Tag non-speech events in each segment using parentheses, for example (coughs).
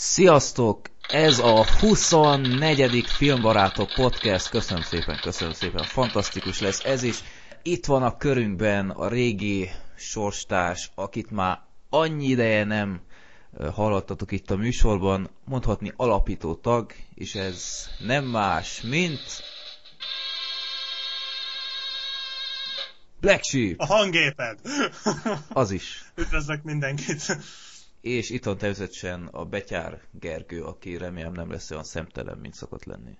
Sziasztok! Ez a 24. Filmbarátok podcast. Köszönöm szépen, köszönöm szépen. Fantasztikus lesz ez is. Itt van a körünkben a régi sorstárs, akit már annyi ideje nem hallottatok itt a műsorban, mondhatni alapító tag, és ez nem más, mint... Black Sheep! A hangéped! Az is. Üdvözlök mindenkit! És itt van természetesen a Betyár Gergő, aki remélem nem lesz olyan szemtelen, mint szokott lenni.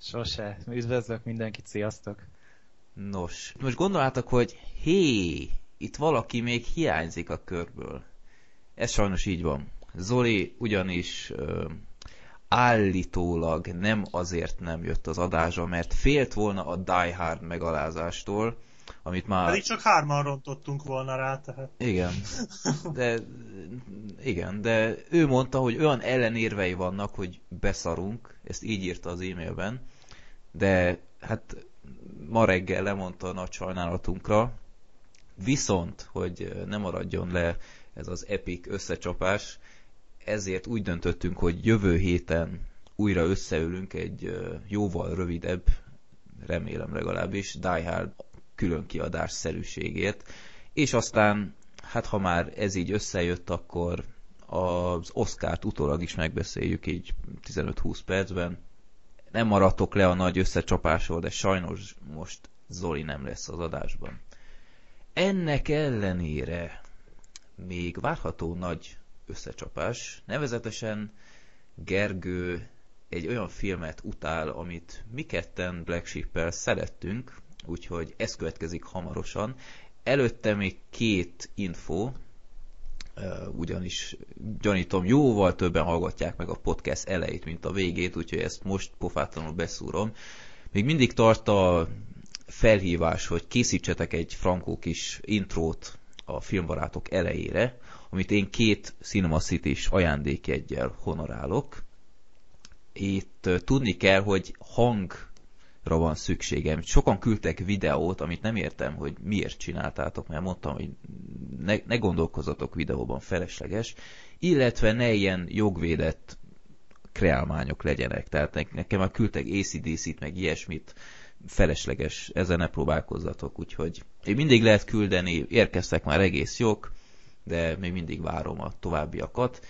Sose. Üdvözlök mindenkit, sziasztok! Nos, most gondolátok, hogy hé, itt valaki még hiányzik a körből. Ez sajnos így van. Zoli ugyanis ö, állítólag nem azért nem jött az adásra, mert félt volna a Die Hard megalázástól, amit már... Pedig csak hárman rontottunk volna rá, tehát... Igen, de, igen, de ő mondta, hogy olyan ellenérvei vannak, hogy beszarunk, ezt így írta az e-mailben, de hát ma reggel lemondta a nagy sajnálatunkra, viszont, hogy nem maradjon le ez az epic összecsapás, ezért úgy döntöttünk, hogy jövő héten újra összeülünk egy jóval rövidebb, remélem legalábbis, Die Hard külön kiadás szerűségét, és aztán, hát ha már ez így összejött, akkor az Oscárt utólag is megbeszéljük így 15-20 percben. Nem maradtok le a nagy összecsapásról, de sajnos most Zoli nem lesz az adásban. Ennek ellenére még várható nagy összecsapás, nevezetesen Gergő egy olyan filmet utál, amit mi ketten Black Sheep-el szerettünk, úgyhogy ez következik hamarosan. Előtte még két info, ugyanis gyanítom jóval többen hallgatják meg a podcast elejét, mint a végét, úgyhogy ezt most pofátlanul beszúrom. Még mindig tart a felhívás, hogy készítsetek egy frankó kis intrót a filmbarátok elejére, amit én két Cinema City-s ajándékjegyel honorálok. Itt tudni kell, hogy hang van szükségem. Sokan küldtek videót, amit nem értem, hogy miért csináltátok, mert mondtam, hogy ne, ne gondolkozzatok videóban, felesleges, illetve ne ilyen jogvédett kreálmányok legyenek. Tehát nekem már küldtek ACDC-t, meg ilyesmit, felesleges, ezzel ne próbálkozzatok, úgyhogy én mindig lehet küldeni, érkeztek már egész jók, de még mindig várom a továbbiakat.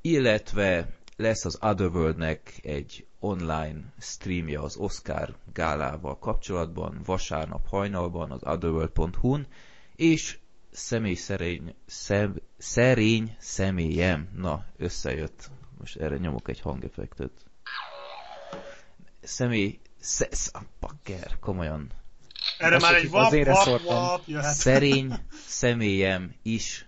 Illetve lesz az Otherworldnek egy online streamje az Oscar gálával kapcsolatban, vasárnap hajnalban az otherworld.hu-n, és személy szerény, szem, szerény személyem, na, összejött, most erre nyomok egy hangeffektet. Személy, sz, pakker, komolyan. Erre már egy vap, vap, vap, Szerény (laughs) személyem is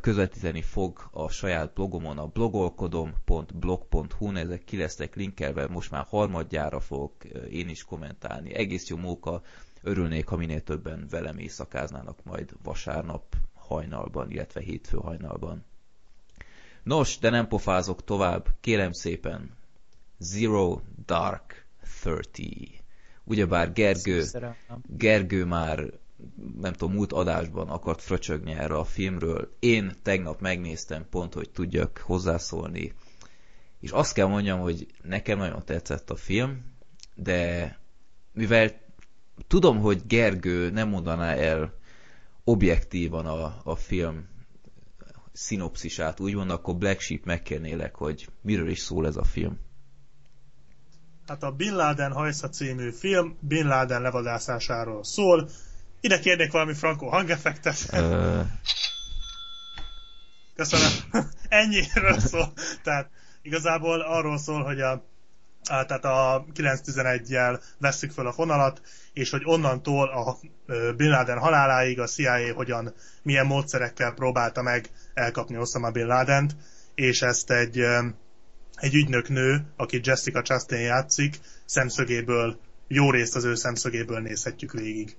közvetíteni fog a saját blogomon, a blogolkodom.blog.hu-n, ezek ki lesznek linkelve, most már harmadjára fogok én is kommentálni. Egész jó móka, örülnék, ha minél többen velem éjszakáznának majd vasárnap hajnalban, illetve hétfő hajnalban. Nos, de nem pofázok tovább, kérem szépen, Zero Dark Thirty. Ugyebár Gergő, Gergő már nem tudom, múlt adásban akart fröcsögni erre a filmről. Én tegnap megnéztem pont, hogy tudjak hozzászólni. És azt kell mondjam, hogy nekem nagyon tetszett a film, de mivel tudom, hogy Gergő nem mondaná el objektívan a, a film szinopszisát, úgymond, akkor Black Sheep megkérnélek, hogy miről is szól ez a film. Hát a Bin Laden hajsza című film Bin Laden levadászásáról szól, ide kérnék valami frankó hangeffektet. Köszönöm. (laughs) Ennyiről szól. Tehát igazából arról szól, hogy a, a tehát a 911-jel vesszük fel a fonalat, és hogy onnantól a Bin Laden haláláig a CIA hogyan, milyen módszerekkel próbálta meg elkapni Osama Bin Ladent, és ezt egy, egy ügynöknő, aki Jessica Chastain játszik, szemszögéből, jó részt az ő szemszögéből nézhetjük végig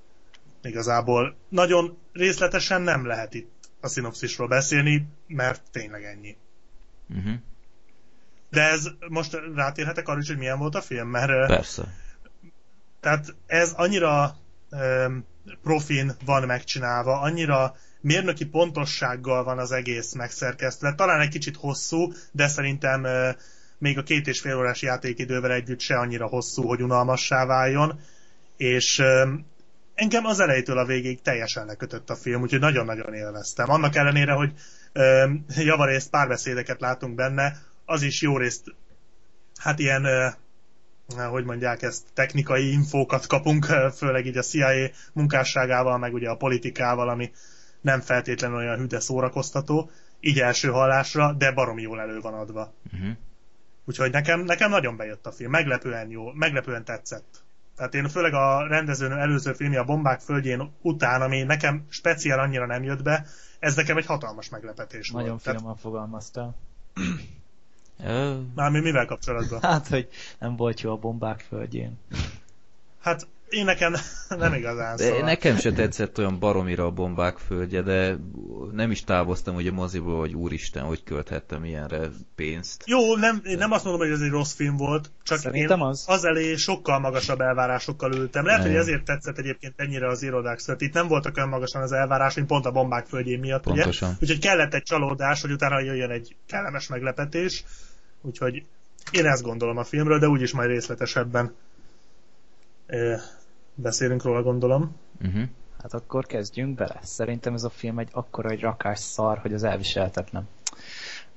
igazából. Nagyon részletesen nem lehet itt a szinopszisról beszélni, mert tényleg ennyi. Uh-huh. De ez most rátérhetek arra is, hogy milyen volt a film, mert... Persze. Tehát ez annyira um, profin van megcsinálva, annyira mérnöki pontossággal van az egész megszerkesztve. Talán egy kicsit hosszú, de szerintem még a két és fél órás játékidővel együtt se annyira hosszú, hogy unalmassá váljon. És engem az elejétől a végéig teljesen lekötött a film, úgyhogy nagyon-nagyon élveztem. Annak ellenére, hogy javarészt párbeszédeket látunk benne, az is jó részt, hát ilyen hogy mondják ezt, technikai infókat kapunk, főleg így a CIA munkásságával, meg ugye a politikával, ami nem feltétlenül olyan hüde szórakoztató, így első hallásra, de baromi jól elő van adva. Uh-huh. Úgyhogy nekem, nekem nagyon bejött a film, meglepően jó, meglepően tetszett. Tehát én főleg a rendezőnő előző filmje a Bombák földjén után, ami nekem speciál annyira nem jött be, ez nekem egy hatalmas meglepetés Nagyon volt. finoman Tehát... fogalmaztál. Mármint mivel kapcsolatban? Hát, hogy nem volt jó a bombák földjén. Hát én nekem (laughs) nem igazán de szóval. Nekem se tetszett olyan baromira a bombák földje, de nem is távoztam ugye moziból, hogy úristen, hogy költhettem ilyenre pénzt. Jó, nem, én nem azt mondom, hogy ez egy rossz film volt, csak Szerintem én az. az elé sokkal magasabb elvárásokkal ültem. Lehet, nem. hogy ezért tetszett egyébként ennyire az irodák szört. Itt nem voltak olyan magasan az elvárás, mint pont a bombák földjén miatt, Pontosan. ugye? Úgyhogy kellett egy csalódás, hogy utána jöjjön egy kellemes meglepetés. Úgyhogy én ezt gondolom a filmről, de úgyis majd részletesebben beszélünk róla, gondolom. Uh-huh. Hát akkor kezdjünk bele. Szerintem ez a film egy akkora egy rakás szar, hogy az elviselhetetlen.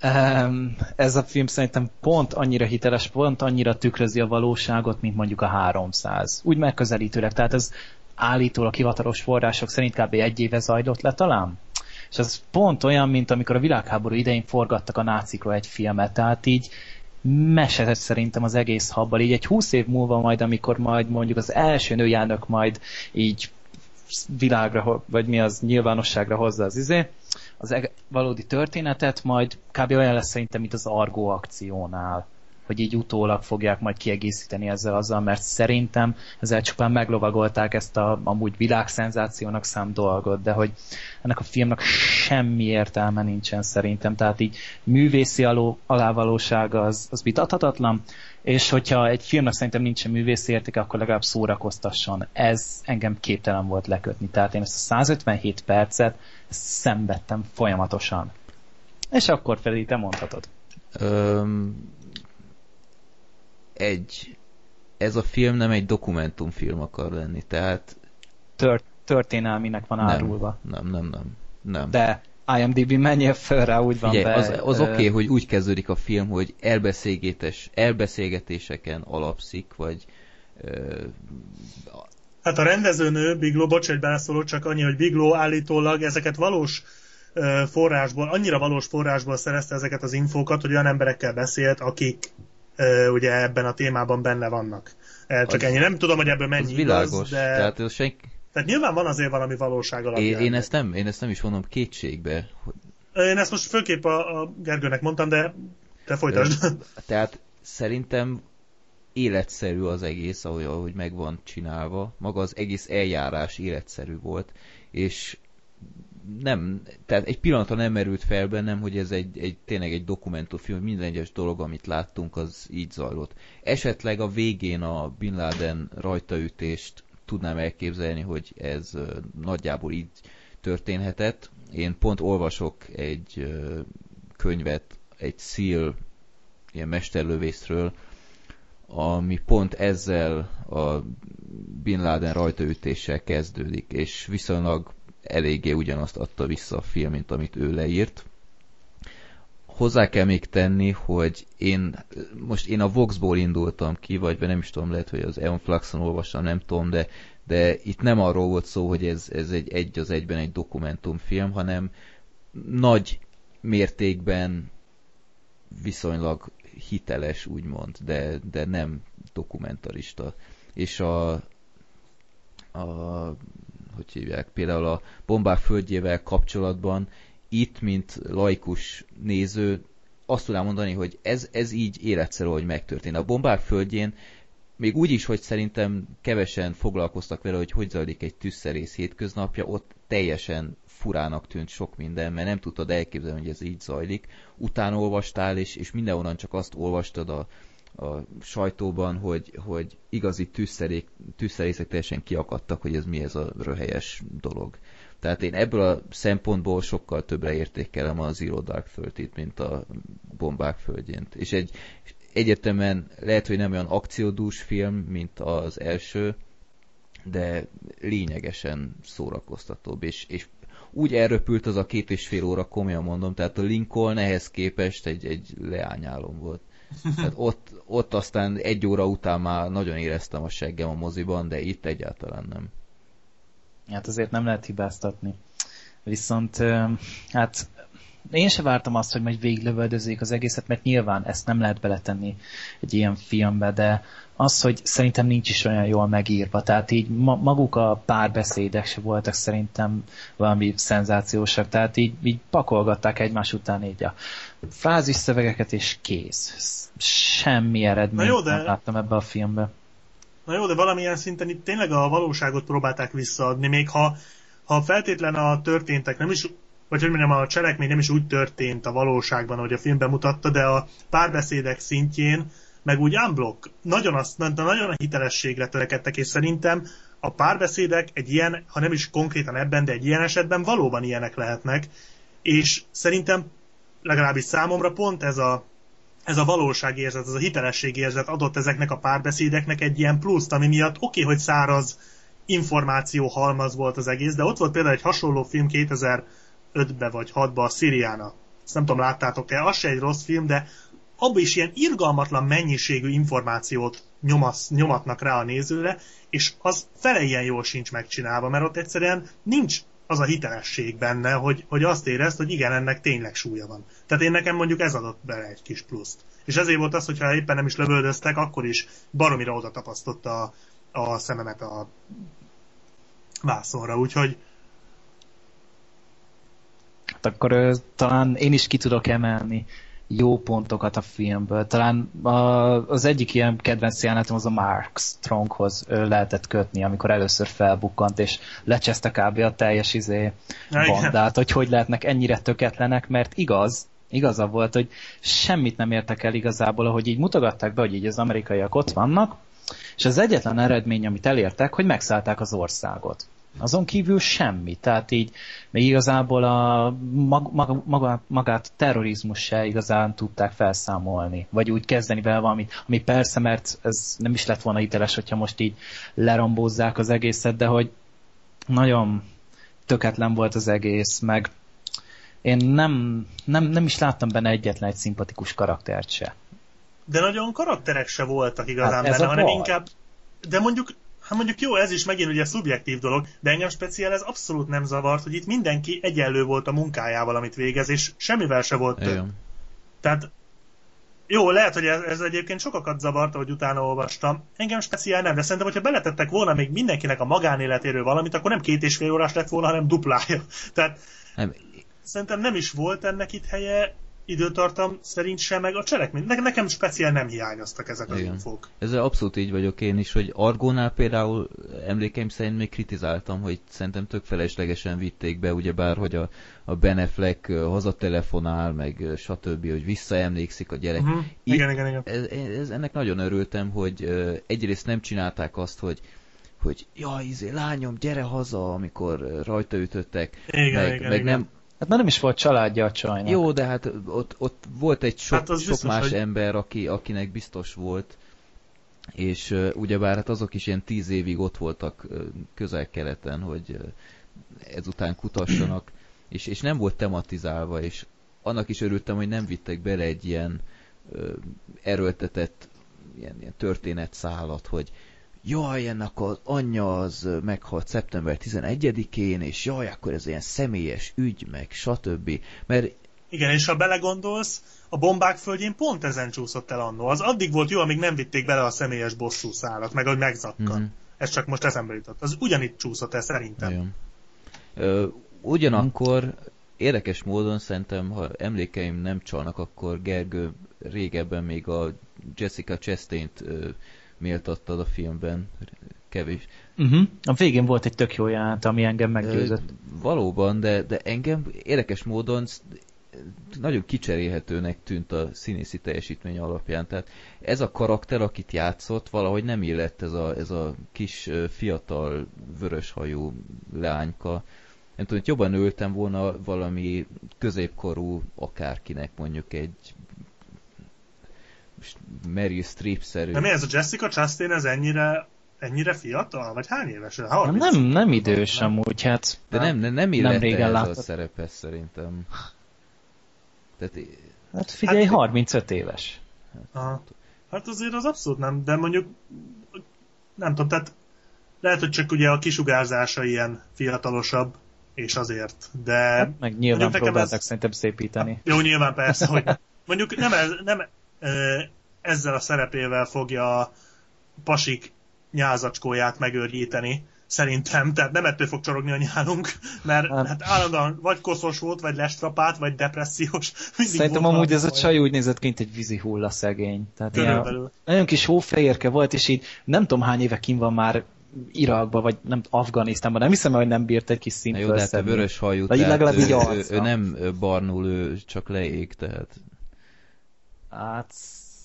Um, ez a film szerintem pont annyira hiteles, pont annyira tükrözi a valóságot, mint mondjuk a 300. Úgy megközelítőleg, tehát ez állítólag hivatalos források szerint kb. egy éve zajlott le talán. És ez pont olyan, mint amikor a világháború idején forgattak a nácikról egy filmet, tehát így mesetett szerintem az egész habbal. Így egy húsz év múlva majd, amikor majd mondjuk az első nőjánök majd így világra, vagy mi az nyilvánosságra hozza az izé, az valódi történetet, majd kb. olyan lesz szerintem, mint az Argo akciónál hogy így utólag fogják majd kiegészíteni ezzel azzal, mert szerintem ezzel csupán meglovagolták ezt a amúgy világszenzációnak szám dolgot, de hogy ennek a filmnek semmi értelme nincsen szerintem, tehát így művészi aló, alávalósága az, az vitathatatlan, és hogyha egy filmnek szerintem nincsen művészi értéke, akkor legalább szórakoztasson. Ez engem képtelen volt lekötni, tehát én ezt a 157 percet szenvedtem folyamatosan. És akkor Freddy, te mondhatod. Um, egy, ez a film nem egy dokumentumfilm akar lenni, tehát... Tört, történelminek van nem, árulva. Nem, nem, nem, nem. De IMDb menjél föl rá, úgy van Figyelj, be. Az, az oké, okay, hogy úgy kezdődik a film, hogy elbeszélgetés, elbeszélgetéseken alapszik, vagy ö, Hát a rendezőnő, Bigló, bocs, hogy beleszólok, csak annyi, hogy Bigló állítólag ezeket valós forrásból, annyira valós forrásból szerezte ezeket az infókat, hogy olyan emberekkel beszélt, akik ugye ebben a témában benne vannak. Csak az, ennyi. Nem tudom, hogy ebből mennyi világos, igaz, de... Tehát, ez senki... tehát nyilván van azért valami valóság alapján. Én, én, ezt nem, én ezt nem is mondom kétségbe. Én ezt most főképp a, a Gergőnek mondtam, de te folytasd. Tehát szerintem életszerű az egész, ahogy, ahogy meg van csinálva. Maga az egész eljárás életszerű volt, és nem, tehát egy pillanatra nem merült fel bennem, hogy ez egy, egy tényleg egy dokumentumfilm, minden egyes dolog, amit láttunk, az így zajlott. Esetleg a végén a Bin Laden rajtaütést tudnám elképzelni, hogy ez nagyjából így történhetett. Én pont olvasok egy könyvet, egy SEAL ilyen mesterlövészről, ami pont ezzel a Bin Laden rajtaütéssel kezdődik, és viszonylag eléggé ugyanazt adta vissza a film, mint amit ő leírt. Hozzá kell még tenni, hogy én most én a Voxból indultam ki, vagy nem is tudom, lehet, hogy az Eon Fluxon olvastam, nem tudom, de, de itt nem arról volt szó, hogy ez, ez egy egy az egyben egy dokumentumfilm, hanem nagy mértékben viszonylag hiteles, úgymond, de, de nem dokumentarista. És a, a hogy hívják, például a bombák földjével kapcsolatban itt, mint laikus néző, azt tudnám mondani, hogy ez, ez így életszerű, hogy megtörtént. A bombák földjén még úgy is, hogy szerintem kevesen foglalkoztak vele, hogy hogy zajlik egy tűzszerész hétköznapja, ott teljesen furának tűnt sok minden, mert nem tudtad elképzelni, hogy ez így zajlik. Utána olvastál, és, és mindenhonnan csak azt olvastad a, a sajtóban, hogy, hogy igazi tűzszerék, tűzszerészek teljesen kiakadtak, hogy ez mi ez a röhelyes dolog. Tehát én ebből a szempontból sokkal többre értékelem a Zero Dark thirty mint a bombák földjént. És egy egyértelműen lehet, hogy nem olyan akciódús film, mint az első, de lényegesen szórakoztatóbb, és, és úgy elröpült az a két és fél óra, komolyan mondom, tehát a Lincoln ehhez képest egy, egy leányálom volt. Tehát ott, ott aztán egy óra után már nagyon éreztem a seggem a moziban, de itt egyáltalán nem. Hát azért nem lehet hibáztatni. Viszont hát én se vártam azt, hogy majd végiglövöldözzék az egészet, mert nyilván ezt nem lehet beletenni egy ilyen filmbe, de az, hogy szerintem nincs is olyan jól megírva, tehát így ma, maguk a párbeszédek se voltak szerintem valami szenzációsak, tehát így, így pakolgatták egymás után így a frázis szövegeket, és kész. Semmi eredményt jó, de... nem láttam ebbe a filmbe. Na jó, de valamilyen szinten itt tényleg a valóságot próbálták visszaadni, még ha, ha feltétlen a történtek nem is vagy hogy mondjam, a cselekmény nem is úgy történt a valóságban, ahogy a filmben mutatta, de a párbeszédek szintjén, meg úgy unblock, nagyon, azt, nagyon a hitelességre törekedtek, és szerintem a párbeszédek egy ilyen, ha nem is konkrétan ebben, de egy ilyen esetben valóban ilyenek lehetnek, és szerintem legalábbis számomra pont ez a, ez a valóságérzet, ez a hitelességérzet adott ezeknek a párbeszédeknek egy ilyen pluszt, ami miatt oké, okay, hogy száraz információ halmaz volt az egész, de ott volt például egy hasonló film 2000 5-be vagy 6-ba a Siriana. Ezt nem tudom, láttátok-e, az se egy rossz film, de abban is ilyen irgalmatlan mennyiségű információt nyomasz, nyomatnak rá a nézőre, és az fele ilyen jól sincs megcsinálva, mert ott egyszerűen nincs az a hitelesség benne, hogy, hogy azt érezt, hogy igen, ennek tényleg súlya van. Tehát én nekem mondjuk ez adott bele egy kis pluszt. És ezért volt az, hogyha éppen nem is lövöldöztek, akkor is baromira oda tapasztotta a, a szememet a vászonra. Úgyhogy, akkor ö, talán én is ki tudok emelni jó pontokat a filmből. Talán a, az egyik ilyen kedvenc jelenetem az a Mark Stronghoz lehetett kötni, amikor először felbukkant, és lecseszte kb. a teljes izé bandát, hogy hogy lehetnek ennyire töketlenek, mert igaz, igaza volt, hogy semmit nem értek el igazából, ahogy így mutogatták be, hogy így az amerikaiak ott vannak, és az egyetlen eredmény, amit elértek, hogy megszállták az országot. Azon kívül semmi. Tehát így még igazából a mag, mag, magát a terrorizmus se igazán tudták felszámolni. Vagy úgy kezdeni vele valamit, ami persze, mert ez nem is lett volna hiteles, hogyha most így lerombozzák az egészet, de hogy nagyon töketlen volt az egész, meg én nem, nem, nem is láttam benne egyetlen egy szimpatikus karaktert se. De nagyon karakterek se voltak igazán hát benne, hanem baj. inkább de mondjuk Hát mondjuk jó, ez is megint ugye szubjektív dolog, de engem speciál ez abszolút nem zavart, hogy itt mindenki egyenlő volt a munkájával, amit végez, és semmivel se volt több. Tehát jó, lehet, hogy ez, ez egyébként sokakat zavarta, hogy utána olvastam. Engem speciál nem, de szerintem, hogyha beletettek volna még mindenkinek a magánéletéről valamit, akkor nem két és fél órás lett volna, hanem duplája. Tehát nem. szerintem nem is volt ennek itt helye, időtartam szerint sem, meg a cselekmény. Ne, nekem speciál nem hiányoztak ezek az Igen. infók. Ezzel abszolút így vagyok én is, hogy Argónál például emlékeim szerint még kritizáltam, hogy szerintem tök feleslegesen vitték be, ugyebár, hogy a, a Beneflek hazatelefonál, meg stb., hogy visszaemlékszik a gyerek. Uh-huh. Itt, igen, igen, igen. Ez, ez, ennek nagyon örültem, hogy egyrészt nem csinálták azt, hogy hogy jaj, izé, lányom, gyere haza, amikor rajta ütöttek, igen, meg, igen, meg igen. nem Hát már nem is volt családja a csajnak. Jó, de hát ott, ott volt egy sok, hát sok biztos, más hogy... ember, aki, akinek biztos volt, és uh, ugyebár hát azok is ilyen tíz évig ott voltak uh, közel-keleten, hogy uh, ezután kutassanak, (clears throat) és, és nem volt tematizálva, és annak is örültem, hogy nem vittek bele egy ilyen uh, erőltetett ilyen, ilyen történetszálat, hogy jaj, ennek az anyja az meghalt szeptember 11-én, és jaj, akkor ez ilyen személyes ügy, meg stb. Mert igen, és ha belegondolsz, a bombák földjén pont ezen csúszott el annó. Az addig volt jó, amíg nem vitték bele a személyes bosszú szálat, meg hogy megzakkan. Mm-hmm. Ez csak most eszembe jutott. Az ugyanitt csúszott el szerintem. Ö, ugyanakkor érdekes módon szerintem, ha emlékeim nem csalnak, akkor Gergő régebben még a Jessica Chastain-t méltattad a filmben, kevés. Uh-huh. A végén volt egy tök jó jelenet, ami engem meggyőzött. Valóban, de, de engem érdekes módon nagyon kicserélhetőnek tűnt a színészi teljesítmény alapján. Tehát ez a karakter, akit játszott, valahogy nem illett ez a, ez a kis fiatal vöröshajú leányka. nem tudom, hogy jobban öltem volna valami középkorú akárkinek mondjuk egy Mary Streep-szerű. De mi ez a Jessica Chastain, ez ennyire, ennyire fiatal? Vagy hány éves? Nem, 30? nem, nem idős Nem. amúgy, hát... De nem, nem, nem illette régen ez a láttad. szerepes szerintem. Tehát Hát figyelj, Hát- 35 éves. Aha. Hát azért az abszolút nem, de mondjuk nem tudom, tehát lehet, hogy csak ugye a kisugárzása ilyen fiatalosabb, és azért, de Hát meg nyilván mondjuk nekem próbáltak ez- szerintem szépíteni. jó, nyilván persze, hogy (laughs) mondjuk nem, ez, nem ezzel a szerepével fogja a pasik nyázacskóját megőrjíteni, szerintem, tehát nem ettől fog csorogni a nyálunk, mert Hát- hát állandóan vagy koszos volt, vagy lestrapált, vagy depressziós. (laughs) Mindig Szerintem volt amúgy ez a csaj úgy nézett ki, mint egy vízi hulla szegény. Tehát ilyen, nagyon kis hófehérke volt, és így nem tudom hány éve kim van már Irakba, vagy nem Afganisztánban. Nem hiszem, hogy nem bírt egy kis Na szint jó, de hát a vörös hajú, tehát legalább ő, ő, ő, nem barnul, ő csak leég, tehát Hát,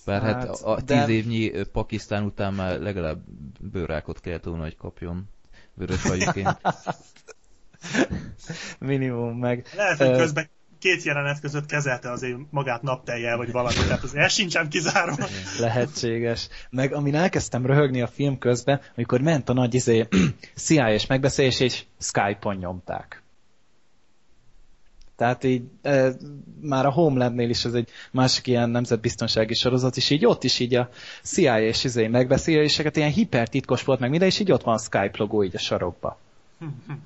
bár hát, hát, a, a de- tíz évnyi Pakisztán után már legalább bőrákot kellett volna, hogy kapjon vörös hajuként. (laughs) minimum meg. Lehet, hogy közben két jelenet között kezelte azért magát napteljel, vagy valami, tehát azért ez sincsen kizárva. (laughs) Lehetséges. Meg amin elkezdtem röhögni a film közben, amikor ment a nagy izé, (clears throat) CIA-s megbeszélés, és Skype-on nyomták. Tehát így e, már a Homelandnél is ez egy másik ilyen nemzetbiztonsági sorozat, és így ott is így a CIA és izé megbeszéléseket ilyen hipertitkos volt meg minden, és így ott van a Skype logó így a sarokba.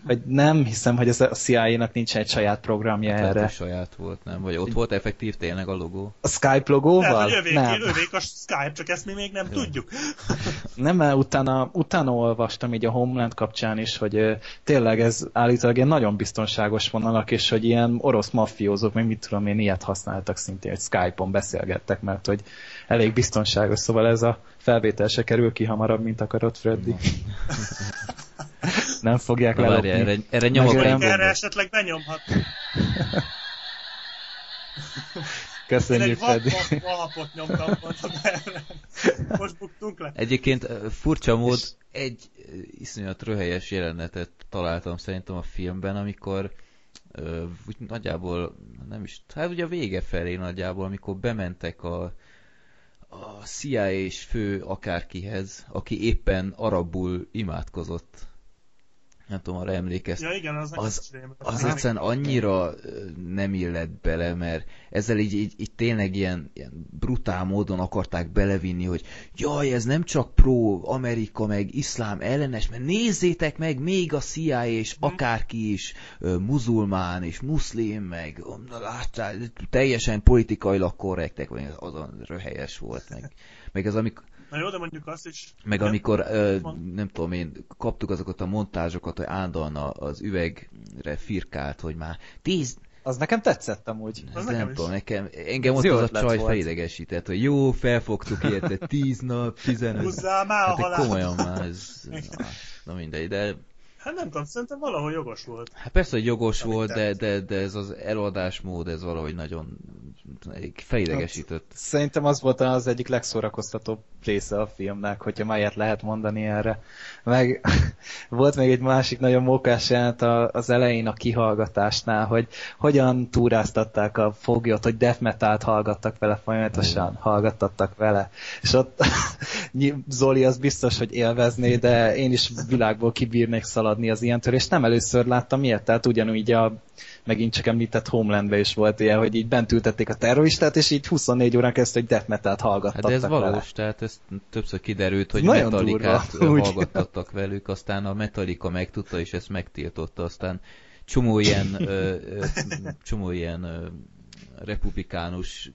Vagy nem hiszem, hogy ez a CIA-nak nincs egy saját programja Lehet, erre. saját volt, nem? Vagy ott volt effektív tényleg a logó. A Skype logóval? Lehet, hogy övék, nem. övék a Skype, csak ezt mi még nem tudjuk. (laughs) Nem, mert utána, utána olvastam így a Homeland kapcsán is, hogy ö, tényleg ez állítólag ilyen nagyon biztonságos vonalak, és hogy ilyen orosz maffiózók, meg mit tudom én, ilyet használtak szintén, hogy Skype-on beszélgettek, mert hogy elég biztonságos, szóval ez a felvétel se kerül ki hamarabb, mint akarott Freddy. (laughs) Nem fogják Na, lelopni. várjál, erre, erre nyomok egy Erre gombot. esetleg benyomhat. Én Köszönjük, egy Freddy. valapot nyomtam, erre. Most buktunk le. Egyébként furcsa mód egy ö, iszonyat röhelyes jelenetet találtam szerintem a filmben, amikor ö, úgy nagyjából, nem is, hát ugye a vége felé nagyjából, amikor bementek a, a CIA és fő akárkihez, aki éppen arabul imádkozott. Nem tudom, arra emlékeztek. Ja igen, az Az-. Az egyszerűen annyira nem illett bele, mert ezzel így, így, így tényleg ilyen, ilyen brutál módon akarták belevinni, hogy jaj, ez nem csak pro-Amerika meg iszlám ellenes, mert nézzétek meg, még a CIA és akárki is muzulmán és muszlim, meg na, láttál, teljesen politikailag korrektek, vagy azon röhelyes volt, meg, meg az, amikor Na jó, de mondjuk azt is... meg Nem? amikor, ö, nem tudom én, kaptuk azokat a montázsokat, hogy állandóan a- az üvegre firkált, hogy már tíz, Az nekem tetszett amúgy. Az nem nekem is. tudom, nekem, engem ott az a csaj volt. felidegesített, hogy jó, felfogtuk érte, tíz nap, tizenöt. Húzzál már a Hát halálba. komolyan már ez, (laughs) na mindegy, de Hát nem tudom, szerintem valahol jogos volt. hát persze, hogy jogos Amit volt, de, de, de ez az eladásmód, ez valahogy nagyon felidegesített. Szerintem az volt az egyik legszórakoztatóbb része a filmnek, hogyha ilyet lehet mondani erre. Meg (laughs) volt még egy másik nagyon mókás jelent a- az elején a kihallgatásnál, hogy hogyan túráztatták a foglyot, hogy death metalt hallgattak vele folyamatosan, hallgattattak vele. És ott (laughs) Zoli az biztos, hogy élvezné, de én is világból kibírnék szaladni az ilyentől, és nem először láttam ilyet, tehát ugyanúgy a megint csak említett Homelandben is volt ilyen, hogy így bent ültették a terroristát, és így 24 órán keresztül egy death metalt Hát hallgattattak de ez vele. valós, tehát ez többször kiderült, hogy Nagyon Metallicát durva, (laughs) úgy. hallgattattak velük, aztán a Metallica megtudta, és ezt megtiltotta, aztán csomó ilyen, ö, ö, csomó ilyen ö, republikánus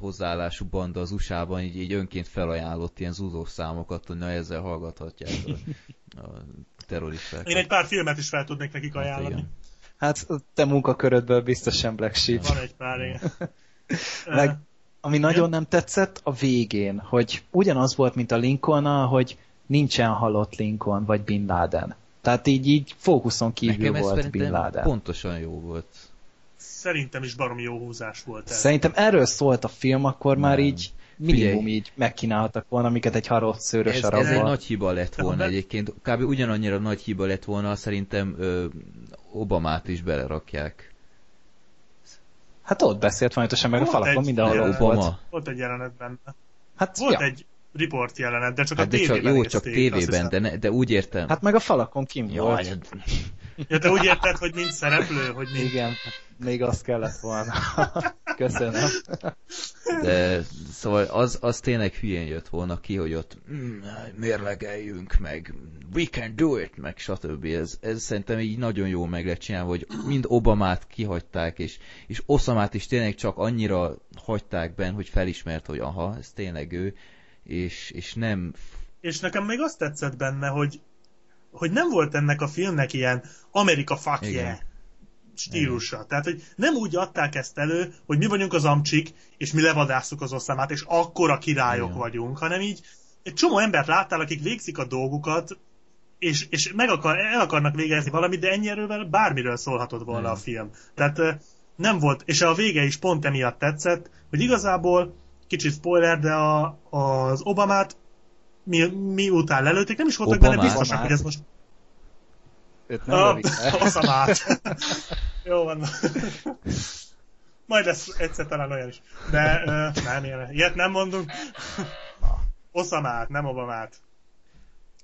hozzáállású banda az USA-ban így, így önként felajánlott ilyen zúzós számokat, hogy na ezzel hallgathatják a, a terroristákat. Én egy pár filmet is fel tudnék nekik Hát ajánlani. igen. Hát te munkakörödből biztosan Black Sheep. Van egy pár, igen. (laughs) Meg, ami nagyon nem tetszett, a végén, hogy ugyanaz volt, mint a lincoln hogy nincsen halott Lincoln vagy Bin Laden. Tehát így, így fókuszon kívül Nekem volt Bin Laden. pontosan jó volt. Szerintem is baromi jó húzás volt ez. Szerintem erről szólt a film, akkor már Nem. így minimum Figyelj. így megkínáltak volna, amiket egy harott szőrös Ez, ez egy nagy hiba lett volna egyébként. Kb. ugyanannyira nagy hiba lett volna, szerintem ö, Obamát is belerakják. Hát ott beszélt folyamatosan meg a Volt falakon, egy- mindenhol volt. Obama? Volt egy jelenet benne. Hát, Volt ja. egy report jelenet, de csak Hát a de csak, tévében jó, csak nézték, azt tévében, de, ne, de úgy értem. hát meg a falakon kim Jaj, volt. Ja, te úgy érted, hogy mint szereplő, hogy mint... Igen, még azt kellett volna. Köszönöm. De szóval az, az tényleg hülyén jött volna ki, hogy ott mm, mérlegeljünk, meg we can do it, meg stb. Ez, ez szerintem így nagyon jó meg lett csinálva, hogy mind Obamát kihagyták, és, és Osamát is tényleg csak annyira hagyták benne, hogy felismert, hogy aha, ez tényleg ő, és, és nem És nekem még azt tetszett benne, hogy, hogy nem volt ennek a filmnek ilyen Amerika fuck Igen. yeah stílusa. Tehát, hogy nem úgy adták ezt elő, hogy mi vagyunk az amcsik, és mi levadásszuk az oszamát, és akkora királyok Igen. vagyunk, hanem így egy csomó embert láttál, akik végzik a dolgukat, és, és meg akar, el akarnak végezni valamit, de ennyi erővel bármiről szólhatott volna Igen. a film. Tehát nem volt, és a vége is pont emiatt tetszett, hogy igazából, kicsit spoiler, de a, az Obamát mi, mi után lelőtték, nem is voltak Obamát? benne biztosak, hogy ez most Őt nem a, lövik (laughs) el. Osamát. (laughs) Jó van. Majd lesz egyszer talán olyan is. De ö, nem, ilyen, ilyet nem mondunk. Osamát, nem Obamát.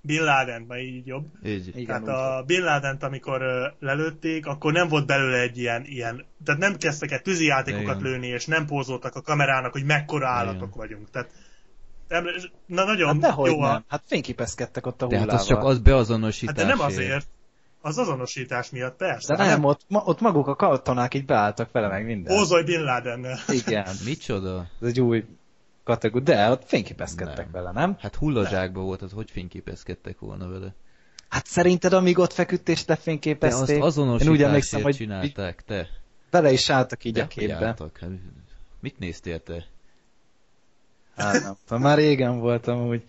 Bin Laden, majd így jobb. így. Igen, Tehát úgy a Bin Ladent, amikor ö, lelőtték, akkor nem volt belőle egy ilyen, ilyen tehát nem kezdtek el tűzijátékokat Igen. lőni, és nem pózoltak a kamerának, hogy mekkora állatok Igen. vagyunk. Tehát emle- na nagyon Hát dehogy jó a... nem. Hát fényképezkedtek ott a De hát hullával. az csak az beazonosítás. Hát de nem azért. Az azonosítás miatt, persze. De nem, ott, ma, ott maguk a katonák így beálltak vele meg minden. Ózoj Bin Ladennel. (laughs) Igen, (laughs) Micsoda? ez egy új kategória, de ott fényképezkedtek Nem. vele, nem? Hát hullazsákban volt, az hogy fényképezkedtek volna vele? Hát szerinted, amíg ott feküdt és De azt lefényképezték, én úgy azonosításért emlékszem, hogy így csinálták, te. bele is álltak így De a képbe. álltak? Hát, Mit néztél te? Hát nem tudom, már régen voltam úgy.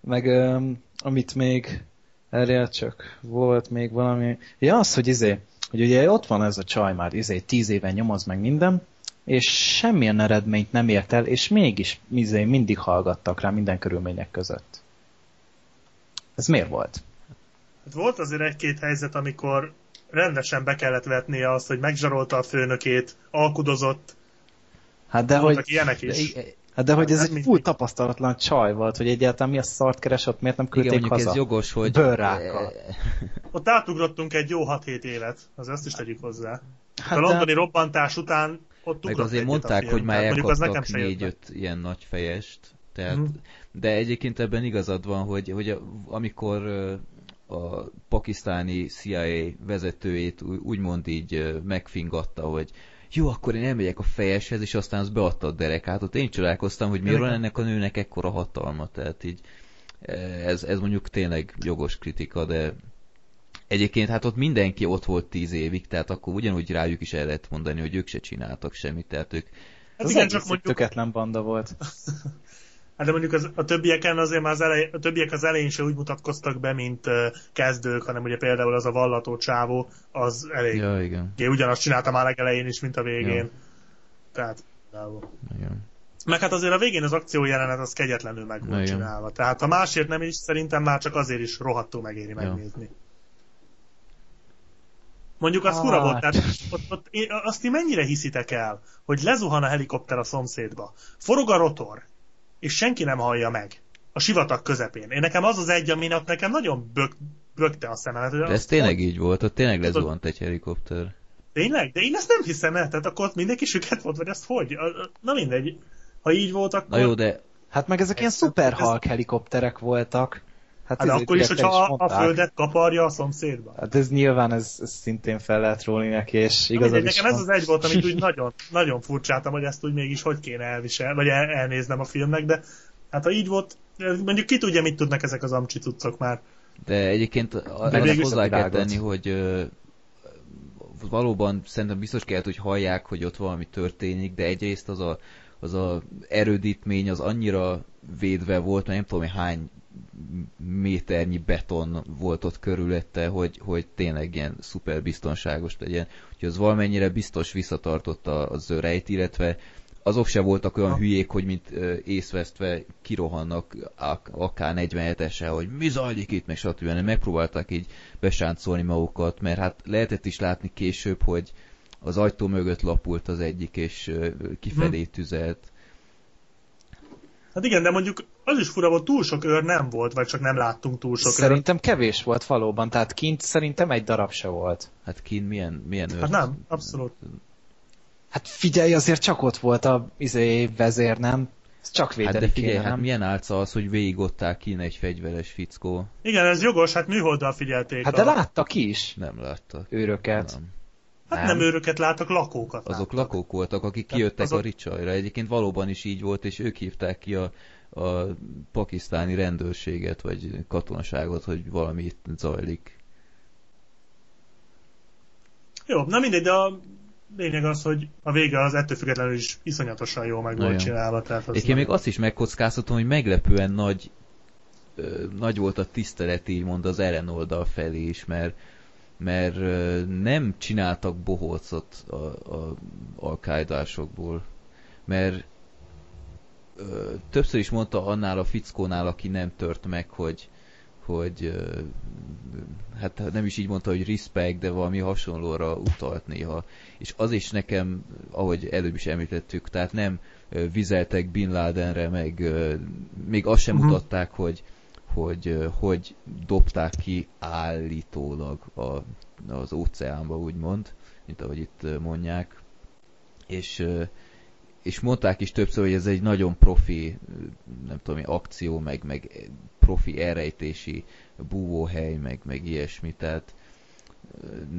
Meg um, amit még erre csak volt még valami. Ja, az, hogy izé, hogy ugye ott van ez a csaj már izé, tíz éven nyomoz meg minden, és semmilyen eredményt nem ért el, és mégis izé, mindig hallgattak rá minden körülmények között. Ez miért volt? Hát volt azért egy-két helyzet, amikor rendesen be kellett vetnie azt, hogy megzsarolta a főnökét, alkudozott, Hát de voltak hogy, ilyenek De, is. i- hát de hogy ez nem egy full tapasztalatlan csaj volt, hogy egyáltalán mi a szart keresett, miért nem igen, küldték mondjuk haza. ez jogos, hogy... Bőrrákkal. (laughs) Ott átugrottunk egy jó 6-7 évet, az azt is tegyük hozzá. Hát a de- londoni robbantás után ott Meg azért a mondták, hogy már elkaptak se jött be. négy-öt ilyen nagy fejest. Tehát, Mhm. De egyébként ebben igazad van, hogy, hogy a, amikor a pakisztáni CIA vezetőjét úgymond így megfingatta, hogy jó, akkor én elmegyek a fejeshez, és aztán az beadta a derekát. Ott én csodálkoztam, hogy miért van ennek a nőnek ekkora hatalma. Tehát így eh, ez, ez mondjuk tényleg jogos kritika, de egyébként hát ott mindenki ott volt tíz évig, tehát akkor ugyanúgy rájuk is el lehet mondani, hogy ők se csináltak semmit, tehát ők Hát az igen, csak mondjuk, töketlen banda volt. (laughs) hát de mondjuk az, a többieken azért már az elej, a többiek az elején se úgy mutatkoztak be, mint uh, kezdők, hanem ugye például az a vallató csávó, az elég Ja, igen. Ugye ugyanazt csinálta már legelején is, mint a végén. Ja. Tehát, bravo. igen. Meg hát azért a végén az akció jelenet az kegyetlenül meg volt Igen. csinálva. Tehát ha másért nem is, szerintem már csak azért is rohadtul megéri megnézni. Mondjuk az fura Hát. volt, tehát ott, ott, azt ti mennyire hiszitek el, hogy lezuhan a helikopter a szomszédba, forog a rotor, és senki nem hallja meg. A sivatag közepén. Én nekem az az egy, aminek nekem nagyon bök, bökte a szememet. De ez tényleg így volt, ott tényleg lezuhant egy helikopter. Tényleg? De én ezt nem hiszem el, tehát akkor ott mindenki süket volt, vagy ezt hogy? Na mindegy. Ha így volt, akkor... Na jó, de Hát meg ezek ilyen Ez- szuper ez- Hulk helikopterek voltak. Hát, Hát akkor is, hogyha a, földet kaparja a szomszédba. Hát ez nyilván ez, ez szintén fel lehet rólni neki, és igazad nekem ez van. az egy volt, amit úgy (laughs) nagyon, nagyon furcsáltam, hogy ezt úgy mégis hogy kéne elvisel, vagy el, elnéznem a filmnek, de hát ha így volt, mondjuk ki tudja, mit tudnak ezek az amcsi cuccok már. De egyébként a- De azt végül is hozzá kell tenni, hogy ö, valóban szerintem biztos kellett, hogy hallják, hogy ott valami történik, de egyrészt az a, az a erődítmény az annyira védve volt, mert nem tudom, hogy hány méternyi beton volt ott körülötte, hogy, hogy tényleg ilyen szuper biztonságos legyen. Úgyhogy az valamennyire biztos visszatartotta a zörejt, illetve azok se voltak olyan hülyék, hogy mint észvesztve kirohannak akár 47-esen, hogy mi zajlik itt, meg stb. Megpróbálták így besáncolni magukat, mert hát lehetett is látni később, hogy az ajtó mögött lapult az egyik, és kifelé hm. tüzelt. Hát igen, de mondjuk az is fura volt, túl sok őr nem volt, vagy csak nem láttunk túl sok Szerintem őr. kevés volt valóban, tehát kint szerintem egy darab se volt. Hát kint milyen, milyen őr? Hát nem, abszolút. Hát figyelj, azért csak ott volt a izé, vezér, nem? Ez csak védeni hát de figyelj, kéne, hát nem? milyen álca az, hogy végigották kín egy fegyveres fickó? Igen, ez jogos, hát műholddal figyelték. Hát de a... láttak is. Nem láttak. Őröket. Nem. Hát nem, nem őröket láttak, lakókat Azok láttak. lakók voltak, akik kijöttek azok... a ricsajra. Egyébként valóban is így volt, és ők hívták ki a, a pakisztáni rendőrséget, vagy katonaságot, hogy valami itt zajlik. Jó, na mindegy, de a lényeg az, hogy a vége az ettől függetlenül is iszonyatosan jó meg volt csinálva. Tehát az Én még azt is megkockáztatom, hogy meglepően nagy, ö, nagy volt a tisztelet így mond az Eren oldal felé is, mert mert nem csináltak bohócot a, a alkájdásokból, mert ö, többször is mondta annál a fickónál, aki nem tört meg, hogy, hogy ö, hát nem is így mondta, hogy respect, de valami hasonlóra utalt néha. És az is nekem, ahogy előbb is említettük, tehát nem vizeltek Bin Ladenre, meg még azt sem uh-huh. mutatták, hogy hogy hogy dobták ki állítólag a, az óceánba, úgymond, mint ahogy itt mondják. És, és mondták is többször, hogy ez egy nagyon profi, nem tudom, akció, meg, meg profi elrejtési búvóhely, meg, meg ilyesmi, tehát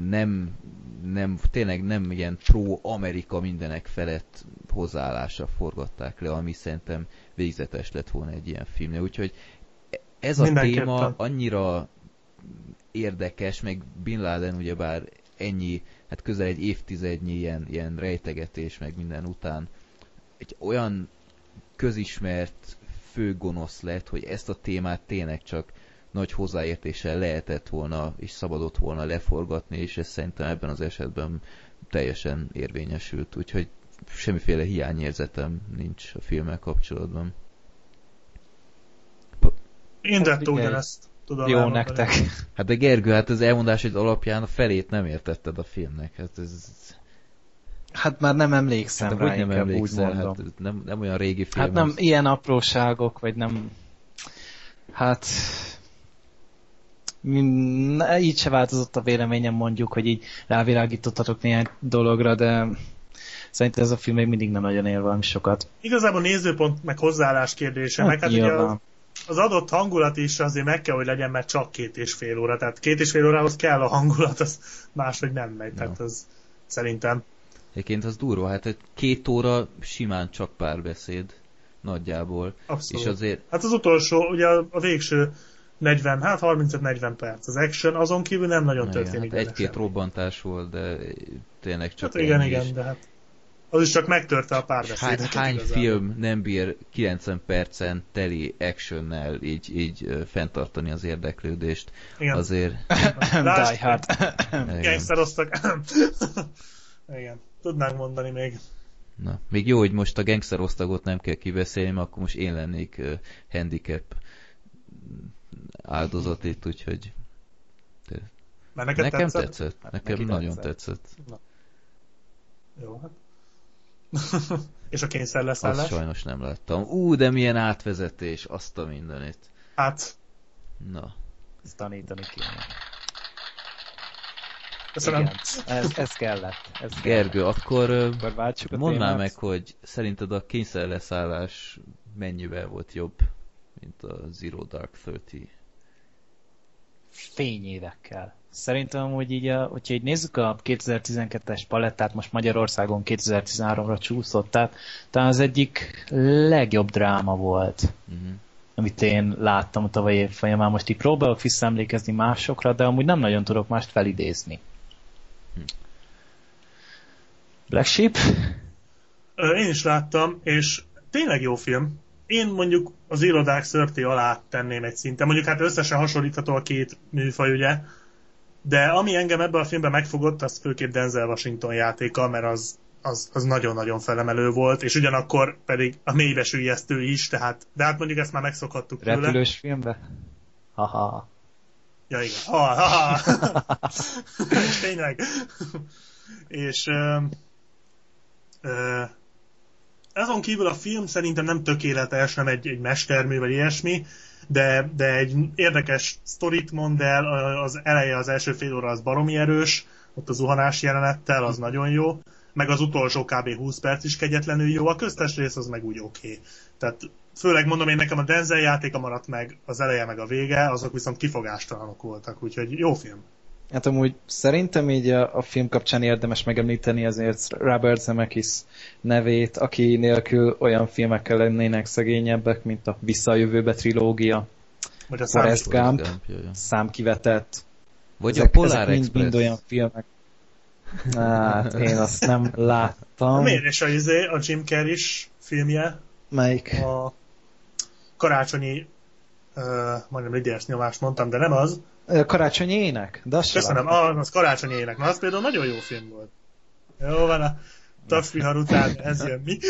nem, nem, tényleg nem ilyen pro-Amerika mindenek felett hozzáállásra forgatták le, ami szerintem végzetes lett volna egy ilyen filmnél. Úgyhogy ez a téma annyira érdekes, meg Bin Laden ugyebár ennyi, hát közel egy évtizednyi ilyen, ilyen rejtegetés, meg minden után egy olyan közismert főgonosz lett, hogy ezt a témát tényleg csak nagy hozzáértéssel lehetett volna és szabadott volna leforgatni, és ez szerintem ebben az esetben teljesen érvényesült, úgyhogy semmiféle hiányérzetem nincs a filmmel kapcsolatban. Én tettő ugyanezt. Tudom Jó nektek. Hát de Gergő, hát az elmondásod alapján a felét nem értetted a filmnek. Hát ez... Hát már nem emlékszem hát, rá, nem emlékszel, úgy mondom. Hát nem, nem olyan régi film. Hát nem az... ilyen apróságok, vagy nem... Hát... Így se változott a véleményem mondjuk, hogy így rávilágítottatok néhány dologra, de szerintem ez a film még mindig nem nagyon ér valami sokat. Igazából nézőpont meg hozzáállás kérdése, hát, meg hát ugye az, az adott hangulat is azért meg kell, hogy legyen, mert csak két és fél óra. Tehát két és fél órához kell a hangulat, az máshogy nem megy. No. Tehát az szerintem. Egyébként az durva, hát két óra simán csak párbeszéd nagyjából. Abszolút. És azért... Hát az utolsó, ugye a, a végső 40, hát 35-40 perc. Az action azon kívül nem nagyon történik. Hát egy-két robbantás volt, de tényleg csak hát igen, igen, is. de hát az is csak megtörte a párbeszédet. Hány, hány film nem bír 90 percen teli actionnel így, így fenntartani az érdeklődést? Igen. Azért... (laughs) Die Hard. Gangsteroztak. (laughs) Igen. Tudnánk mondani még. Na, még jó, hogy most a gangsterosztagot nem kell kiveszélni, mert akkor most én lennék uh, handicap áldozat itt, úgyhogy... Mert neked Nekem tetszett? tetszett. Nekem Neki nagyon tetszett. tetszett. Na. Jó, hát (laughs) és a kényszer leszállás? Azt sajnos nem láttam. Ú, de milyen átvezetés, azt a mindenit. Hát. Na. Ezt tanítani kéne. Köszönöm. Igen, ez, ez kellett. Ez Gergő, akkor, akkor mondd már meg, hogy szerinted a kényszer leszállás mennyivel volt jobb, mint a Zero Dark Thirty? Fényévekkel. Szerintem hogy így, a, hogyha így nézzük a 2012-es palettát, most Magyarországon 2013-ra csúszott, tehát talán az egyik legjobb dráma volt, uh-huh. amit én láttam a tavalyi év folyamán. Most így próbálok visszaemlékezni másokra, de amúgy nem nagyon tudok mást felidézni. Black Sheep? Én is láttam, és tényleg jó film. Én mondjuk az irodák szörti alá tenném egy szinten. Mondjuk hát összesen hasonlítható a két műfaj, ugye? De ami engem ebben a filmben megfogott, az főképp Denzel Washington játéka, mert az, az, az nagyon-nagyon felemelő volt, és ugyanakkor pedig a mélybe sülyeztő is, tehát, de hát mondjuk ezt már megszokhattuk tőle. Repülős filmbe? Haha. Ja, igen. Ha, ha, ha. (laughs) Tényleg. és ö, ö, azon kívül a film szerintem nem tökéletes, nem egy, egy mestermű, vagy ilyesmi, de, de egy érdekes sztorit mond el, az eleje, az első fél óra az baromi erős, ott a zuhanás jelenettel, az nagyon jó, meg az utolsó kb. 20 perc is kegyetlenül jó, a köztes rész az meg úgy oké. Okay. Tehát főleg mondom én nekem a Denzel játéka maradt meg, az eleje meg a vége, azok viszont kifogástalanok voltak, úgyhogy jó film. Hát amúgy szerintem így a, a film kapcsán érdemes megemlíteni azért Robert Zemeckis nevét, aki nélkül olyan filmekkel lennének szegényebbek, mint a Vissza a jövőbe trilógia, vagy a Forrest Gump, számkivetett, vagy ezek, a Polar ezek mind, mind olyan filmek. Hát, én azt nem (laughs) láttam. Miért is a, izé, a Jim Carrey filmje? Melyik? A karácsonyi, uh, majdnem lidérsz nyomást mondtam, de nem az. Karácsonyi ének? De azt Köszönöm, az, az karácsonyi ének. Na, az például nagyon jó film volt. Jó van, a tapsvihar után ez jön mi. (laughs)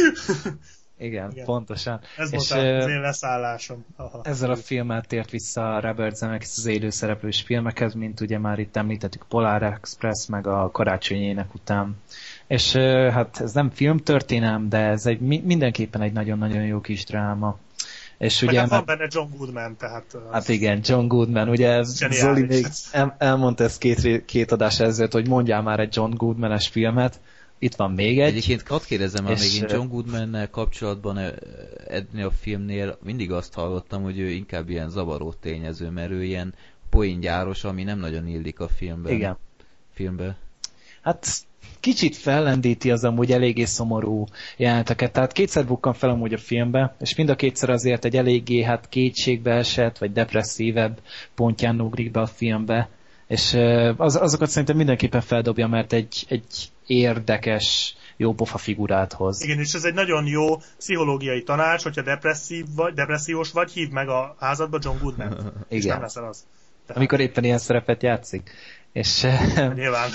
Igen, Igen, pontosan. Ez és volt az én leszállásom. Aha. Ezzel a filmmel tért vissza Robert Zemeckis az élőszereplős filmekhez, mint ugye már itt említettük Polar Express, meg a karácsonyi ének után. És hát ez nem filmtörténelem, de ez egy, mindenképpen egy nagyon-nagyon jó kis dráma. És ugye, hát van benne John Goodman, tehát... Hát igen, John Goodman, ugye Zoli még el, elmondta ezt két, két adás ezelőtt, hogy mondjál már egy John Goodman-es filmet, itt van még egy. Egyébként hadd kérdezem már még én John goodman kapcsolatban ennél a filmnél mindig azt hallottam, hogy ő inkább ilyen zavaró tényező, mert ő ilyen poéngyáros, ami nem nagyon illik a filmben. Igen. Filmbe. Hát kicsit fellendíti az amúgy eléggé szomorú jeleneteket. Tehát kétszer bukkan fel amúgy a filmbe, és mind a kétszer azért egy eléggé hát kétségbe esett, vagy depresszívebb pontján ugrik be a filmbe. És az, azokat szerintem mindenképpen feldobja, mert egy, egy érdekes, jó pofa figurát hoz. Igen, és ez egy nagyon jó pszichológiai tanács, hogyha depresszív vagy, depressziós vagy, hívd meg a házadba John Goodman. (laughs) Igen. És nem leszel az. Tehát... Amikor éppen ilyen szerepet játszik. És Nyilván.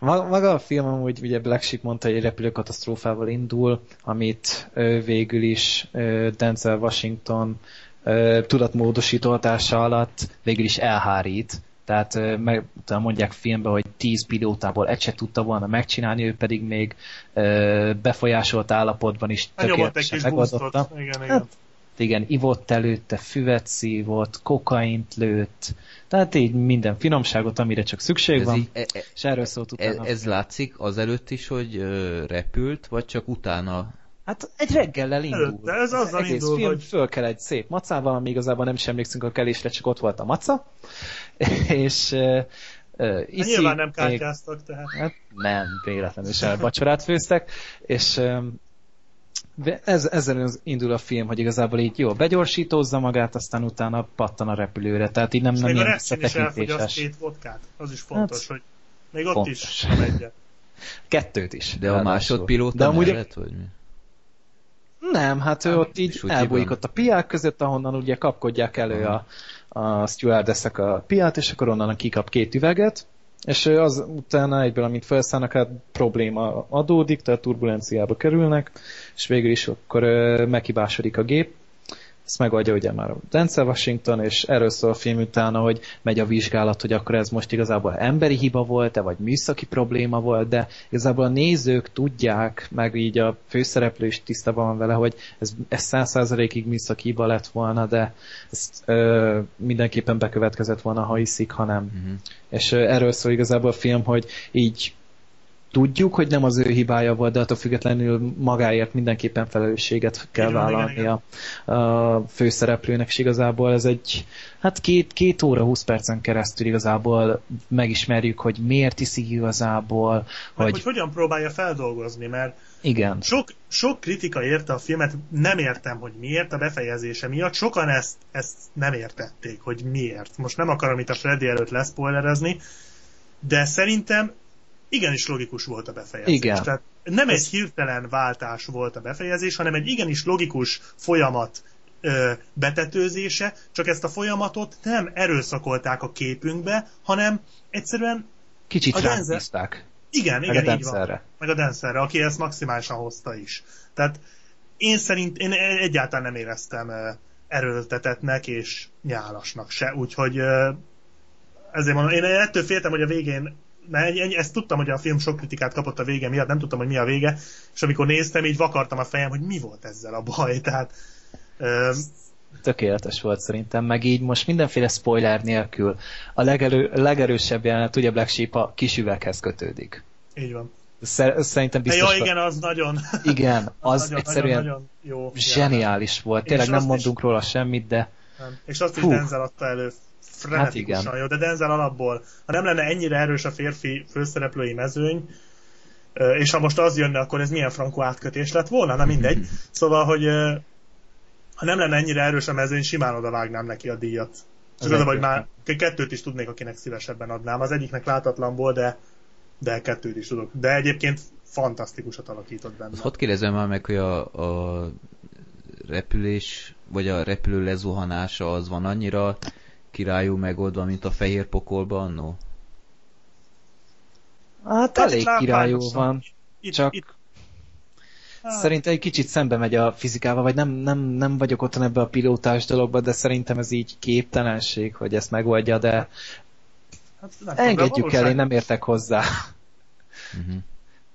(laughs) maga a film amúgy ugye Black Sheep mondta, hogy egy repülőkatasztrófával indul, amit végül is Denzel Washington tudatmódosítóhatása alatt végül is elhárít, tehát meg, mondják filmben, hogy 10 pilótából egy se tudta volna megcsinálni, ő pedig még befolyásolt állapotban is tökéletesen megoldotta. Igen, igen. Hát, igen, ivott előtte, füvet szívott, kokaint lőtt, tehát így minden finomságot, amire csak szükség ez van, így, e, e, és erről szólt utána. Ez, ez látszik azelőtt is, hogy ö, repült, vagy csak utána Hát egy reggellel indul. De ez azzal egész indul, film hogy... föl kell egy szép macával, ami igazából nem is emlékszünk a kelésre, csak ott volt a maca. (laughs) és uh, uh, iszik, nyilván nem kártyáztak, még... tehát. Hát nem, véletlenül sem vacsorát főztek, és um, ez, ezzel indul a film, hogy igazából így jó, begyorsítózza magát, aztán utána pattan a repülőre, tehát így nem, nem ilyen visszatekintéses. két vodkát, az is fontos, hát, hogy még ott fontos. is egyet. (laughs) Kettőt is. De a másodpilóta De amúgy mellett, vagy mi? Nem, hát ő ott így elbújik ott a piák között, ahonnan ugye kapkodják elő a, a stewardessek a piát, és akkor onnan kikap két üveget, és az utána egyből, amint felszállnak, hát probléma adódik, tehát turbulenciába kerülnek, és végül is akkor meghibásodik a gép, ezt megoldja ugye már a Denzel Washington, és erről szól a film utána, hogy megy a vizsgálat, hogy akkor ez most igazából emberi hiba volt-e, vagy műszaki probléma volt, de igazából a nézők tudják, meg így a főszereplő is tisztában van vele, hogy ez, ez száz százalékig műszaki hiba lett volna, de ezt ö, mindenképpen bekövetkezett volna, ha hiszik, ha nem. Uh-huh. És ö, erről szól igazából a film, hogy így tudjuk, hogy nem az ő hibája volt, de attól függetlenül magáért mindenképpen felelősséget kell igen, vállalni igen, igen. A, a főszereplőnek, és igazából ez egy, hát két, két óra, húsz percen keresztül igazából megismerjük, hogy miért iszik igazából, hogy... hogy hogyan próbálja feldolgozni, mert igen. Sok, sok kritika érte a filmet, nem értem, hogy miért, a befejezése miatt. Sokan ezt, ezt nem értették, hogy miért. Most nem akarom itt a Freddy előtt leszpoilerezni, de szerintem igenis logikus volt a befejezés. Igen. Tehát nem egy hirtelen váltás volt a befejezés, hanem egy igenis logikus folyamat ö, betetőzése, csak ezt a folyamatot nem erőszakolták a képünkbe, hanem egyszerűen Kicsit rábízták. Igen, Meg igen, a így van. Meg a Dancerre, aki ezt maximálisan hozta is. Tehát én szerint, én egyáltalán nem éreztem erőltetetnek és nyálasnak se, úgyhogy ezért mondom, én ettől féltem, hogy a végén mert ezt tudtam, hogy a film sok kritikát kapott a vége miatt, nem tudtam, hogy mi a vége, és amikor néztem, így vakartam a fejem, hogy mi volt ezzel a baj, tehát ö, Tökéletes volt szerintem, meg így most mindenféle spoiler nélkül a legerő, legerősebb jelenet, ugye Black Sheep a kis üveghez kötődik. így van. Szer- szerintem biztos... ja, igen, az nagyon, (laughs) igen, az nagyon, egyszerűen nagyon, nagyon jó. zseniális volt. És Tényleg nem azt is- mondunk róla semmit, de Nem. És azt is Fú. Denzel adta elő frenetikusan Hát jó, de Denzel alapból, ha nem lenne ennyire erős a férfi főszereplői mezőny, és ha most az jönne, akkor ez milyen frankó átkötés lett volna, na mindegy. (laughs) Szóval, hogy ha nem lenne ennyire erős a mezőny, simán oda vágnám neki a díjat. Az Csak az, hogy már kettőt is tudnék, akinek szívesebben adnám. Az egyiknek látatlanból, de, de kettőt is tudok. De egyébként fantasztikusat alakított benne. Azt hadd kérdezem már meg, hogy a, a repülés, vagy a repülő lezuhanása az van annyira királyú megoldva, mint a fehér pokolban annó? hát Hát elég királyú van. Itt, csak- itt, Hát, Szerintem egy kicsit szembe megy a fizikával, vagy nem, nem, nem vagyok otthon ebbe a pilótás dologba, de szerintem ez így képtelenség, hogy ezt megoldja, de hát engedjük el, én nem értek hozzá. Uh-huh.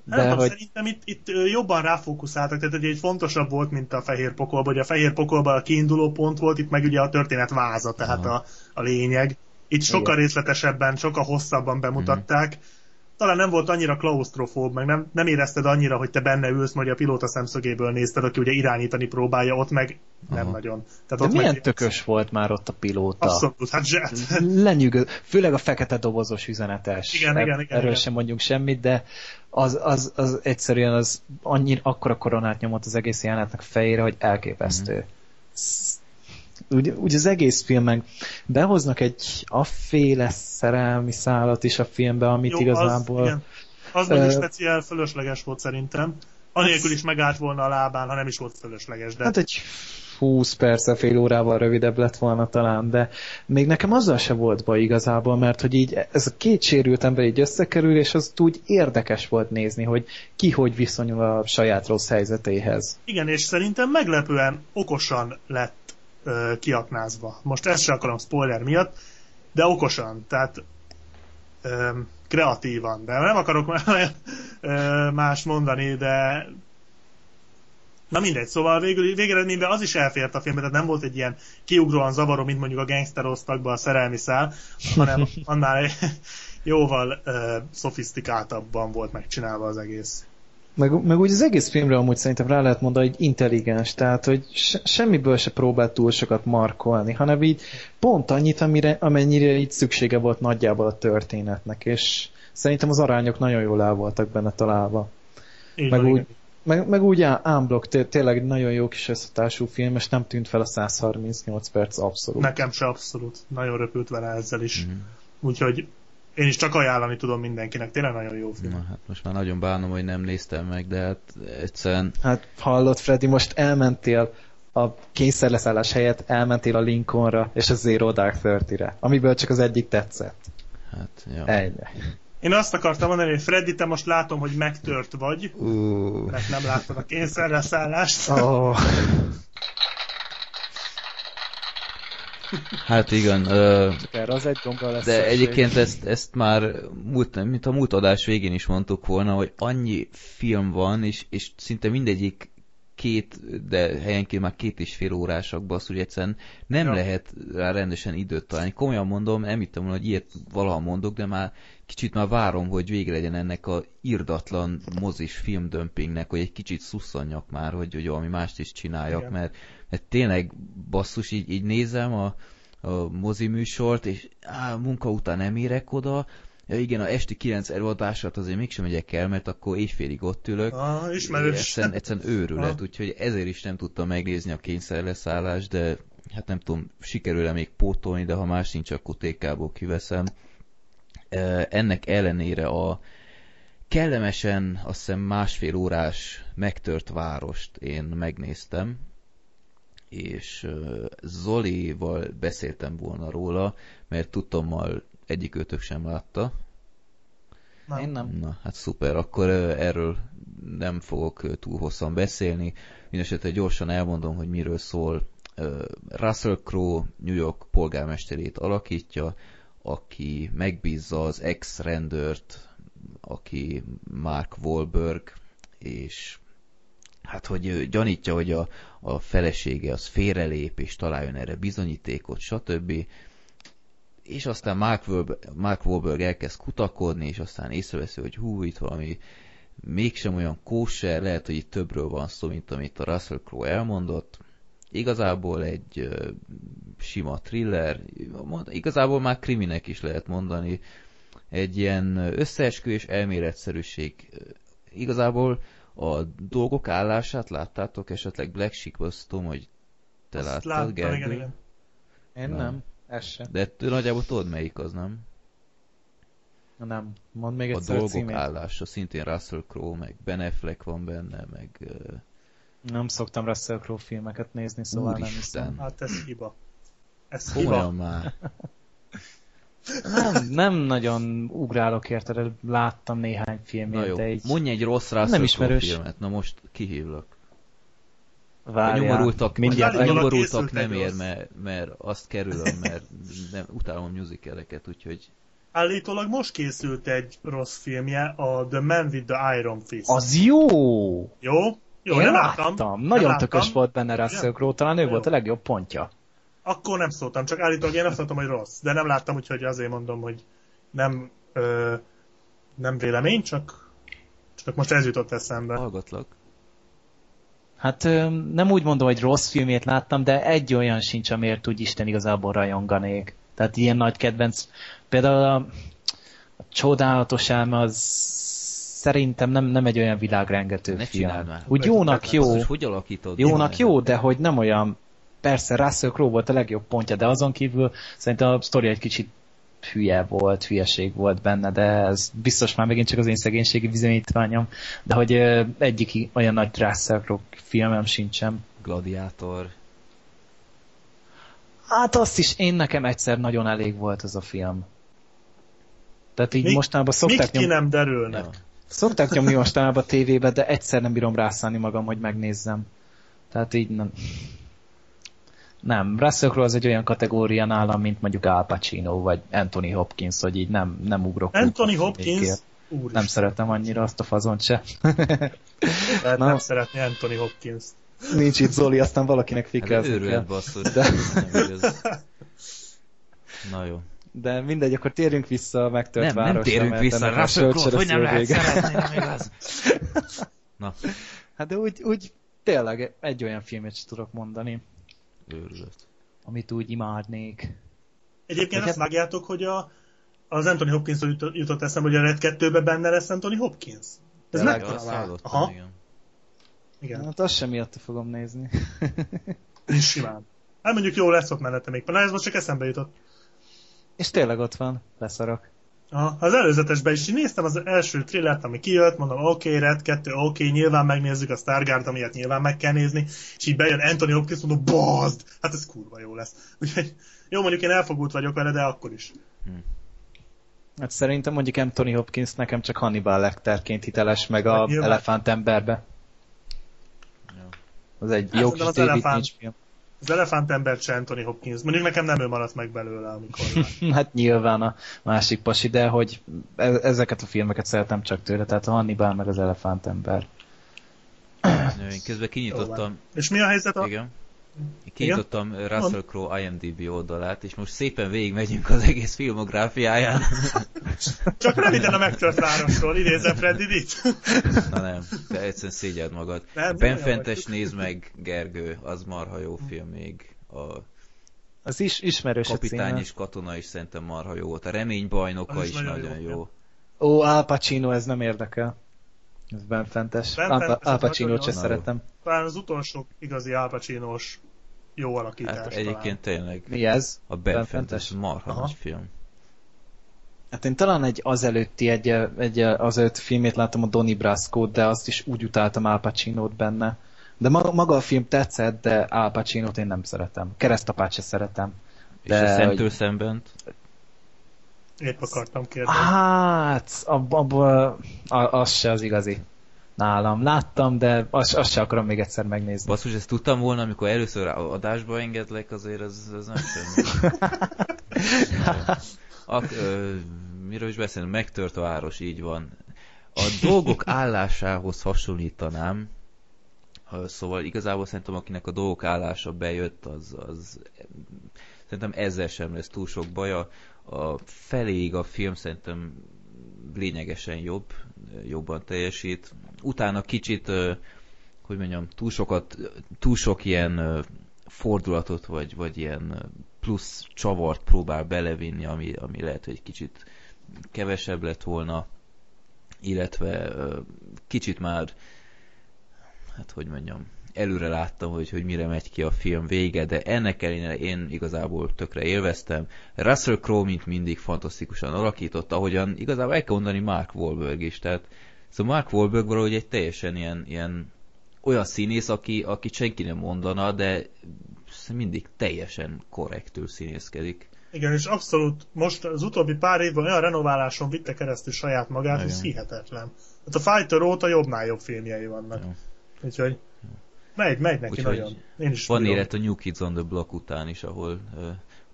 De nem, hogy... szerintem itt, itt jobban ráfókuszáltak, tehát egy fontosabb volt, mint a fehér pokolban, hogy a fehér pokolban a kiinduló pont volt, itt meg ugye a történet váza, tehát Aha. a, a lényeg. Itt sokkal részletesebben, sokkal hosszabban bemutatták. Talán nem volt annyira klaustrofób, meg nem, nem érezted annyira, hogy te benne ülsz, majd a pilóta szemszögéből nézted, aki ugye irányítani próbálja, ott meg nem Aha. nagyon. Tehát de ott milyen meg... tökös volt már ott a pilóta. Abszolút, hát zset. Lenyűgöz, főleg a fekete dobozos üzenetes. Igen, igen, igen, Erről igen. sem mondjunk semmit, de az, az, az egyszerűen az annyira akkora koronát nyomott az egész jelenetnek fejére, hogy elképesztő. Mhm. Mm. Úgy, úgy az egész filmen behoznak egy afféle szerelmi szálat is a filmbe, amit Jó, igazából... Az, igen. az mondjuk Ö, speciál fölösleges volt szerintem. Anélkül is megállt volna a lábán, ha nem is volt fölösleges. De... Hát egy 20 perce, fél órával rövidebb lett volna talán, de még nekem azzal se volt baj igazából, mert hogy így ez a két sérült ember így összekerül, és az úgy érdekes volt nézni, hogy ki hogy viszonyul a saját rossz helyzetéhez. Igen, és szerintem meglepően okosan lett ö, kiaknázva. Most ezt sem akarom spoiler miatt, de okosan, tehát ö, kreatívan, de nem akarok (laughs) már más mondani, de Na mindegy, szóval végül, végeredményben az is elfért a filmbe, tehát nem volt egy ilyen kiugróan zavaró, mint mondjuk a gangster osztagban a szerelmi szál, hanem (laughs) annál jóval ö, szofisztikáltabban volt megcsinálva az egész. Meg, meg úgy az egész filmre amúgy szerintem rá lehet mondani, hogy intelligens, tehát hogy se, semmiből se próbált túl sokat markolni, hanem így pont annyit, amire, amennyire így szüksége volt nagyjából a történetnek, és szerintem az arányok nagyon jól el voltak benne találva. Így Meg van, úgy, igen. Meg, meg úgy ámblok, té- tényleg nagyon jó kis összetású film, és nem tűnt fel a 138 perc abszolút. Nekem se abszolút. Nagyon röpült vele ezzel is. Mhm. Úgyhogy én is csak ajánlani tudom mindenkinek. Tényleg nagyon jó film. Na, hát most már nagyon bánom, hogy nem néztem meg, de hát egyszerűen Hát hallott Freddy, most elmentél a kényszerleszállás helyett elmentél a Lincolnra és a Zero Dark Thirty-re, amiből csak az egyik tetszett. hát, ja. Ennyi. Én azt akartam mondani, hogy Freddy, te most látom, hogy megtört vagy, Uh, mert nem láttad a kényszerleszállást. Oh. hát igen, ö, Erre az egy gombra lesz de szükség. egyébként ezt, ezt már múlt, mint a múlt adás végén is mondtuk volna, hogy annyi film van, és, és szinte mindegyik két, de helyenként már két és fél órásak basszus, egyszerűen nem ja. lehet rá rendesen időt találni. Komolyan mondom, nem hittem volna, hogy ilyet valaha mondok, de már kicsit már várom, hogy vége legyen ennek a irdatlan mozis filmdömpingnek, hogy egy kicsit szusszanjak már, hogy, hogy valami mást is csináljak, Igen. mert, mert tényleg basszus, így, így nézem a, a mozi műsort, és á, munka után nem érek oda, ja igen, a esti 9 előadását azért mégsem megyek el, mert akkor éjfélig ott ülök, Ah, ismerős. Egyszerűen, egyszerűen őrület, Aha. úgyhogy ezért is nem tudtam megnézni a kényszerleszállást, de hát nem tudom, sikerül-e még pótolni, de ha más nincs, akkor TK-ból kiveszem. Ennek ellenére a kellemesen, azt hiszem másfél órás megtört várost én megnéztem, és Zolival beszéltem volna róla, mert tudtommal egyik őtök sem látta, Nem. Én nem. Na, hát szuper, akkor erről nem fogok túl hosszan beszélni. Mindenesetre gyorsan elmondom, hogy miről szól. Russell Crowe New York polgármesterét alakítja, aki megbízza az ex-rendőrt, aki Mark Wahlberg, és hát hogy gyanítja, hogy a, a felesége az félrelép, és találjon erre bizonyítékot, stb. És aztán Mark Wahlberg, Mark Wahlberg elkezd kutakodni, és aztán észreveszi, hogy hú, itt valami mégsem olyan kóser, lehet, hogy itt többről van szó, mint amit a Russell Crowe elmondott. Igazából egy ö, sima thriller, igazából már kriminek is lehet mondani, egy ilyen összeesküvés elméletszerűség. Igazából a dolgok állását láttátok, esetleg Black Sheep, azt tudom, hogy te Azt láttad, láttam, Gergő? igen, igen. Én Nem. nem. Ez sem. De te nagyjából tudod melyik az, nem? Nem. Mondd még egyszer a dolgok címét. állása, szintén Russell Crowe, meg Ben Affleck van benne, meg uh, Nem szoktam Russell Crowe filmeket nézni, szóval nem Úristen. hiszem. Hát ez hiba. Ez komolyan hiba. már. Nem, nem nagyon ugrálok érte, de láttam néhány Na filmjét, jó, de így mondj egy rossz Russell Nem Crowe ismerős. filmet, na most kihívlak. A várjál. nyomorultak, mindjárt a nyomorultak nem ér, mert, mert azt kerülöm, mert nem, utálom a musicaleket, úgyhogy Állítólag most készült egy rossz filmje, a The Man with the Iron Fist. Az jó! Jó? Jó, Én nem láttam. láttam. Nagyon nem tökös láttam. volt benne Russell? Crowe, talán ő Jó. volt a legjobb pontja. Akkor nem szóltam, csak állítólag én azt mondtam, hogy rossz. De nem láttam, úgyhogy azért mondom, hogy nem, ö, nem vélemény, csak, csak most ez jutott eszembe. hallgatlak. Hát nem úgy mondom, hogy rossz filmét láttam, de egy olyan sincs, amiért úgy Isten igazából rajonganék. Tehát ilyen nagy kedvenc. Például a, a csodálatos elme az szerintem nem, nem egy olyan világrengető Ne film. már. Úgy jónak jó, hogy alakítod? jónak jó, de hogy nem olyan persze Russell Crowe volt a legjobb pontja, de azon kívül szerintem a sztori egy kicsit hülye volt, hülyeség volt benne, de ez biztos már megint csak az én szegénységi bizonyítványom, de hogy ö, egyik olyan nagy Russell Crowe filmem sincsen. Gladiátor. Hát azt is én nekem egyszer nagyon elég volt ez a film. Tehát így Mik- mostanában szokták, ki nyom, nem derülnek? Ja. szokták nyomni mostanában a tévébe, de egyszer nem bírom rászállni magam, hogy megnézzem. Tehát így nem. Nem, Russell Crowe az egy olyan kategória nálam, mint mondjuk Al Pacino, vagy Anthony Hopkins, hogy így nem, nem ugrok. Anthony úgy, Hopkins, úr Nem szeretem annyira azt a fazont se. lehet (laughs) Na. nem szeretni Anthony Hopkins. Nincs itt Zoli, aztán valakinek Hát fikázni őrület kell. basszus. De- Nem. Na jó. De mindegy, akkor térjünk vissza a megtört Nem, nem városra, térünk mert vissza. Russell Crowe-t, hogy nem lehet szeretni, nem igaz? (laughs) Na, Hát de úgy, úgy tényleg egy olyan filmet sem tudok mondani, őrület. amit úgy imádnék. Egyébként Neked- azt vágjátok, hogy a, az Anthony Hopkins jutott, eszembe, hogy a Red 2-ben benne lesz Anthony Hopkins. Ez Tényleg? meg Azt hallottam, Aha. igen. Igen, Hát azt sem miatt fogom nézni. is (laughs) simán. Hát mondjuk jó lesz ott mellette még. Na ez most csak eszembe jutott. És tényleg ott van, leszarok. Aha, az előzetesben is néztem az első trillert, ami kijött, mondom, oké, okay, Red 2, oké, okay, nyilván megnézzük a Stargard, amilyet nyilván meg kell nézni, és így bejön Anthony Hopkins, mondom, bazd! Hát ez kurva jó lesz. Úgyhogy, jó, mondjuk én elfogult vagyok vele, de akkor is. Hát szerintem mondjuk Anthony Hopkins nekem csak Hannibal Lecterként hiteles, meg a Hát nyilván. Elefánt emberbe. Az egy Hát jó kis az David Elefánt- Lynch film. Az Elefánt ember se Anthony Hopkins. Mondjuk nekem nem ő maradt meg belőle, amikor. (laughs) Hát nyilván a másik pasi, de hogy e- ezeket a filmeket szeretem csak tőle, tehát a Hannibal meg az Elefánt ember. Jó, Én közben kinyitottam. És mi a helyzet a... igen. Kinyitottam Russell Crowe IMDb oldalát, és most szépen végigmegyünk az egész filmográfiáján. (laughs) Csak röviden a megtört városról, idézem Freddy-t. Na nem, te egyszerűen szégyeld magad. Nem, ben nem Fentes vagy. nézd meg, Gergő, az marha jó film még. A Az is ismerős a kapitány címe. és katona is szerintem marha jó volt. A remény bajnoka Az is is nagyon nagyon jó jó. Ó, Al Pacino, ez nem érdekel. Ez Ben Fentes. Ben Al, Pacino-t nagyon se szeretem. Talán az utolsó igazi Al Pacino-s jó alakítás. Hát talán. egyébként tényleg Mi ez? a Ben Ben Fentes Fentes? marha Aha. nagy film. Hát én talán egy azelőtti, egy, egy azelőtt filmét láttam a Donnie brasco de azt is úgy utáltam Al Pacino-t benne. De maga, maga a film tetszett, de Al Pacino-t én nem szeretem. Keresztapát se szeretem. És De a szemtől hogy- szemben Épp akartam kérdezni. Hát, ab, abból az se az igazi nálam. Láttam, de azt, azt se akarom még egyszer megnézni. Basszus, ezt tudtam volna, amikor először adásba engedlek, azért ez, ez nem semmi. (laughs) Ak, ö, miről is beszélünk? Megtört a város, így van. A dolgok állásához hasonlítanám, szóval igazából szerintem akinek a dolgok állása bejött, az, az szerintem ezzel sem lesz túl sok baja. A feléig a film szerintem lényegesen jobb, jobban teljesít. Utána kicsit, hogy mondjam, túl sokat, túl sok ilyen fordulatot, vagy, vagy ilyen plusz csavart próbál belevinni, ami, ami lehet, hogy kicsit kevesebb lett volna, illetve kicsit már, hát hogy mondjam, előre láttam, hogy, hogy mire megy ki a film vége, de ennek ellenére én igazából tökre élveztem. Russell Crowe, mint mindig, fantasztikusan alakított, ahogyan igazából el kell mondani Mark Wahlberg is, tehát szóval Mark Wahlberg valahogy egy teljesen ilyen, ilyen olyan színész, aki, aki senki nem mondana, de mindig teljesen korrektül színészkedik. Igen, és abszolút most az utóbbi pár évben olyan renováláson vitte keresztül saját magát, hogy hihetetlen. Hát a Fighter óta jobbnál jobb filmjei vannak. Ja. Úgyhogy megy, megy neki Úgyhogy nagyon. Én is van élet a New Kids on the Block után is, ahol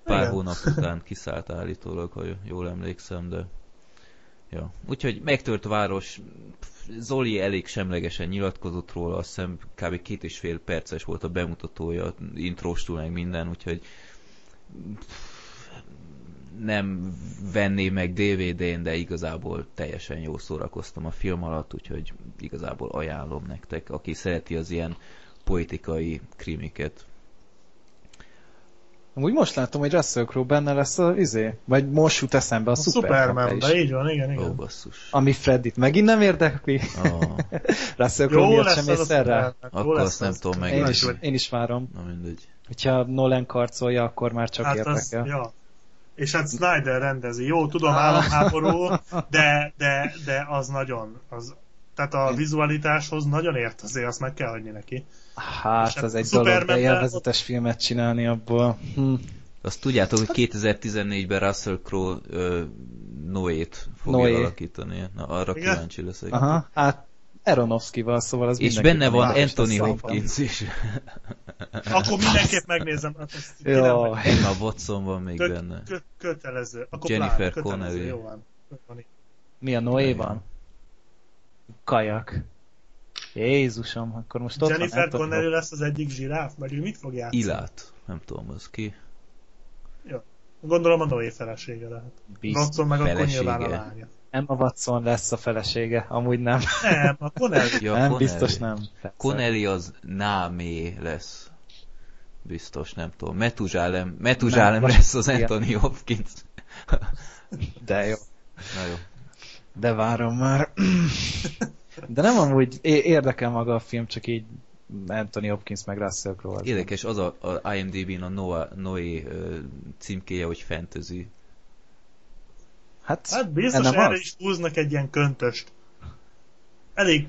pár Igen. hónap (laughs) után kiszállt állítólag, ha jól emlékszem, de ja. Úgyhogy megtört város, Zoli elég semlegesen nyilatkozott róla, azt hiszem kb. két és fél perces volt a bemutatója, intróstul meg minden, úgyhogy nem venném meg DVD-n, de igazából teljesen jó szórakoztam a film alatt, úgyhogy igazából ajánlom nektek, aki szereti az ilyen politikai krimiket. Amúgy most látom, hogy Russell Crowe benne lesz az izé, vagy most jut eszembe a, a Superman de így van, igen, igen. Ó, basszus. Ami Freddit megint nem érdekli. Oh. (laughs) Russell Crowe miatt sem ész erre? Akkor azt nem tudom meg. Én is, én is várom. Na mindegy. Hogyha Nolan karcolja, akkor már csak hát érdekel. Az, ja. És hát Snyder rendezi. Jó, tudom, ah. államháború, de, de, de az nagyon, az, tehát a vizualitáshoz nagyon ért azért, azt meg kell hagyni neki. Hát, az egy dolog, de élvezetes ott... filmet csinálni abból. Hm. Azt tudjátok, hogy 2014-ben Russell Crowe Noé-t fogja Noé. alakítani. Na, arra Igen? kíváncsi leszek. Aha, hát Aronofsky-val, szóval az És benne van Anthony Hopkins is. (laughs) Akkor mindenképp megnézem. Hát Jó. Emma Watson van még Kö- benne. Kö- kötelező. Akkor Jennifer Connelly. Mi a Noé-ban? Kajak. Jézusom, akkor most ott Jennifer van, Connelly lesz az egyik zsiráf? Vagy ő mit fog játszani? Ilát. Nem tudom, az ki. Jó. Gondolom a Noé felesége lehet. Watson meg akkor nyilván a lánya. Emma Watson lesz a felesége, amúgy nem. Nem, a Connelly. Ja, nem, Connelly. biztos nem. Persze. Connelly az Námé lesz. Biztos, nem tudom. Metuzsálem, Metuzsálem nem, lesz az Anthony Hopkins. De jó. Na jó. De várom már. De nem amúgy érdekel maga a film, csak így Anthony Hopkins meg Russell Crowe. Érdekes, az a, a IMDb-n a Noah, Noé címkéje, hogy fantasy. Hát, hát biztos erre az. is húznak egy ilyen köntöst. Elég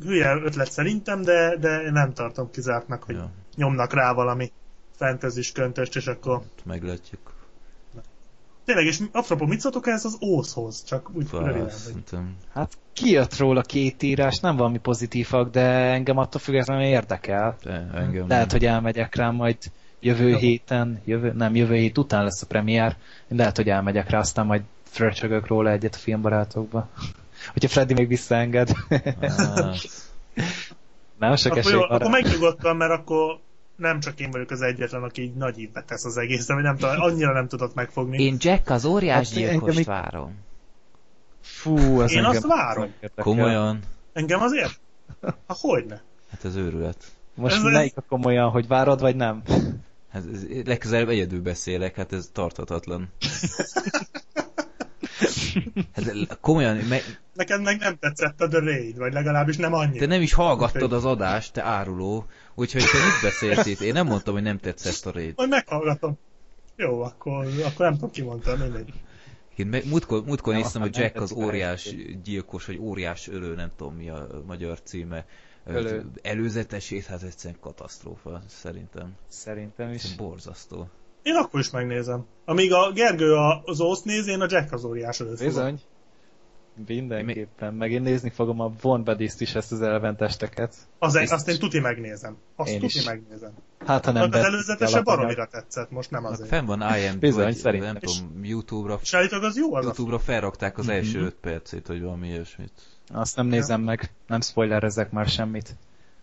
hülye ötlet szerintem, de, de nem tartom kizártnak, hogy ja. nyomnak rá valami fantasy köntöst, és akkor... Meglátjuk. Tényleg, és apropó, mit szóltok ehhez az ószhoz? Csak úgy röviden. Hát kijött róla két írás, nem valami pozitívak, de engem attól függetlenül érdekel. De, engem Lehet, nem. hogy elmegyek rá majd jövő Jó. héten, jövő, nem, jövő hét után lesz a premier. Lehet, hogy elmegyek rá, aztán majd fröcsögök róla egyet a filmbarátokba. (laughs) Hogyha Freddy még visszaenged. Hát. (laughs) nem sok akkor esély jó, Akkor megnyugodtam, mert akkor nem csak én vagyok az egyetlen, aki így nagy ívbe tesz az egész, ami nem tudom, annyira nem tudott megfogni. Én Jack az óriás hát, gyilkost engem... várom. Fú, ez Én engem azt várom. Komolyan? Engem azért? Ha hogyne? Hát az őrület. Most ez melyik a komolyan, hogy várod, vagy nem? Hát legközelebb egyedül beszélek, hát ez tarthatatlan. (laughs) Hát, komolyan... Me... Neked meg nem tetszett a The Raid, vagy legalábbis nem annyira. Te nem is hallgattad az adást, te áruló. Úgyhogy te mit beszélsz itt? Én nem mondtam, hogy nem tetszett a Raid. Majd meghallgatom. Jó, akkor, akkor nem tudom, ki mondta, mindegy. Én múltkor, múltkor néztem, hogy Jack az óriás gyilkos, vagy óriás ölő, nem tudom mi a magyar címe. Ölő. Előzetesét, hát egyszerűen katasztrófa, szerintem. Szerintem is. Borzasztó. Én akkor is megnézem. Amíg a Gergő az Ószt néz, én a Jack az óriás előtt. Bizony. Mindenképpen. Meg én nézni fogom a Von Badist is, ezt az elventesteket. Az, Biztos. azt én tuti megnézem. Azt Én tuti is. megnézem. Hát, ha nem Az vett előzetese baromira tetszett, most nem Hát azért. fenn van IMDb, Bizony, vagy szerintem nem tudom, YouTube-ra, És az jó az YouTube-ra felrakták az első Mhm. öt percét, vagy valami ilyesmit. Azt nem nézem meg, nem spoilerezek már semmit.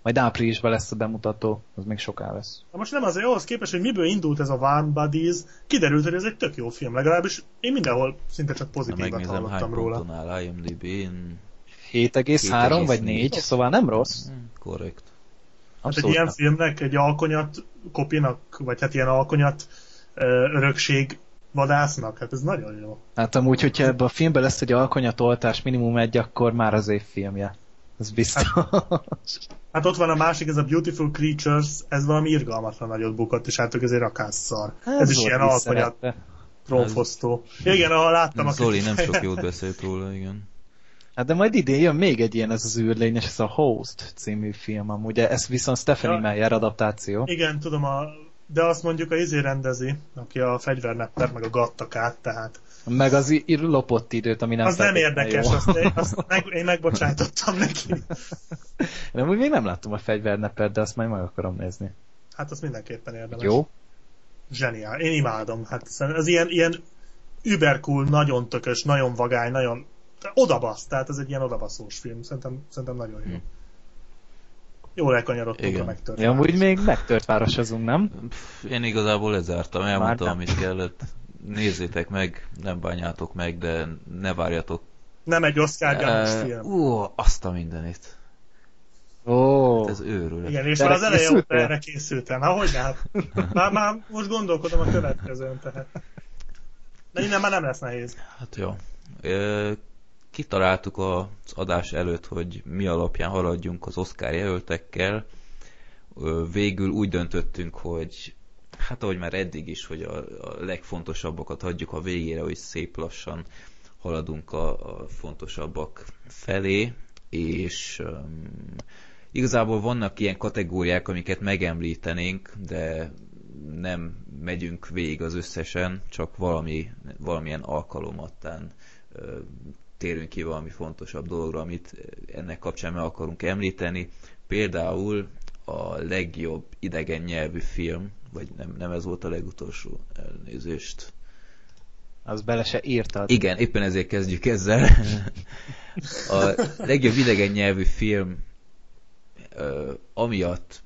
Majd áprilisban lesz a bemutató, az még soká lesz. Na most nem azért, ahhoz képest, hogy miből indult ez a Warm Buddies, kiderült, hogy ez egy tök jó film, legalábbis én mindenhol szinte csak Na, pozitívat megnézem, hány hallottam róla. ponton áll IMDb-n. 7,3 vagy 7,4. 4, szóval nem rossz. Hm, Korrekt. Hát egy ilyen filmnek, egy alkonyat kopinak, vagy hát ilyen alkonyat örökség vadásznak, hát ez nagyon jó. Hát amúgy, hogyha ebben a filmben lesz egy alkonyatoltás minimum egy, akkor már az év filmje. Ez biztos. Hát ott van a másik, ez a Beautiful Creatures, ez valami irgalmatlan nagyot bukott, és hát ők ezért rakásszar. ez is volt ilyen alkonyat trónfosztó. Igen, ahol láttam a Zoli nem sok jót (laughs) beszélt róla, igen. Hát de majd idén jön még egy ilyen, ez az űrlényes, ez a Host című film amúgy, ez viszont Stephanie Ja. Meyer adaptáció. Igen, tudom, a, de azt mondjuk a izé rendezi, aki a fegyvernepper, meg a gattakát, tehát. Meg az i- lopott időt, ami nem az nem érdekes, jó. azt, én, (laughs) azt meg, én megbocsájtottam neki. De amúgy még nem láttam a fegyvernepet, de azt majd meg akarom nézni. Hát az mindenképpen érdemes. Jó? Zseniál. Én imádom. Hát ez ilyen, ilyen übercool, nagyon tökös, nagyon vagány, nagyon odabasz, tehát ez egy ilyen odabaszós film. Szerintem, szerintem nagyon jó. Hm. Jól elkanyarodtunk Igen. a megtört. Ja, amúgy még megtört városozunk, nem? Pff, Én igazából lezártam, elmondtam, amit kellett. Nézzétek meg, nem bánjátok meg, de ne várjatok. Nem egy Oscar gyanús Eh, film. Ú, azt a mindenit. Ó, Hát ez őrület. Igen, és De már az eleje óta erre készültem. Ahogy nem? Már, már most gondolkodom a következőn, tehát. De innen már nem lesz nehéz. Hát jó. Ö, Kitaláltuk az adás előtt, hogy mi alapján haladjunk az Oscar jelöltekkel. Végül úgy döntöttünk, hogy hát ahogy már eddig is, hogy a, a legfontosabbakat hagyjuk a végére, hogy szép lassan haladunk a, a fontosabbak felé, és um, igazából vannak ilyen kategóriák, amiket megemlítenénk, de nem megyünk végig az összesen, csak valami, valamilyen alkalomattán térünk ki valami fontosabb dologra, amit ennek kapcsán meg akarunk említeni. Például a legjobb idegen nyelvű film, vagy nem, nem ez volt a legutolsó elnézést. az bele se írtad. Igen, éppen ezért kezdjük ezzel. A legjobb idegen nyelvű film ö, amiatt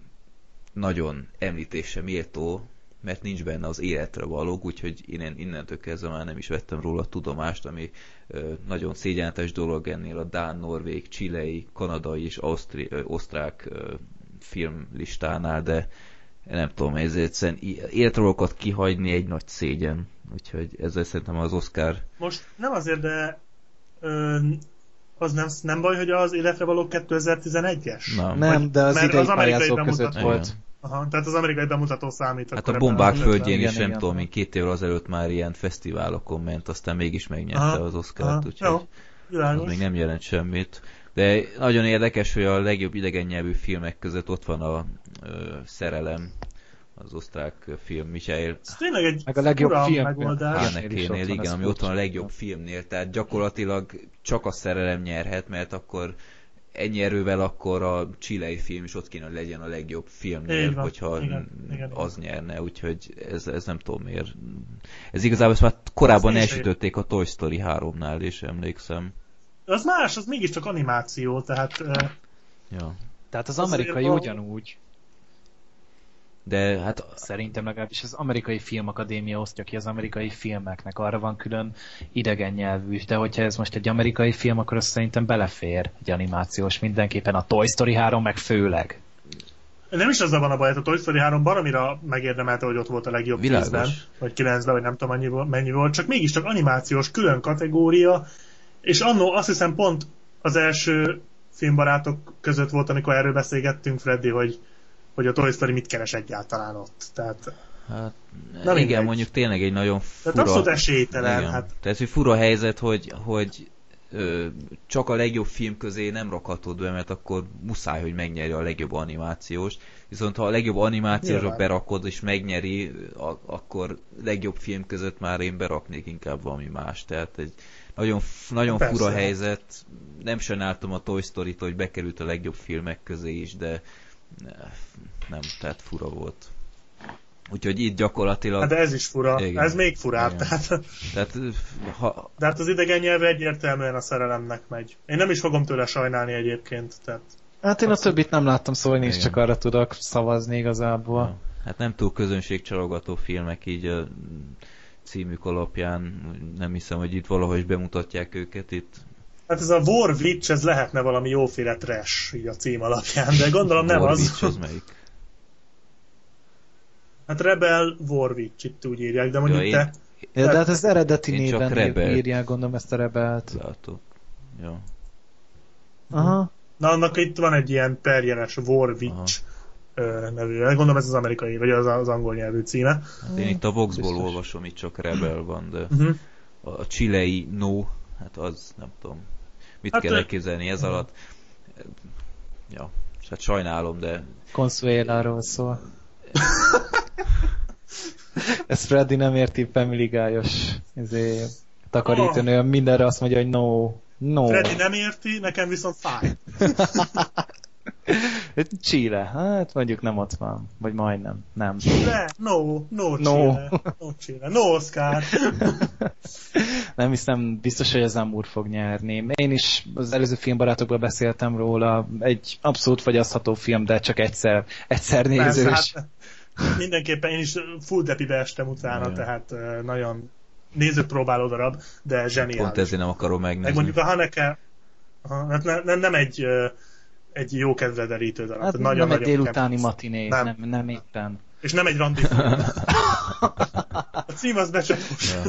nagyon említése méltó, mert nincs benne az életre valók, úgyhogy én innentől kezdve már nem is vettem róla tudomást, ami ö, nagyon szégyenletes dolog ennél a Dán, Norvég, Csilei, Kanadai és Ausztri, ö, Osztrák ö, filmlistánál, de nem tudom, ez egyszerűen i- életre valókat kihagyni egy nagy szégyen, úgyhogy ezzel szerintem az Oscar Most nem azért, de ö, az nem, nem baj, hogy az életre való 2011-es? Nem. Nem, de az Mert idei az amerikai pályázók bemutató- között volt. Igen. Aha, tehát az amerikai bemutató számít. Hát a bombák földjén is nem tudom, mint két évvel azelőtt már ilyen fesztiválokon ment, aztán mégis megnyerte Aha, az Oscart, aha, úgyhogy jó, az még nem jelent semmit. De nagyon érdekes, hogy a legjobb idegen nyelvű filmek között ott van a ö, Szerelem, az osztrák film Michael Ez tényleg egy Meg a legjobb film. megoldás. Hanekénél, igen, ami ott van a legjobb filmnél, tehát gyakorlatilag csak a szerelem nyerhet, mert akkor ennyi erővel akkor a csilei film is ott kéne, hogy legyen a legjobb filmnél, van, hogyha igen, igen, az nyerne, úgyhogy ez, ez nem tudom miért. Ez igazából ezt már korábban elsütötték a Toy Story 3-nál is, emlékszem. Az más, az mégiscsak animáció, tehát Ja. Tehát az amerikai van- ugyanúgy. De hát Szerintem legalábbis az amerikai filmakadémia osztja ki az amerikai filmeknek, arra van külön idegen nyelvű, de hogyha ez most egy amerikai film, akkor az szerintem belefér egy animációs mindenképpen a Toy Story 3 meg főleg. nem is azzal van a baj, hát a Toy Story 3 baromira megérdemelte, hogy ott volt a legjobb Világos. 10-ben, vagy 9-ben, vagy nem tudom mennyi, mennyi volt, csak mégiscsak animációs külön kategória, és annó azt hiszem pont az első filmbarátok között volt, amikor erről beszélgettünk, Freddy, hogy, hogy a Toy Story mit keres egyáltalán ott. Tehát, Hát, Na igen, mindegy. mondjuk tényleg egy nagyon tehát fura... abszolút esélytelen. igen. Hát, Tehát, hogy fura helyzet, hogy, hogy ö, csak a legjobb film közé nem rakhatod be, mert akkor muszáj, hogy megnyeri a legjobb animációs. Viszont ha a legjobb animációsra berakod és megnyeri, a, akkor legjobb film között már én beraknék inkább valami más. Tehát egy nagyon, nagyon Persze. fura helyzet. Nem sajnáltam a Toy Story-t, hogy bekerült a legjobb filmek közé is, de nem, tehát fura volt. Úgyhogy itt gyakorlatilag... Hát de ez is fura. Igen. Ez még furább. Igen. Tehát, Tehát ha, de hát az idegen nyelv egyértelműen a szerelemnek megy. Én nem is fogom tőle sajnálni egyébként. Tehát Hát én a többit nem láttam, szóval én is csak arra tudok szavazni igazából. hát nem túl közönségcsalogató filmek így a címük alapján. Nem hiszem, hogy itt valahogy bemutatják őket itt. Hát ez a War Witch, ez lehetne valami jóféle trash, így a cím alapján, de gondolom nem War az. Witch az melyik? Hát Rebel War Witch, itt úgy írják, de mondjuk Ja, én- te... Ja, de hát az eredeti Én néven Rebelt. írják, gondolom ezt a rebelt. Látok. Ja. Aha. Na, annak itt van egy ilyen perjeles War Witch ö, nevű. Gondolom ez az amerikai, vagy az, az angol nyelvű címe. Hát én itt a Voxból Biztos. olvasom, itt csak Rebel van, de Uh-huh. a csilei No, hát az nem tudom. Mit Hát, kell ö- elképzelni ez alatt? Ja, hát sajnálom, de Consuela-ról szól. (laughs) Ezt Freddy nem érti Family Guy-os izé, takarítónő, mindenre azt mondja, hogy no, no. Freddy nem érti, nekem viszont fáj. (laughs) Chile, hát mondjuk nem ott van, vagy majdnem, nem. De, no, no, No. Chile. No, Chile. No, Oscar. (laughs) Nem hiszem, biztos, hogy az Amur fog nyerni. Én is az előző filmbarátokban beszéltem róla, egy abszolút fogyasztható film, de csak egyszer, egyszer Persze, nézős. hát mindenképpen én is full depibe estem utána, tehát nagyon nézőpróbáló darab, de zseniális. pont ezért nem akarom Meg megnézni. mondjuk a Haneke, hát ne, ne, nem egy egy jó kedvre derítő darab. Hát tehát nem nagyon, egy nagyon délutáni kemény. matiné, Nem. nem. nem, éppen. És nem egy randi. (laughs) A cím az becsapós. Ja.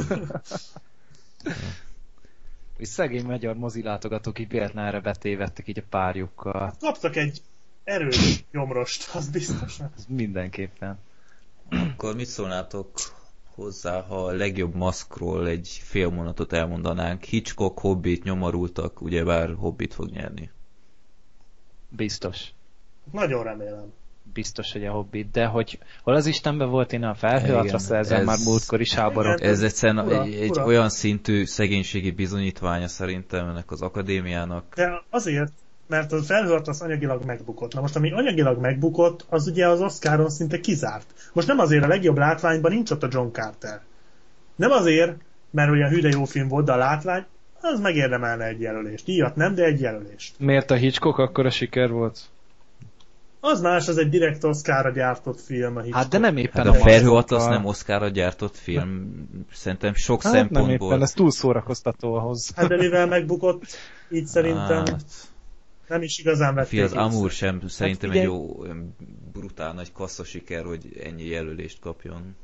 És szegény magyar mozilátogatók így véletlen erre betévedtek így a párjukkal. Kaptak egy erős gyomrost, az biztos. Ez mindenképpen. Akkor mit szólnátok hozzá, ha a legjobb maszkról egy fél mondatot elmondanánk? Hitchcock, Hobbit, nyomorultak, ugyebár Hobbit fog nyerni. Biztos. Nagyon remélem. Biztos, hogy a Hobbit, de hogy hol az Istenben volt én a felhőatra Igen, ezzel ez- már múltkor is. Igen. Ez egyszerűen Ura, egy, egy ura. olyan szintű szegénységi bizonyítványa szerintem ennek az akadémiának. De azért, mert a felhőatlasz anyagilag megbukott. Na most, ami anyagilag megbukott, az ugye az Oscaron szinte kizárt. Most nem azért a legjobb látványban nincs ott a John Carter. Nem azért, mert olyan hű de jó film volt, de a látvány, az megérdemelne egy jelölést. Díjat nem, de egy jelölést. Miért a Hitchcock akkor a siker volt? Az más, az egy direkt Oscarra gyártott film. A Hát de nem éppen Hát a maszkokkal. Felhőatlasz nem Oscarra gyártott film, szerintem sok Hát nem szempontból. éppen, ez túl szórakoztató ahhoz. Hát de mivel megbukott, így szerintem Hát, nem is igazán vették fi, az. Amour sem szerintem egy figyelj- jó, brutál nagy kassza siker, hogy ennyi jelölést kapjon.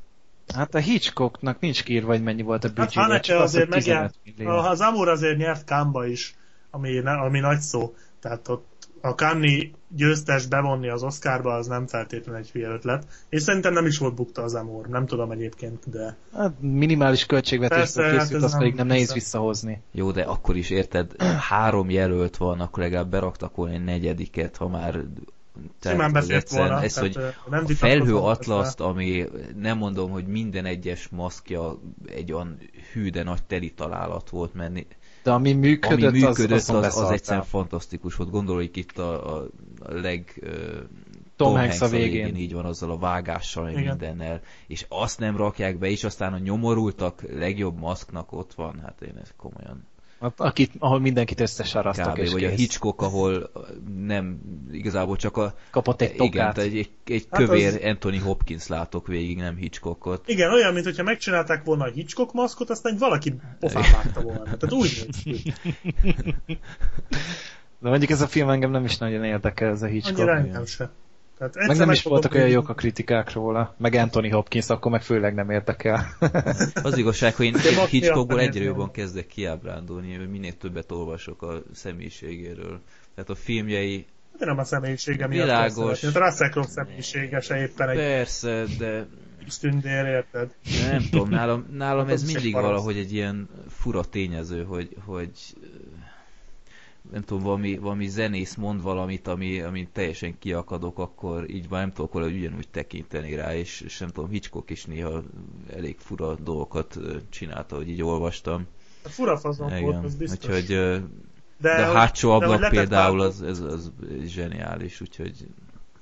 Hát a Hitchcocknak nincs kiírva, hogy mennyi volt a Hát büdzséje, Haneke csak az, hogy azért 15 megjárt, az Amur azért nyert Kánba is, ami, ami nagy szó. Tehát ott a Kanni győztes bevonni az Oscarba, az nem feltétlenül egy hülye ötlet. És szerintem nem is volt bukta az Amur, nem tudom egyébként, de Hát minimális költségvetésből Persze, hát készült, ez azt pedig nem- nehéz visszahozni. Jó, de akkor is érted, (clears throat) három jelölt van, akkor legalább beraktak volna egy negyediket, ha már simán az befért egyszerűen volna. Ez, tehát, hogy nem a felhő atlaszt, ami nem mondom, hogy minden egyes maszkja egy olyan hű, de nagy teli találat volt, mert De ami működött, ami működött, az, az, az, az, egyszerűen fantasztikus volt. Gondoljuk itt a, a, a leg... ö, Tom Hanks a végén. így van, azzal a vágással, Igen. mindennel, és azt nem rakják be, és aztán a nyomorultak legjobb maszknak ott van, hát én ezt komolyan akit, ahol mindenkit összesarasztak kb. és Vagy a kész. Hitchcock, ahol nem igazából csak a Kapott egy igen, tokát. egy, egy, egy Hát kövér az- Anthony Hopkins látok végig, nem Hitchcockot. Igen, olyan, mint hogyha megcsinálták volna a Hitchcock maszkot, aztán valaki pofán vágta volna. Tehát úgy néz ki. (laughs) De mondjuk ez a film engem nem is nagyon érdekel, ez a Hitchcock. Annyira igen. engem se. Tehát Meg nem meg is voltak olyan jók a kritikák róla. Meg Anthony Hopkins, akkor meg főleg nem érdekel. (laughs) Az igazság, hogy én Hitchcockból egyre jobban kezdek kiábrándulni, hogy minél többet olvasok a személyiségéről. Tehát a filmjei, De nem a személyisége miatt. Világos. Tehát Russell Crowe személyisége se éppen egy persze, de tündér, érted? nem tudom, nálam, nálam Hát ez mindig valahogy egy ilyen fura tényező, hogy, hogy nem tudom, valami, valami zenész mond valamit, ami, ami teljesen kiakadok, akkor így már nem tudok hogy ugyanúgy tekinteni rá, és, és nem tudom, Hitchcock is néha elég fura dolgokat csinálta, hogy így olvastam. A fura fazon volt, az biztos. Úgyhogy, de, de a hátsó ablak például az, az, az zseniális, úgyhogy...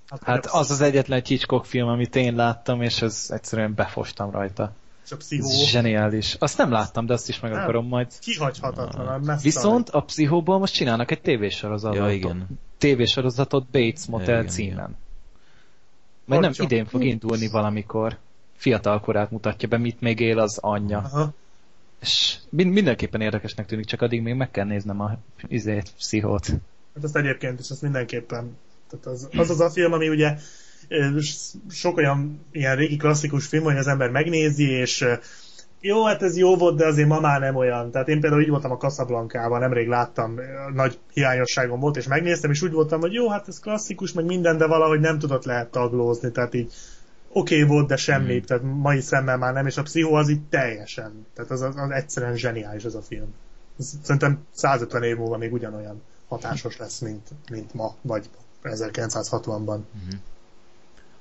Hát, hát az az egyetlen Hitchcock film, amit én láttam, és az egyszerűen befostam rajta. És a pszichó. Zseniális. Azt nem láttam, de azt is meg nem. akarom majd. Kihagyhatatlan. Ah. Viszont a pszichóból most csinálnak egy tévésorozatot. Ja, igen. Tévésorozatot Bates Motel ja, igen, címen. Igen. Majd nem idén fog indulni valamikor. Fiatal korát mutatja be, mit még él az anyja. Aha. És mindenképpen érdekesnek tűnik, csak addig még meg kell néznem a izét, pszichót. Hát azt egyébként is, azt mindenképpen. Tehát az, az az a film, ami ugye sok olyan ilyen régi klasszikus film, hogy az ember megnézi, és jó, hát ez jó volt, de azért ma már nem olyan. Tehát én például így voltam a Casablanca-ban, nemrég láttam, nagy hiányosságom volt, és megnéztem, és úgy voltam, hogy jó, hát ez klasszikus, meg minden, de valahogy nem tudott lehet taglózni, tehát így oké okay volt, de semmi, mm. tehát mai szemmel már nem, és a pszichó az így teljesen, tehát az, az, az egyszerűen zseniális az a film. Szerintem 150 év múlva még ugyanolyan hatásos lesz, mint, mint ma, vagy 1960-ban. Mm-hmm.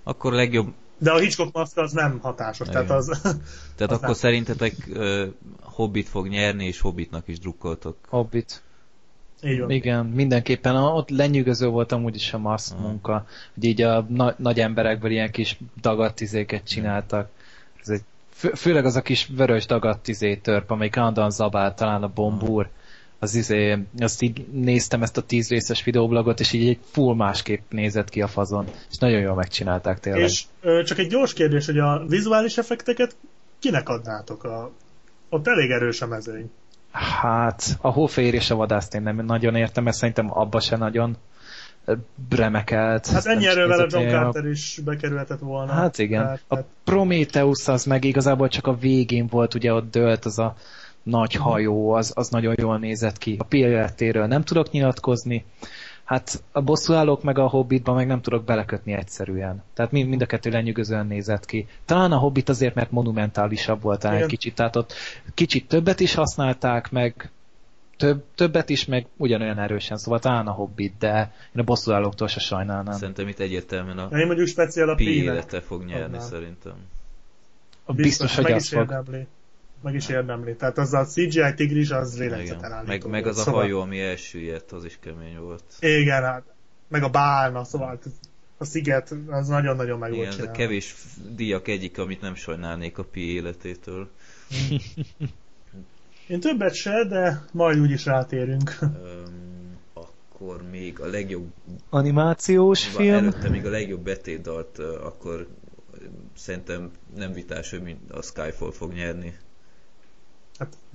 Akkor legjobb... De a Hitchcock maszk az nem hatásos, Igen. tehát az... (laughs) Tehát az akkor nem. szerintetek uh, Hobbit fog nyerni, és Hobbitnak is drukkoltok. Hobbit. Így van. Igen, mindenképpen. Ott lenyűgöző volt amúgy is a maszk munka, hogy így a na- nagy emberekből ilyen kis dagadt izéket csináltak. Ez egy, fő- főleg az a kis vörös dagadt izé törp, amelyik állandóan zabál, talán a bombúr. Aha az izé, azt így néztem ezt a tíz részes videoblogot, és így egy full másképp nézett ki a fazon, és nagyon jól megcsinálták tényleg. És ö, csak egy gyors kérdés, hogy a vizuális effekteket kinek adnátok? A... Ott elég erős a mezőny. Hát, a hófehér és a vadászt én nem nagyon értem, mert szerintem abba se nagyon remekelt. Hát ennyi erővel a John Carter is bekerülhetett volna. Hát igen. Hát, a. Prometheus az meg igazából csak a végén volt, ugye ott dölt az a nagy hajó, az, az nagyon jól nézett ki. A pillérettéről nem tudok nyilatkozni, hát a bosszúállók meg a Hobbitban meg nem tudok belekötni egyszerűen. Tehát mind, mind a kettő lenyűgözően nézett ki. Talán a Hobbit azért, mert monumentálisabb volt egy kicsit, tehát ott kicsit többet is használták, meg több, többet is, meg ugyanolyan erősen, szóval talán a Hobbit, de én a bosszúállóktól se sajnálnám. Szerintem itt egyértelműen a én mondjuk speciál a P fog nyerni, Adnám. szerintem. A biztos, biztos hogy az fog. Érdemli meg is érdemli. Tehát az a CGI tigris az lélegzeten állító. Meg, meg az szóval... a hajó, ami elsüllyedt, az is kemény volt. Igen, hát meg a bálna, szóval a sziget, az nagyon-nagyon meg Igen, volt a kevés díjak egyik, amit nem sajnálnék a Pi életétől. (laughs) Én többet se, de majd úgyis rátérünk. Um, akkor még a legjobb... Animációs film? Előtte még a legjobb betétdalt, akkor szerintem nem vitás, hogy a Skyfall fog nyerni.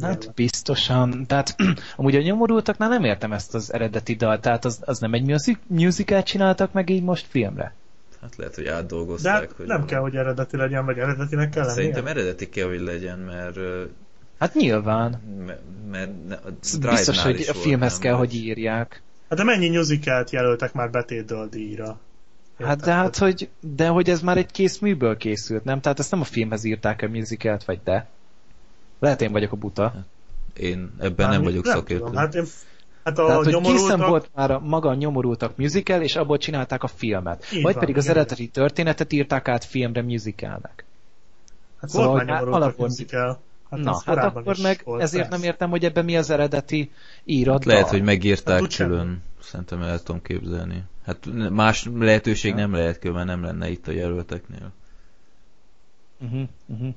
Hát, hát biztosan, tehát (clears throat) amúgy a nyomorultaknál nem értem ezt az eredeti dalt, tehát az, az nem egy music, musicalt csináltak meg így most filmre? Hát lehet, hogy átdolgozták. De hogy nem kell, hogy eredeti legyen, vagy eredetinek kell lennie. Szerintem eredeti kell, hogy legyen, mert... Hát nyilván. Mert, mert a Biztos, hogy a filmhez volt, kell, hogy írják. Hát de mennyi musicalt jelöltek már betétdal díjra? Hát de hát, hogy, de hogy ez már egy kész műből készült, nem? Tehát ezt nem a filmhez írták a musicalt, vagy de? Lehet én vagyok a buta. Én ebben Már nem vagyok nem szakértő. Tudom, hát én Hát a Tehát, hogy készen volt már a maga a nyomorultak musical, és abból csinálták a filmet. Így Vagy van, pedig az eredeti történetet írták át filmre musicalnek. Hát szóval, volt már nyomorultak musical. Hát Na, hát akkor meg volt, ezért persze. nem értem, hogy ebben mi az eredeti írat. Hát lehet, hogy megírták hát, külön. Szerintem el tudom képzelni. Hát más lehetőség nem lehet, mert nem lenne itt a jelölteknél. Uh-huh, uh-huh.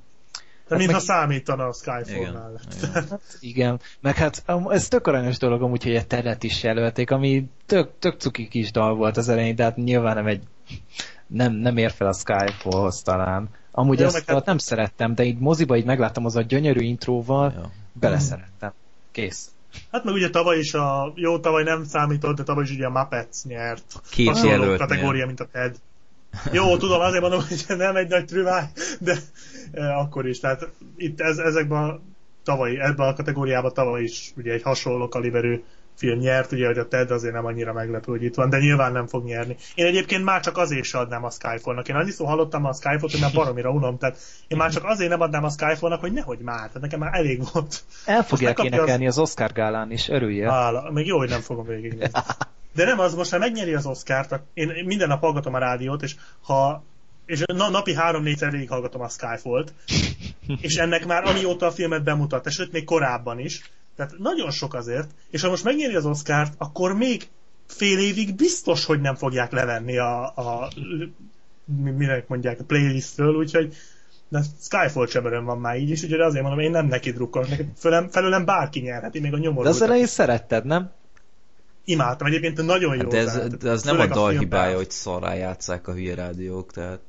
De hát mintha meg... számítana a Skyfall-nál. Igen. hát igen, meg hát ez tök aranyos dolog amúgy, hogy egy teret is jelölték, ami tök, tök cuki kis dal volt az elején, de hát nyilván nem egy nem, nem ér fel a Skyfallhoz talán. Amúgy Jó, ezt hát... nem szerettem, de így moziba így megláttam az a gyönyörű intróval, ja. beleszerettem. Kész. Hát meg ugye tavaly is a, jó tavaly nem számított, de tavaly is ugye a Muppets nyert. Két jelölt kategória, mint a TED. Jó, tudom, azért mondom, hogy nem egy nagy trüváj, de e, akkor is. Tehát itt ez, ezekben tavalyi, ebben a kategóriában tavaly is ugye egy hasonló kaliberű film nyert, ugye, hogy a Ted azért nem annyira meglepő, hogy itt van, de nyilván nem fog nyerni. Én egyébként már csak azért sem adnám a Skyfall-nak. Én annyi szó hallottam a Skyfall-t, hogy már baromira unom, tehát én már csak azért nem adnám a Skyfall-nak, hogy nehogy már, tehát nekem már elég volt. El fogják énekelni az... az Oscar gálán is, örülje. Hála, még jó, hogy nem fogom végignézni. (laughs) De nem az, most ha megnyeri az Oscar-t, én minden nap hallgatom a rádiót, és ha és na, napi három-négyszer végighallgatom a Skyfall-t, (laughs) és ennek már amióta a filmet bemutatta, sőt még korábban is, tehát nagyon sok azért, és ha most megnyeri az Oscar-t, akkor még fél évig biztos, hogy nem fogják levenni a, a minek mondják, a playlistről, úgyhogy de Skyfall cseberön van már így is, úgyhogy azért mondom, én nem neki drukkolok, felőlem, felőlem bárki nyerheti, még a nyomorult. De az elején szeretted, nem? Imádtam, egyébként nagyon jó. Hát de ez, de az nem a dal hibája, hogy szarrá játszák a hülye rádiók, tehát...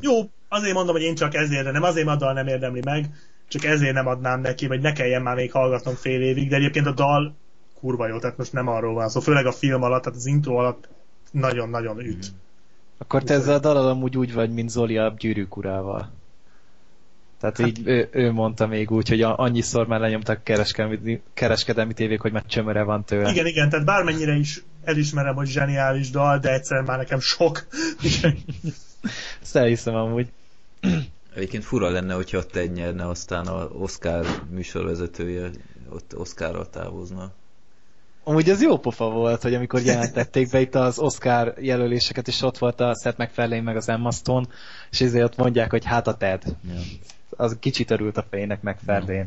Jó, azért mondom, hogy én csak ezért, de nem azért, mert a dal nem érdemli meg, csak ezért nem adnám neki, vagy ne kelljen már még hallgatnom fél évig, de egyébként a dal kurva jó, tehát most nem arról van szó, főleg a film alatt, tehát az intro alatt nagyon-nagyon üt. Mm. Akkor te ezzel a dalal amúgy úgy vagy, mint Zoli a gyűrűk urával. Tehát hát, így ő, ő, mondta még úgy, hogy annyiszor már lenyomtak kereskedelmi, kereskedelmi tévék, hogy már csömöre van tőle. Igen, igen, tehát bármennyire is elismerem, hogy zseniális dal, de egyszer már nekem sok. Ezt elhiszem amúgy. Egyébként fura lenne, hogyha ott egy nyerne, aztán az Oscar műsorvezetője ott Oscarral távozna. Amúgy ez jó pofa volt, hogy amikor jelentették be itt az Oscar jelöléseket, és ott volt a Seth MacFarlane meg az Emma Stone, és ezért ott mondják, hogy hát a Ted. Ja. Az kicsit örült a fejnek MacFarlane. Ja.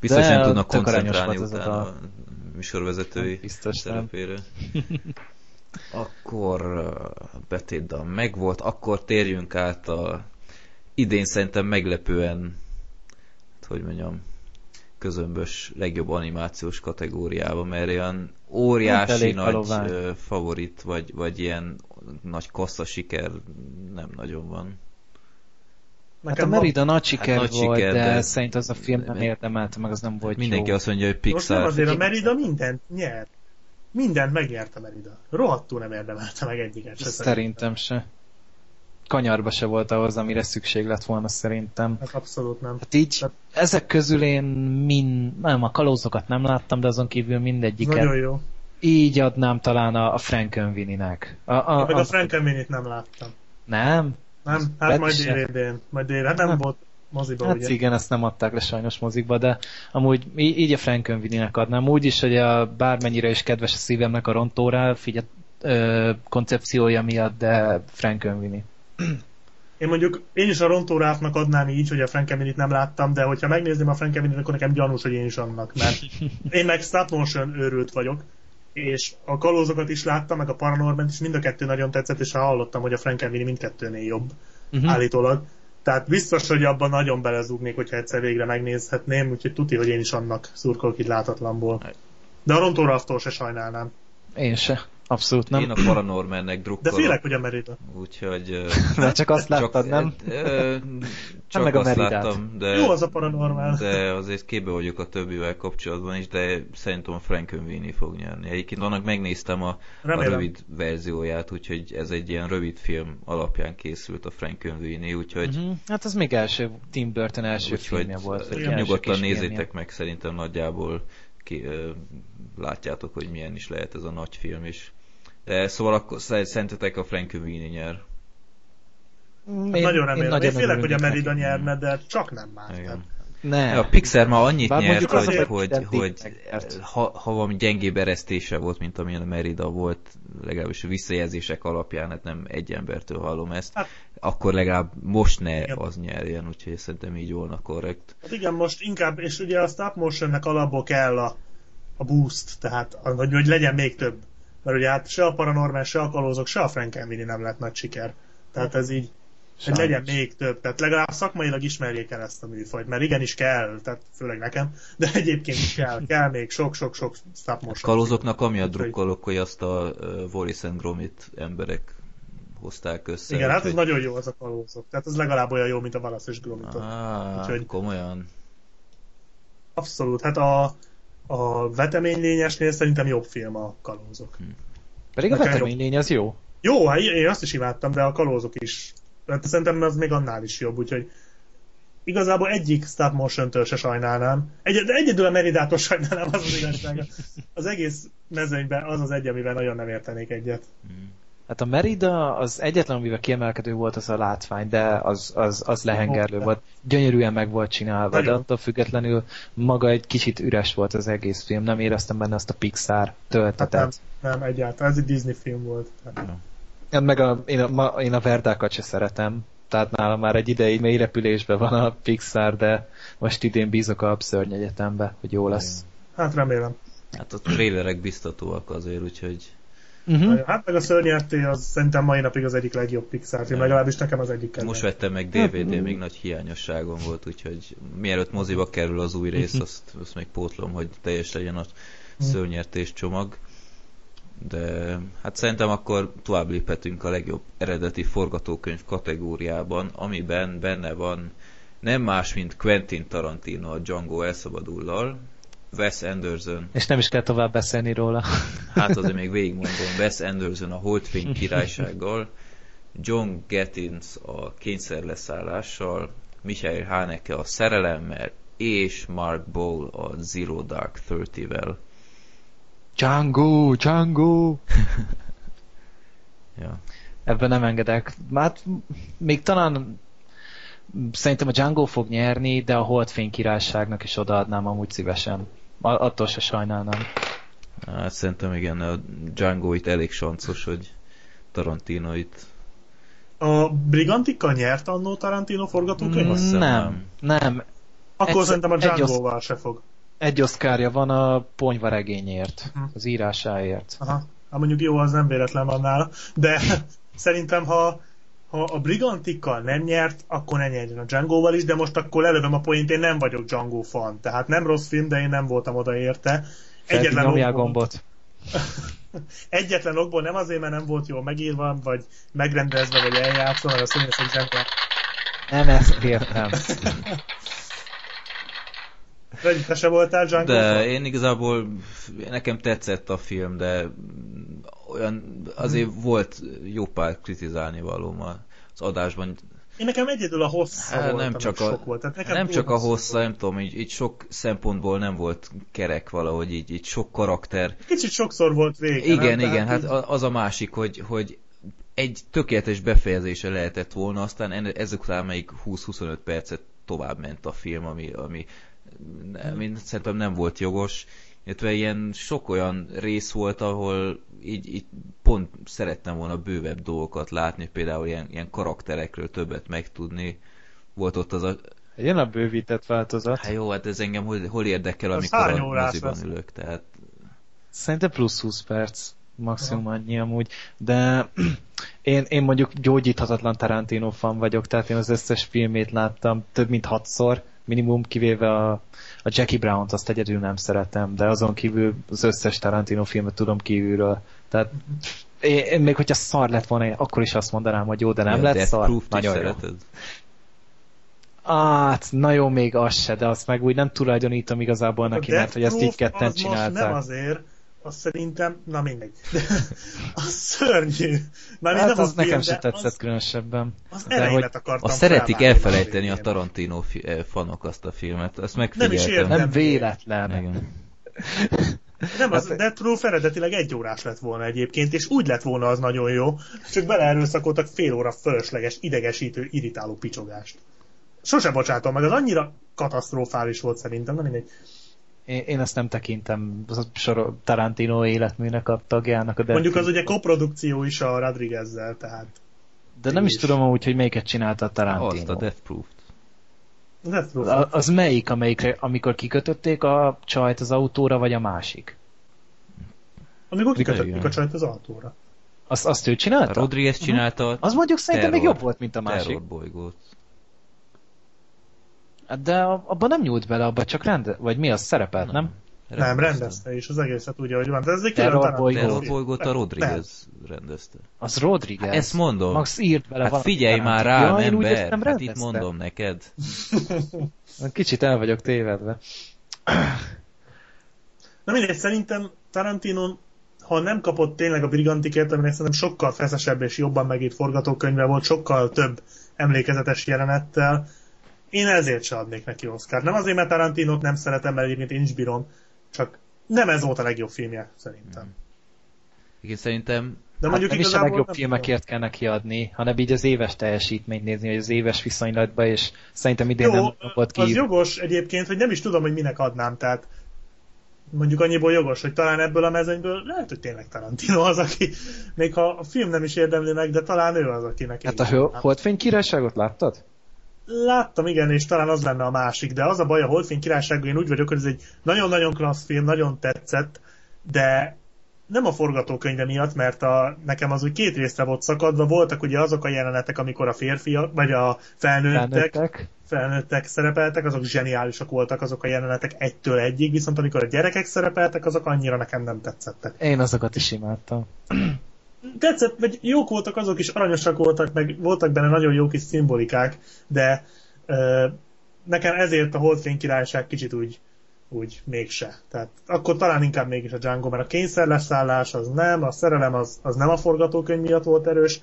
Biztos nem tudnak koncentrálni utána a... a műsorvezetői Biztos szerepére. (laughs) akkor betétdal megvolt, akkor térjünk át a idén szerintem meglepően, hogy mondjam, közömbös legjobb animációs kategóriába, mert olyan óriási nagy uh, favorit, vagy, vagy ilyen nagy kassza siker nem nagyon van. Hát a Merida nagy siker hát nagy volt, siker, de, de szerint az a film nem érdemelte meg, az nem volt Mindenki jó. azt mondja, hogy Pixar. Most nem azért a Merida mindent nyer. Mindent megnyerte a Merida. Rohadtul nem érdemelte meg egyiket se. Szerintem se kanyarba se volt ahhoz, amire szükség lett volna szerintem. Hát abszolút nem. Hát így hát... ezek közül én min, nem, a kalózokat nem láttam, de azon kívül mindegyiket. Nagyon jó. Így adnám talán a, a Frankenweenie-nek. A, a, Én a Frankenweenie-t nem láttam. Nem? Nem, hát majd dvd majd dvd hát nem, nem volt moziba, hát ugye? igen, ezt nem adták le sajnos mozikba, de amúgy így a Frankenweenie-nek adnám. Úgy is, hogy a bármennyire is kedves a szívemnek a rontóra, figyelj, koncepciója miatt, de Frankenweenie. Én mondjuk, én is a rontóráfnak adnám így, hogy a Frankenweenie-t nem láttam, de hogyha megnézném a Frankenweenie-t, akkor nekem gyanús, hogy én is annak, mert (laughs) én meg stop motion őrült vagyok, és a kalózokat is láttam, meg a Paranormant is, mind a kettő nagyon tetszett, és hallottam, hogy a Frankenweenie mindkettőnél jobb, uh-huh. állítólag. Tehát biztos, hogy abban nagyon belezúgnék, hogyha egyszer végre megnézhetném, úgyhogy tuti, hogy én is annak szurkolok itt látatlanból. De a rontóráftól se sajnálnám. Én se. Abszolút nem. Én a Paranormannek drukkolok. De félek, hogy a Merida. Úgyhogy... (laughs) Mert csak azt láttad, csak, nem? Ö, csak meg a azt láttam, de... Jó az a Paranormal. De azért képbe vagyok a többivel kapcsolatban is, de szerintem a Frankenweenie fog nyerni. Egyébként annak megnéztem a, a rövid verzióját, úgyhogy ez egy ilyen rövid film alapján készült a Frankenweenie, úgyhogy... Uh-huh. Hát az még első, Tim Burton első úgyhogy filmje volt. Nyugodtan nézzétek meg, szerintem nagyjából ki, ö, látjátok, hogy milyen is lehet ez a nagy film, és de szóval akkor szerintetek a Frankenweenie nyer? Én, hát nagyon remélem. Én, nagyon én félek, hogy a Merida nyerne, de csak nem más. Ne. A Pixar ma annyit Bár nyert, hogy, hogy, hogy, hogy ha, ha valami gyengébb eresztése volt, mint amilyen a Merida volt, legalábbis a visszajelzések alapján, hát nem egy embertől hallom ezt, hát, akkor legalább most ne igen. az nyerjen, úgyhogy szerintem így volna korrekt. Hát igen, most inkább, és ugye a stop motionnek alapból kell a, a boost, tehát hogy, hogy legyen még több mert ugye hát se a paranormál, se a kalózok, se a Frankenweenie nem lett nagy siker. Tehát ez így, hogy legyen még több, tehát legalább szakmailag ismerjék el ezt a műfajt, mert igenis kell, tehát főleg nekem, de egyébként is kell, kell még sok-sok-sok stop motion. Kalózoknak amiatt drukkolok, hogy azt a Wallis and Gromit emberek hozták össze. Igen, hát ez nagyon jó az a kalózok. Tehát ez legalább olyan jó, mint a Wallace és Gromit. Ah, Úgyhogy... komolyan. Abszolút. Hát a, a veteménylényesnél szerintem jobb film a kalózok. Hm. Pedig a veteménylény az jó. Jó, hát én azt is imádtam, de a kalózok is. Hát szerintem az még annál is jobb, úgyhogy igazából egyik stop motion-től se sajnálnám. Egy, egyedül a Meridától sajnálnám, az az igazság. (laughs) Az egész mezőnyben az az egy, amivel nagyon nem értenék egyet. Hát a Merida az egyetlen, amivel kiemelkedő volt, az a látvány, de az, az, az lehengerlő Oh, volt. Gyönyörűen meg volt csinálva, de attól függetlenül maga egy kicsit üres volt az egész film. Nem éreztem benne azt a Pixar Hát nem, töltetet. nem, egyáltalán. Ez egy Disney film volt. Hát meg a, én, a, ma, én a Verdákat se szeretem. Tehát nálam már egy ideig mély repülésben van a Pixar, de most idén bízok a Abszörny Egyetembe, hogy jó lesz. hát remélem. Hát a trailerek biztatóak azért, úgyhogy Uh-huh. Hát meg a szörnyerté az szerintem mai napig az egyik legjobb Pixar film, legalábbis nekem az egyik kedvenc. most vettem meg DVD, még nagy hiányosságom volt, úgyhogy mielőtt moziba kerül az új rész, azt, azt még pótlom, hogy teljes legyen a szörnyertés csomag. De hát szerintem akkor tovább léphetünk a legjobb eredeti forgatókönyv kategóriában, amiben benne van nem más, mint Quentin Tarantino a Django elszabadullal, Wes Anderson, És nem is kell tovább beszélni róla. hát azért még (laughs) végigmondom, Wes Anderson a Holdfény (laughs) királysággal, John Gettins a kényszerleszállással, Michael Haneke a szerelemmel, és Mark Bowl a Zero Dark Thirty-vel. Django, Django! (laughs) Ja. Ebben nem engedek. Hát még talán szerintem a Django fog nyerni, de a Holdfény királyságnak is odaadnám amúgy szívesen. Attól se sajnálnám. Hát szerintem igen, a Django itt elég sancos, hogy Tarantino itt A Brigantika nyert annó Tarantino forgatókönyv? Hiszem Nem, nem. Akkor egyszer- szerintem a Django-val se fog. Egy oszkárja van a ponyvaregényért, Mhm. az írásáért. Aha. Hát mondjuk jó, az nem véletlen van nála. De (laughs) szerintem, ha, ha a Brigantikkal nem nyert, akkor ne nyerjen a Django-val is, de most akkor lelövöm a point, én nem vagyok Django fan. Tehát nem rossz film, de én nem voltam oda érte. Egyetlen okból, gombot. (laughs) egyetlen okból nem azért, mert nem volt jól megírva, vagy megrendezve, vagy eljátszva, mert a színészek zseniális. Nem ezt értem. (laughs) Te se voltál Django De én igazából, nekem tetszett a film, de olyan azért volt jó pár kritizálni valóm az adásban. Én nekem egyedül a hossza Hát, volt, nem csak a, sok volt. Tehát nekem nem csak a hossza, volt. nem tudom, így, így sok szempontból nem volt kerek valahogy, így, így sok karakter. Kicsit sokszor volt vége, Igen, nem? igen, hát így- az a másik, hogy, hogy egy tökéletes befejezése lehetett volna, aztán ezek után még 20-25 percet tovább ment a film, ami, ami, ami szerintem nem volt jogos, illetve ilyen sok olyan rész volt, ahol így, így pont szerettem volna bővebb dolgokat látni, például ilyen, ilyen karakterekről többet megtudni. Volt ott az a... Jön a bővített változat. Hát jó, hát ez engem hol, hol érdekel, amikor a moziban lesz? ülök, tehát Szerintem plusz 20 perc. Maximum annyi amúgy. De (clears throat) én, én mondjuk gyógyíthatatlan Tarantino fan vagyok, tehát én az összes filmét láttam több mint hatszor, minimum kivéve a, a Jackie Brown-t, azt egyedül nem szeretem, de azon kívül az összes Tarantino filmet tudom kívülről. Tehát én, én még hogyha szar lett volna, akkor is azt mondanám, hogy jó, de nem Ja, lett szar. Proof-t is Nagyon jó. szereted? Hát, na jó, még az se, de azt meg úgy nem tulajdonítom igazából A neki, Death mert hogy ezt így Proof ketten az most csinálták. nem azért, az szerintem, na mindegy. (laughs) az szörnyű. Már Hát nem az a nekem film, se de tetszett az, különösebben. az De hogy akartam Azt szeretik elfelejteni a végén. Tarantino fi- eh, fanok azt a filmet, azt Nem is megfigyeltem. értem. Nem véletlen. Igen. Nem, az Hát- Death Proof eredetileg egy órás lett volna egyébként, és úgy lett volna az nagyon jó, csak beleerőszakoltak fél óra fölösleges, idegesítő, irritáló picsogást. Sose bocsátom meg, az annyira katasztrofális volt szerintem, nem mindegy. Én, én ezt nem tekintem Tarantino életműnek a tagjának. A Mondjuk az Proof. ugye koprodukció is a Rodriguezzel, tehát De nem is is. tudom amúgy, hogy melyiket csinálta a Azt a Tarantino. Death Proof-t. Death Proof. A- Az melyik, amelyikre, amikor kikötötték a csajt az autóra, vagy a másik? Amikor Igen. kikötöttük a csajt az autóra. Azt, azt ő A csinálta? Rodriguez csinálta Az mondjuk szerintem még Terror. jobb volt, mint a másik. terrorbolygót. Hát De a- abban nem nyúlt bele, abban csak rende, vagy mi az szerepelt, nem? Nem, rendezte is az egészet úgy, ahogy van. De ez egy. Tarantino film. Terrorbolygót a Nem. Rodriguez rendezte. Az Rodriguez. Hát ezt mondom. Max írt bele Hát figyelj már Tarantino. rám, Ja, én úgy ember! értem, Hát itt rendezte. mondom neked. (laughs) Kicsit el vagyok tévedve. (clears throat) Na mindegy, szerintem Tarantino, ha nem kapott tényleg a Brigantikért, aminek szerintem sokkal feszesebb és jobban megírt forgatókönyve volt, sokkal több emlékezetes jelenettel, én ezért se adnék neki Oscar. Nem azért, mert Tarantinot nem szeretem, mert egyébként én is bírom, csak nem ez volt a legjobb filmje, szerintem. Mm. Igen, szerintem de hát mondjuk hát nem is a legjobb filmekért kell neki adni, hanem így az éves teljesítményt nézni, vagy az éves viszonylatba, és szerintem idén Jó, nem volt ki. az jogos egyébként, hogy nem is tudom, hogy minek adnám, tehát mondjuk annyiból jogos, hogy talán ebből a mezőnyből lehet, hogy tényleg Tarantino az, aki még ha a film nem is érdemli meg, de talán ő az, akinek Hát a Holdfény királyságot láttad? Láttam, igen, és talán az lenne a másik, de az a baj a Holdfény királyság, én úgy vagyok, hogy ez egy nagyon-nagyon klassz film, nagyon tetszett, de nem a forgatókönyve miatt, mert a, nekem az úgy két részre volt szakadva, voltak ugye azok a jelenetek, amikor a férfiak, vagy a felnőttek, felnőttek, felnőttek szerepeltek, azok zseniálisak voltak azok a jelenetek egytől egyig, viszont amikor a gyerekek szerepeltek, azok annyira nekem nem tetszettek. Én azokat is imádtam. Tetszett, vagy jók voltak azok is, aranyosak voltak, meg voltak benne nagyon jó kis szimbolikák, de ö, nekem ezért a Holdfény királyság kicsit úgy úgy mégse. Tehát akkor talán inkább mégis a Django, mert a kényszerleszállás az nem, a szerelem az, az nem a forgatókönyv miatt volt erős.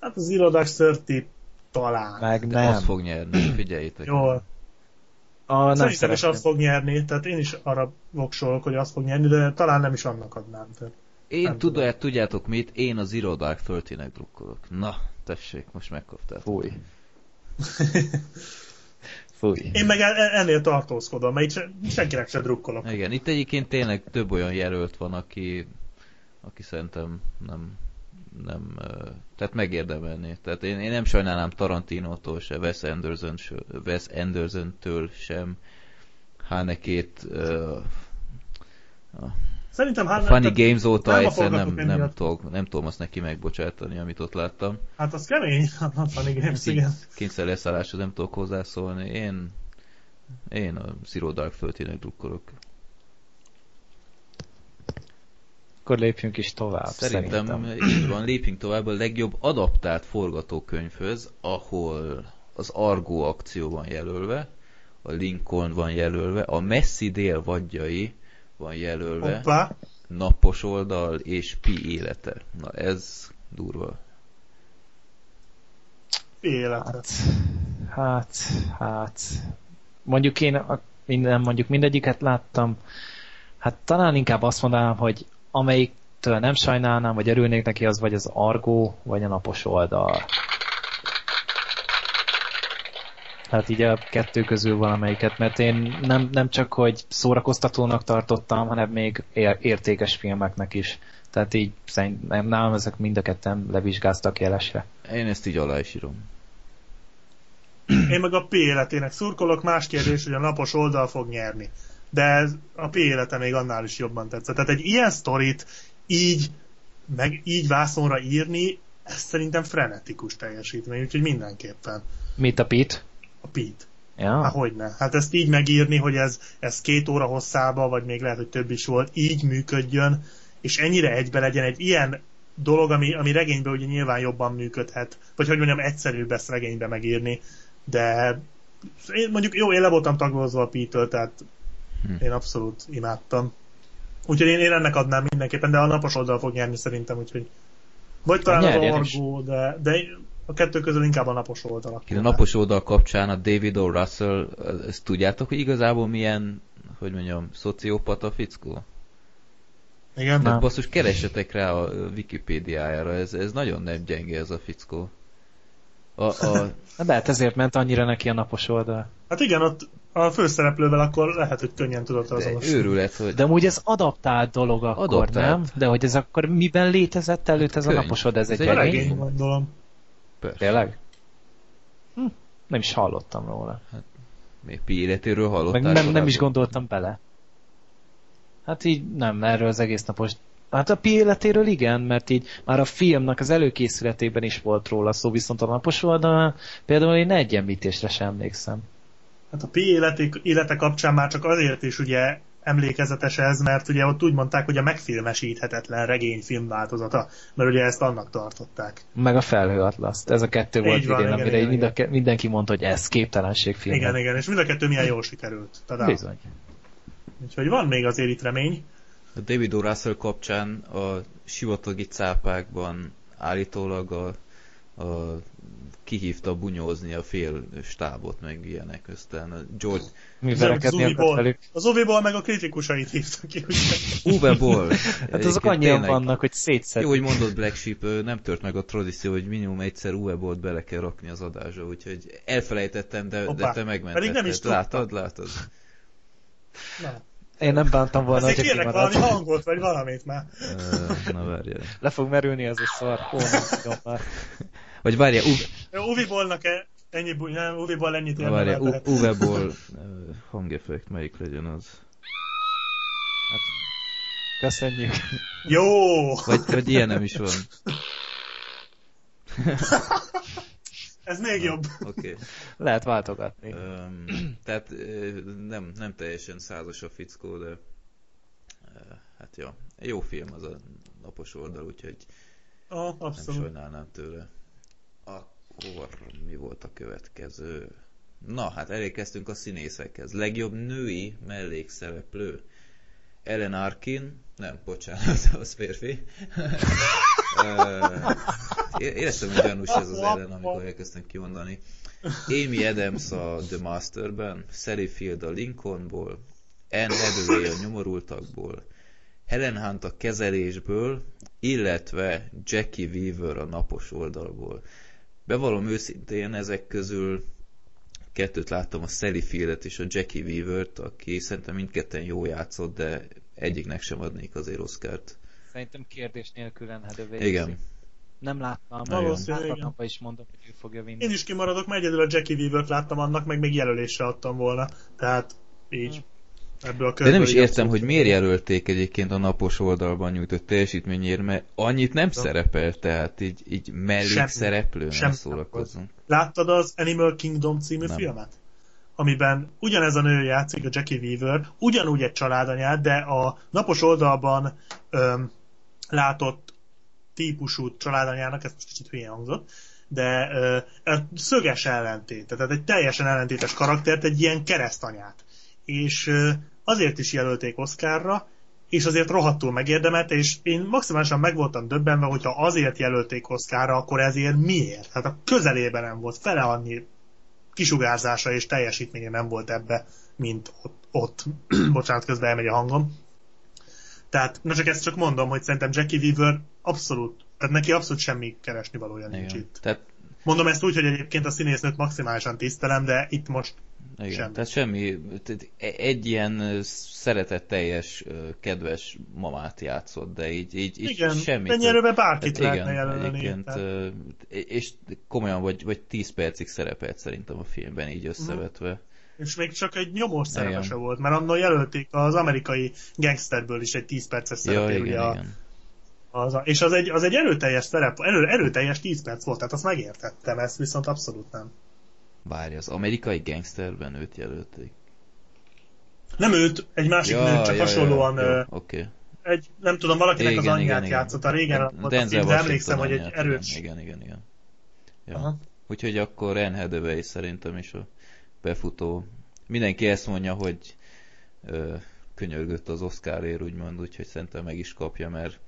Hát az irodák szörti talán. Meg nem. Az fog nyerni, figyeljétek. Jó. A, Szerintem is azt fog nyerni, tehát én is arra voksolok, hogy azt fog nyerni, de talán nem is annak adnám. Tehát én tudod, tudjátok mit? Én az Zero Dark Thirty-nek drukkolok. Na, tessék, most megkaptál. Fúj. (laughs) Fúj. Én meg ennél tartózkodom, mert itt senkinek se drukkolok. Igen, itt egyébként tényleg több olyan jelölt van, aki, aki szerintem nem, nem tehát megérdemelné. Tehát én, én nem sajnálnám Tarantinótól se, Wes, Anderson, Wes Anderson-től sem, Hanekét, uh, Szerintem hát, Funny Games óta nem egyszer nem, nem, nem, tudom, nem tudom azt neki megbocsátani, amit ott láttam. Hát az kemény, (laughs) a Funny Games, igen. Kényszer leszálláshoz nem tudok hozzászólni. Én, én a Zero Dark Thirty-nek drukkolok. Akkor lépjünk is tovább. Szerintem, szerintem. így van, lépjünk tovább a legjobb adaptált forgatókönyvhöz, ahol az Argo akció van jelölve, a Lincoln van jelölve, a Messzi dél vadjai, van jelölve. Hoppá. Napos oldal és pi élete. Na ez durva. Pi élete. Hát, hát, hát. Mondjuk én a, minden, mondjuk mindegyiket láttam. Hát talán inkább azt mondanám, hogy amelyiktől nem sajnálnám, vagy örülnék neki, az vagy az Argó, vagy a napos oldal. Hát így a kettő közül valamelyiket, mert én nem, nem csak, hogy szórakoztatónak tartottam, hanem még értékes filmeknek is. Tehát így szerintem nálam ezek mind a ketten levizsgáztak jelesre. Én ezt így alá is írom. Én meg a P életének szurkolok, más kérdés, hogy a napos oldal fog nyerni. De a P élete még annál is jobban tetszett. Tehát egy ilyen sztorit így, meg így vászonra írni, ez szerintem frenetikus teljesítmény, úgyhogy mindenképpen. Mit a Pit? A Pete. Ja. Há, hogyne. Hát ezt így megírni, hogy ez, ez két óra hosszába, vagy még lehet, hogy több is volt, így működjön, és ennyire egybe legyen egy ilyen dolog, ami, ami regényben ugye nyilván jobban működhet, vagy hogy mondjam, egyszerűbb ezt regénybe megírni, de én mondjuk jó, én le voltam tagolózva a Pete-től, tehát hm. én abszolút imádtam. Úgyhogy én, én ennek adnám mindenképpen, de a napos oldal fog nyerni szerintem, úgyhogy vagy talán az Argo, de, de a kettő közül inkább a napos oldal. A napos oldal kapcsán a David O. Russell, ezt tudjátok, hogy igazából milyen, hogy mondjam, szociopata fickó? Igen, Tehát basszus, keressetek rá a Wikipédiájára, ez, ez nagyon nem gyenge ez a fickó. A, a... (laughs) De hát ezért ment annyira neki a napos oldal. Hát igen, ott a főszereplővel akkor lehet, hogy könnyen tudott azonos. Őrület, hogy... De úgy ez adaptált dolog akkor, adaptált. nem? De hogy ez akkor miben létezett előtt ez Könyv. a napos oldal? Ez, ez egy, egy regény, gondolom. Persze. Tényleg? Hm, nem is hallottam róla. Hát, még Pi életéről hallottál? Meg nem, nem is gondoltam bele. Hát így nem, erről az egész napos Hát a Pi életéről igen, mert így már a filmnek az előkészületében is volt róla szó, viszont a napos oldalán például én egy említésre sem emlékszem. Hát a Pi élete, élete kapcsán már csak azért is ugye emlékezetes ez, mert ugye ott úgy mondták, hogy a megfilmesíthetetlen regényfilm változata, mert ugye ezt annak tartották. Meg a felhőatlaszt. Ez a kettő volt van, idén, igen, amire igen. Mind a, mindenki mondta, hogy ez képtelenségfilm. Igen, igen, és mind a kettő milyen jól sikerült. Tadá. Bizony. Úgyhogy van még azért itt remény. A David O. Russell kapcsán a sivatagi cápákban állítólag a, a kihívta bunyózni a fél stábot, meg ilyenek. Aztán a George... Műverekedni akart velük. Az Uwe meg a kritikusait hívta ki. Uwe Boll. Hát azok annyian vannak, hogy szétszedik. Jó, hogy mondod Black Sheep, nem tört meg a tradíció, hogy minimum egyszer Uwe Bollt bele kell rakni az adásra, úgyhogy elfelejtettem, de, de te megmentetted. nem is látod, látod? Na. Én nem bántam volna, hogy kérlek valami hangot, vagy valamit már. Na várjál. Le fog merülni ez a szar. Ó, nem tudom már. Vagy várjál, Uv... Uvibolnak -e ennyi, nem, Uviból ennyit érdemes. Várjál, Uveból hangeffekt melyik legyen az? Hát, köszönjük. Jó! Vagy, vagy ilyen nem is van. Ez még jobb. Oké. Okay. Lehet váltogatni. Um, tehát nem, nem teljesen százas a fickó, de hát jó. Jó film az a napos oldal, úgyhogy ah, abszolút. nem sajnálnám tőle. Akkor mi volt a következő? Na, hát elérkeztünk a színészekhez. Legjobb női mellékszereplő. Ellen Arkin, nem, bocsánat, (laughs) az férfi. (laughs) Éreztem, hogy gyanús ez az ellen, amikor elkezdtem kimondani. Amy Adams a The Masterben, Sally Field a Lincolnból, Anne Hathaway a Nyomorultakból, Helen Hunt a Kezelésből, illetve Jackie Weaver a Napos oldalból. Bevallom őszintén, ezek közül kettőt láttam, a Sally Fieldet és a Jackie Weaver-t, aki szerintem mindketten jó játszott, de egyiknek sem adnék azért Oscárt. Szerintem kérdés nélkül Hathaway. Igen. Nem láttam, valószínűleg is mondom, hogy ő fogja vinni. Én is kimaradok, mert egyedül a Jackie Weaver-t láttam annak, meg még jelölésre adtam volna. Tehát így. Hmm. Ebből a De nem is értem, hogy miért jelölték egyébként a napos oldalban nyújtott teljesítményért, mert annyit nem De. szerepel, tehát így, így mellékszereplő, nem szórakozunk. Láttad az Animal Kingdom című nem. filmet? amiben ugyanez a nő játszik, a Jackie Weaver, ugyanúgy egy családanyát, de a napos oldalban öm, látott típusú családanyának, ez most kicsit hülyén hangzott, de ö, szöges ellentét, tehát egy teljesen ellentétes karaktert, egy ilyen keresztanyát. És azért is jelölték Oscarra, és azért rohadtul megérdemelte, és én maximálisan meg voltam döbbenve, hogyha azért jelölték Oscarra, akkor ezért miért? Hát a közelében nem volt, fele annyi kisugárzása és teljesítménye nem volt ebbe, mint ott, ott. (clears throat) bocsánat, közben elmegy a hangom. Tehát, na csak ezt csak mondom, hogy szerintem Jackie Weaver abszolút, tehát neki abszolút semmi keresni valója nincs itt. Tehát... Mondom ezt úgy, hogy egyébként a színésznőt maximálisan tisztelem, de itt most igen, semmi. tehát semmi, tehát egy ilyen szeretetteljes, kedves mamát játszott, de így, így, így igen, semmi. Igen, bárkit tehát, lehetne. Igen, tehát... és komolyan vagy, vagy 10 percig szerepelt szerintem a filmben így összevetve. Mm. És még csak egy nyomós szerepese volt, mert annól jelölték az amerikai gangsterből is egy 10 perces szerepé, ja, igen, a, igen. Az a, és az egy, az egy erőteljes szerep, erő, erőteljes 10 perc volt, tehát azt megértettem, ezt viszont abszolút nem. Várj, az amerikai gangsterben őt jelölték. Nem őt, egy másik ja, nőt, csak ja, hasonlóan... Ja, ja. Oké. Okay. Egy, nem tudom, valakinek igen, az anyját igen, játszott. A régen a, a film, de emlékszem, hogy egy erős... Igen, igen, igen. Ja. Aha. Úgyhogy akkor Anne Hathaway szerintem is a befutó. Mindenki ezt mondja, hogy ö, könyörgött az Oscarért, úgymond, úgyhogy szerintem meg is kapja, mert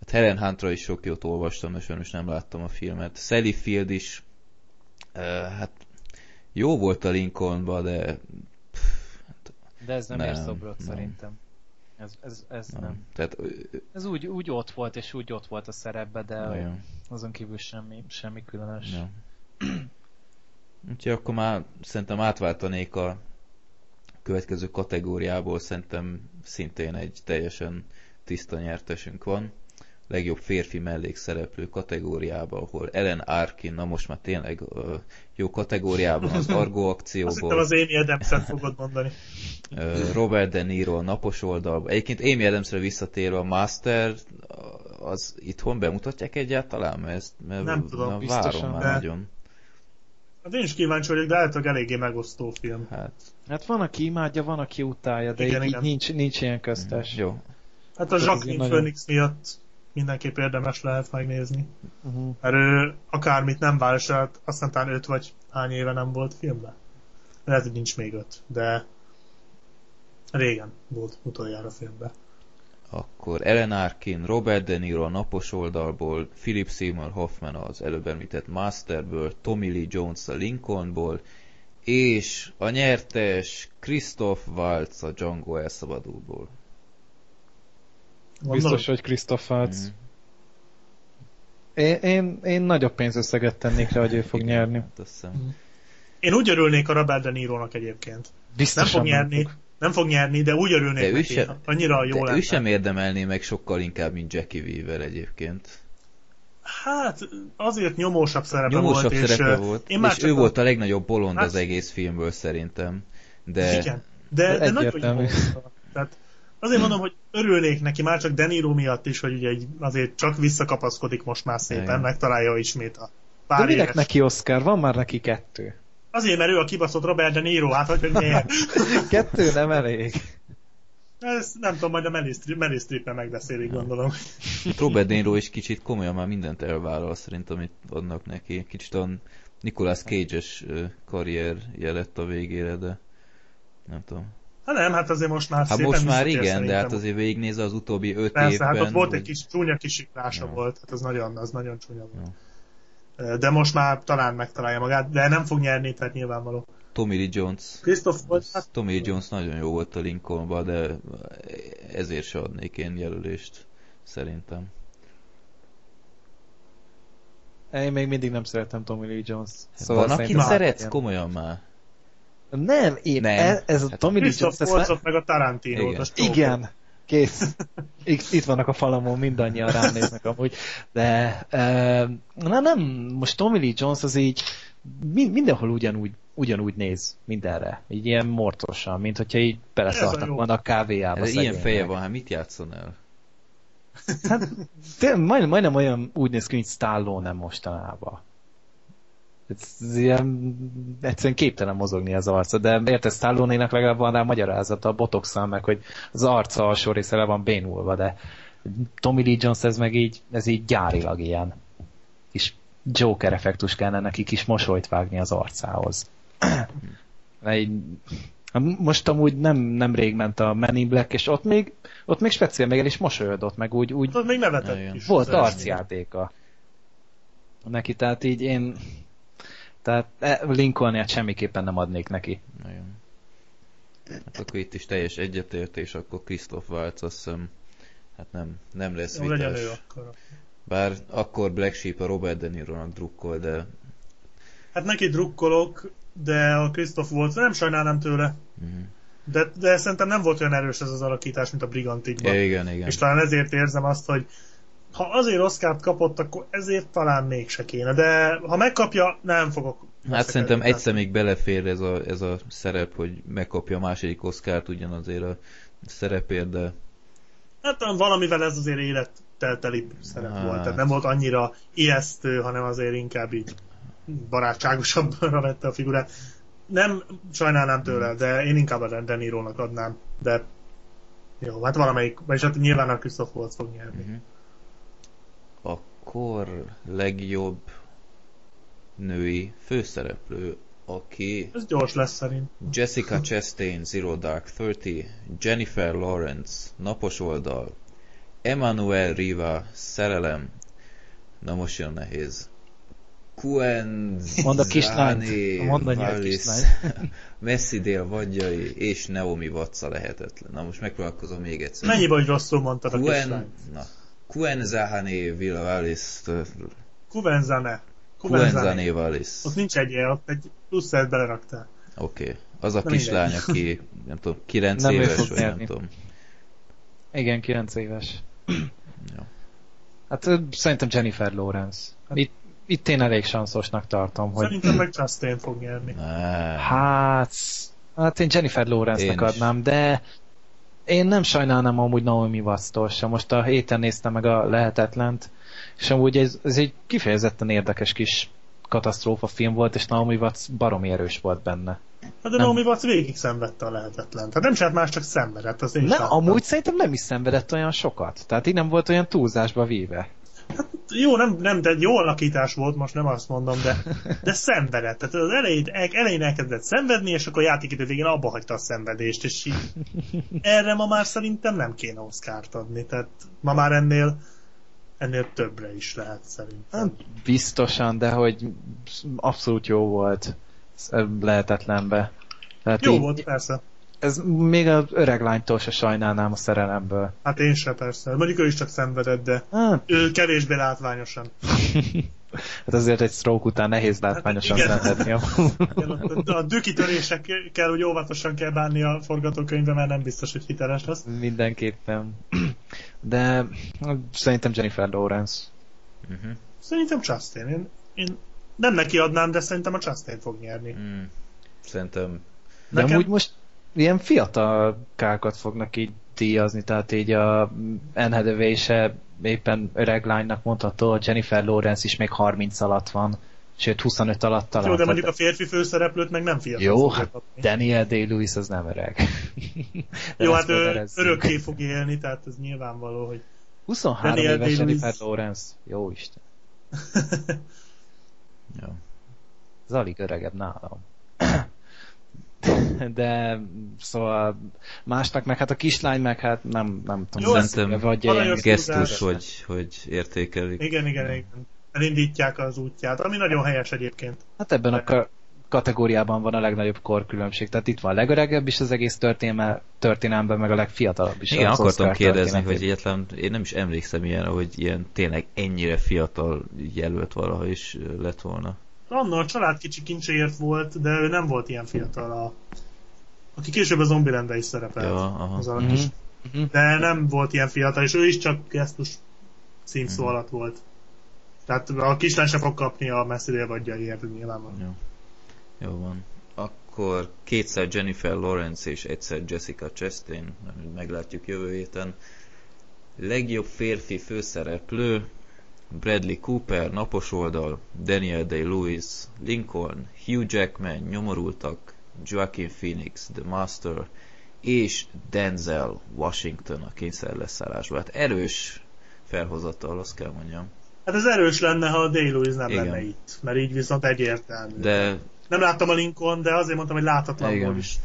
hát Helen Huntra is sok jót olvastam, de sajnos nem láttam a filmet. Sally Field is ö, hát jó volt a Lincolnba, de... de ez nem, nem ér szobrot nem. szerintem. Ez, ez, ez nem. nem. Tehát, ez úgy, úgy ott volt, és úgy ott volt a szerepbe, de olyan. azon kívül semmi, semmi különös. Ja. Úgyhogy akkor már szerintem átváltanék a következő kategóriából, szerintem szintén egy teljesen tiszta nyertesünk van legjobb férfi mellékszereplő kategóriában, ahol Ellen Arkin, na most már tényleg jó kategóriában az Argo akcióból. Azt az Amy adams fogod mondani. Robert De Niro a napos oldalban. Egyébként Amy Adamsre visszatérve a Master, az itthon bemutatják egyáltalán? Mert, ezt, mert nem tudom, biztosan, már de... nagyon. Hát én is kíváncsi vagyok, de általában eléggé megosztó film. Hát. hát van, aki imádja, van, aki utálja, de igen, így, igen. Nincs, nincs ilyen köztes. Jó. Hát a Jacqueline Phoenix nagyon... miatt mindenképp érdemes lehet megnézni. Uh-huh. Mert ő akármit nem válaszolt, azt talán öt vagy hány éve nem volt filmben. Lehet, hogy nincs még öt, de régen volt utoljára filmben. akkor Ellen Arkin, Robert De Niro a napos oldalból, Philip Seymour Hoffman az előbb említett Masterből, Tommy Lee Jones a Lincolnból, és a nyertes Christoph Waltz a Django elszabadulból. Biztos, hogy Christoph Waltz. Mm. Én, én, én nagyobb pénzösszeget tennék rá, hogy ő fog nyerni. Én úgy örülnék a Robert De Niro-nak egyébként. Biztosan nem fog nyerni, nem fog. nem fog nyerni, de úgy örülnék de neki. Sem, Annyira jó de ő sem érdemelné meg sokkal inkább, mint Jackie Weaver egyébként. Hát, azért nyomósabb szerepe nyomósabb volt. Szerepe és, volt, én már és ő a... volt a legnagyobb bolond hát... az egész filmből szerintem. De... Igen, de, de, de nagyon jó. Tehát azért mondom, hogy örülnék neki már csak Deniro miatt is, hogy ugye azért csak visszakapaszkodik most már szépen, Igen. megtalálja ismét a pár De minek éves. neki Oscar? Van már neki kettő. Azért, mert ő a kibaszott Robert De Niro, hát hogy miért? (laughs) kettő nem elég. Ez nem tudom, majd a Meryl Streep-en megbeszélik, gondolom. Robert De Niro is kicsit komolyan már mindent elvállal, szerintem, amit adnak neki. Kicsit a Nicolas Cage-es karrier jelett a végére, de nem tudom. Hát nem, hát azért most már Hát most már igen, szerintem. de hát azért végignézve az utóbbi öt Persze, évben... hát ott volt egy kis csúnya kisiklása ja. volt, hát az nagyon, az nagyon csúnya volt. Ja. De most már talán megtalálja magát, de nem fog nyerni, tehát nyilvánvaló. Tommy Lee Jones. Christoph volt. Hát... Tommy Lee Jones nagyon jó volt a Lincolnban, de ezért se adnék én jelölést, szerintem. Én még mindig nem szeretem Tommy Lee Jones. Szóval Van, akit szeretsz, komolyan már. Nem, én, nem. Ez, ez a hát Tommy Lee Jones... Ezt meg a tarantino Igen, kész. (laughs) Itt vannak a falamon, mindannyian rám néznek amúgy. De na nem, most Tommy Lee Jones az így mindenhol ugyanúgy, ugyanúgy néz mindenre. Így ilyen mortosan, mint hogyha így beleszartak volna a kávéjába. Ez ilyen feje van, hát mit játszon el? Hát, majdnem, majdnem olyan úgy néz ki, mint Stallone mostanában. Ez ilyen, egyszerűen képtelen mozogni az arca, de érted, Stallone-nek legalább van rá magyarázata a botoxal, meg hogy az arca alsó része le van bénulva, de Tommy Lee Jones ez meg így, ez így gyárilag ilyen. És Joker effektus kellene neki kis mosolyt vágni az arcához. (clears throat) most amúgy nem, nem rég ment a Men in Black, és ott még, ott még speciál meg el is mosolyodott, meg úgy, úgy ott még nevetett is. Volt arcjátéka. Neki, tehát így én tehát e, Lincolnért semmiképpen nem adnék neki. Nagyon. Hát akkor itt is teljes egyetértés, akkor Christoph Waltz azt hiszem, hát nem, nem lesz Jó, vitás. Ő akkor. Bár akkor Black Sheep a Robert De Niro-nak drukkol, de... Hát neki drukkolok, de a Christoph Waltz nem sajnálnám tőle. Uh-huh. De, de szerintem nem volt olyan erős ez az alakítás, mint a Brigantikban. Igen, igen. És talán ezért érzem azt, hogy ha azért Oscar-t kapott, akkor ezért talán mégse kéne, de ha megkapja, nem fogok. Hát szerintem egy személy belefér ez a, ez a szerep, hogy megkapja a második Oscar-t ugyanazért a szerepért, de... Hát valamivel ez azért élettelteli szerep hát. volt, tehát nem volt annyira ijesztő, hanem azért inkább így barátságosabbra vette a figurát. Nem sajnálnám tőle, de én inkább a Denirónak adnám, de jó, hát valamelyik, vagyis hát nyilván a Christoph Waltz fog nyerni. Uh-huh akkor legjobb női főszereplő, aki... Ez gyors lesz szerint. Jessica Chastain, Zero Dark Thirty, Jennifer Lawrence, Napos oldal, Emmanuel Riva, Szerelem, na most jön nehéz. Kuen Mond a kislányt. Mondd a kislányt. (laughs) Messi Dél vadjai és Naomi Watsa lehetetlen. Na most megpróbálkozom még egyszer. Mennyi vagy rosszul mondtad Kuen... a kislányt? Na, Kuenzahane Villalis. Kuvenzane. Kuvenzane Valis. Ott nincs egy el, ott egy plusz egy beleraktál. Oké. Okay. Az a kislány, aki nem tudom, 9 nem éves, vagy nem tudom. Igen, 9 éves. (clears throat) Jó. Hát szerintem Jennifer Lawrence. Hát, itt, itt én elég sanszosnak tartom, hogy... Szerintem meg Chastain fog nyerni. Hát... Hát én Jennifer Lawrence-nek adnám, de én nem sajnálnám amúgy Naomi Watts-tól sem. Most a héten néztem meg a lehetetlent, és amúgy ez, ez egy kifejezetten érdekes kis katasztrófa film volt, és Naomi Watts baromi erős volt benne. Hát de nem. Naomi Watts végig szenvedte a lehetetlen. Tehát nem csinált más, csak szenvedett. Az én nem, amúgy szerintem nem is szenvedett olyan sokat. Tehát így nem volt olyan túlzásba víve. jó, nem, nem, de jó alakítás volt, most nem azt mondom, de, de szenvedett. Tehát az elején, elején elkezdett szenvedni, és akkor a játékidő végén abba hagyta a szenvedést, és így erre ma már szerintem nem kéne Oscar-t adni, tehát ma már ennél ennél többre is lehet szerintem. Hát, biztosan, de hogy abszolút jó volt lehetetlenbe. Tehát jó így, volt, persze. Ez még az öreg lánytól se sajnálnám a szerelemből. Hát én se persze. Mondjuk ő is csak szenvedett, de hát. ő kevésbé látványosan. (laughs) hát azért egy stroke után nehéz hát látványosan hát szenvedni. (laughs) a, a dükkitörésekkel úgy óvatosan kell bánni a forgatókönyvben, mert nem biztos, hogy hiteles lesz. Mindenképpen. (clears throat) De szerintem Jennifer Lawrence. Uh-huh. Szerintem Justin. Én, én nem neki adnám, de szerintem a Justin fog nyerni. Mm. Szerintem de Nekem... amúgy most ilyen fiatal kákat fognak így díjazni, tehát így a Anne Hathaway se éppen öreg lánynak mondható, a Jennifer Lawrence is még 30 alatt van, sőt 25 alatt talán. Jó, de mondjuk a férfi főszereplőt meg nem fiatal. Jó, hát. Daniel Day-Lewis az nem öreg. (laughs) Jó, hát ő örökké fog élni, tehát ez nyilvánvaló, hogy 23 Daniel éves Jennifer Lawrence. Jó Isten. (laughs) Jó. Ez alig öregebb nálam. (laughs) de szóval másnak meg hát a kislány meg hát nem, nem tudom. Jó, szerintem vagy ilyen gesztus, hogy, hogy értékelik. Igen, igen, igen. Elindítják az útját, ami nagyon helyes egyébként. Hát ebben a kategóriában van a legnagyobb korkülönbség. Tehát itt van a legöregebb is az egész történelme, történelemben, meg a legfiatalabb is. Igen, akartam kérdezni, hogy egyetlen, én nem is emlékszem ilyen, hogy ilyen tényleg ennyire fiatal jelölt valaha is lett volna. Anna a család kicsi kincséért volt, de ő nem volt ilyen fiatal, a, aki később a Zombielandben is szerepelt. Ja, aha. Az mm-hmm. kis, mhm. de nem volt ilyen fiatal, és ő is csak gesztus színszó mm-hmm. alatt volt. Tehát a kislány se fog kapni a messzire vagyjaiért, nyilvánvalóan. Jó. Jó van. Akkor kétszer Jennifer Lawrence és egyszer Jessica Chastain, meglátjuk jövő héten. Legjobb férfi főszereplő, Bradley Cooper, Napos oldal, Daniel Day-Lewis, Lincoln, Hugh Jackman, Nyomorultak, Joaquin Phoenix, The Master, és Denzel Washington a kényszerleszállásban. Hát erős felhozatal, azt kell mondjam. Hát ez erős lenne, ha a Day-Lewis nem Igen. lenne itt, mert így viszont egyértelmű. De... Nem láttam a Lincoln, de azért mondtam, hogy látatlanból is.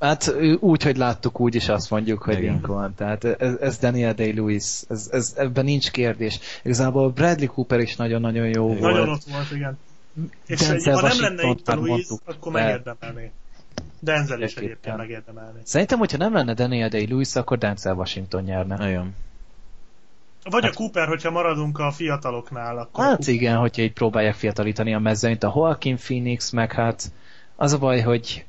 Hát úgy, hogy láttuk, úgy is azt mondjuk, hogy Igen. Lincoln. Tehát ez, ez Daniel Day-Lewis, ez, ez, ebben nincs kérdés. Igazából Bradley Cooper is nagyon-nagyon jó nagyon volt. Nagyon ott volt, igen. És egy, ha nem lenne itt a Louis, akkor megérdemelné. Denzel is egyébként megérdemelné. Szerintem, hogyha nem lenne Daniel Day-Lewis, akkor Denzel Washington nyerne. Nagyon. Vagy hát, a Cooper, hogyha maradunk a fiataloknál. Akkor hát igen, hogyha így próbálják fiatalítani a mezőnyt. A Joaquin Phoenix, meg hát az a baj, hogy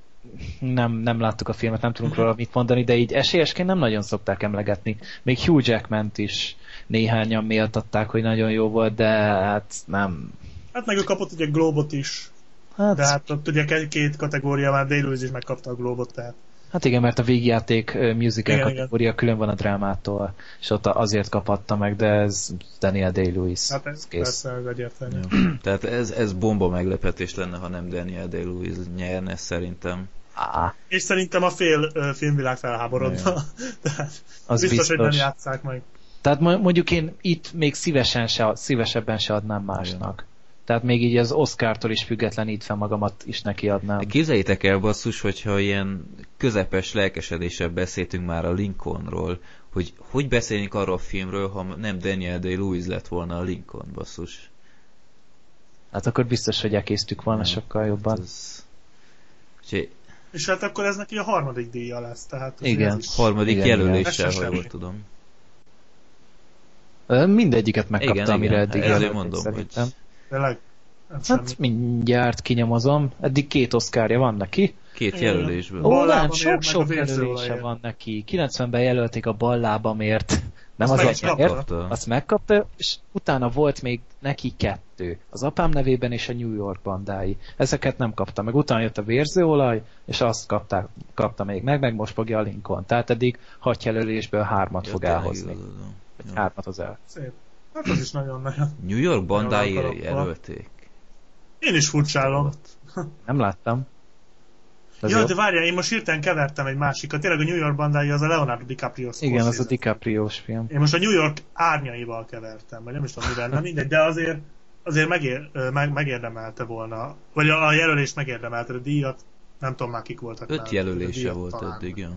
nem, nem láttuk a filmet, nem tudunk róla mit mondani, de így esélyesként nem nagyon szokták emlegetni. Még Hugh jackman is néhányan méltatták, hogy nagyon jó volt, de hát nem. Hát meg ő kapott ugye Globot is. Hát... De hát ott ugye két kategória már day is megkapta a Globot, tehát. Hát igen, mert a végjáték musical igen, kategória igen. külön van a drámától, és ott azért kaphatta meg, de ez Daniel Day-Lewis. Hát ez kész. persze, ez egyértelmű. Tehát ez, ez bomba meglepetés lenne, ha nem Daniel Day-Lewis nyerne szerintem. Á. És szerintem a fél ö, filmvilág felháborodna. (laughs) Tehát az biztos, biztos, hogy nem játszák meg. Tehát mondjuk én itt még szívesen se, szívesebben se adnám másnak. Tehát még így az Oscar-tól is függetlenítve magamat is neki adnám. Képzeljétek el, basszus, hogyha ilyen közepes lelkesedéssel beszéltünk már a Lincolnról, hogy hogy beszélnénk arról a filmről, ha nem Daniel Day-Lewis lett volna a Lincoln, basszus. Hát akkor biztos, hogy elkésztük volna ja, sokkal jobban. Hát ez... Úgyhogy és hát akkor ez neki a harmadik díja lesz, tehát... Igen, is... harmadik igen, jelöléssel, ha jól tudom. Mindegyiket megkapta, igen, amire igen. eddig jelölték, mondom, szerintem. Hogy... Tényleg? Hát, hát mindjárt kinyomozom. Eddig két oszkárja van neki. Két jelölésből. Ó, nem, sok-sok jelölése van neki. 90-ben jelölték a ballábamért. Nem azt az anyáért. Azt megkapta, és utána volt még neki kettő. Az apám nevében és a New York bandái. Ezeket nem kapta meg. Utána jött a vérzőolaj, és azt kapta, kapta még meg, meg most fogja a Lincoln. Tehát eddig hat jelölésből hármat fog elhozni. Hármat az el. Szép. Hát az is nagyon-nagyon. New York bandái jelölték. Én is furcsálom. Nem láttam. Az ja, jó. de várjál, én most hirtelen kevertem egy másikat. Tényleg a New York bandája az a Leonardo DiCaprio Igen, az a. DiCaprio-s film. Én most a New York árnyaival kevertem, vagy nem is tudom mivel, nem mindegy, de azért, azért megér, meg, megérdemelte volna, vagy a, a jelölést megérdemelte, a díjat, nem tudom már kik voltak Öt már, jelölése díjat volt talán. eddig, ja.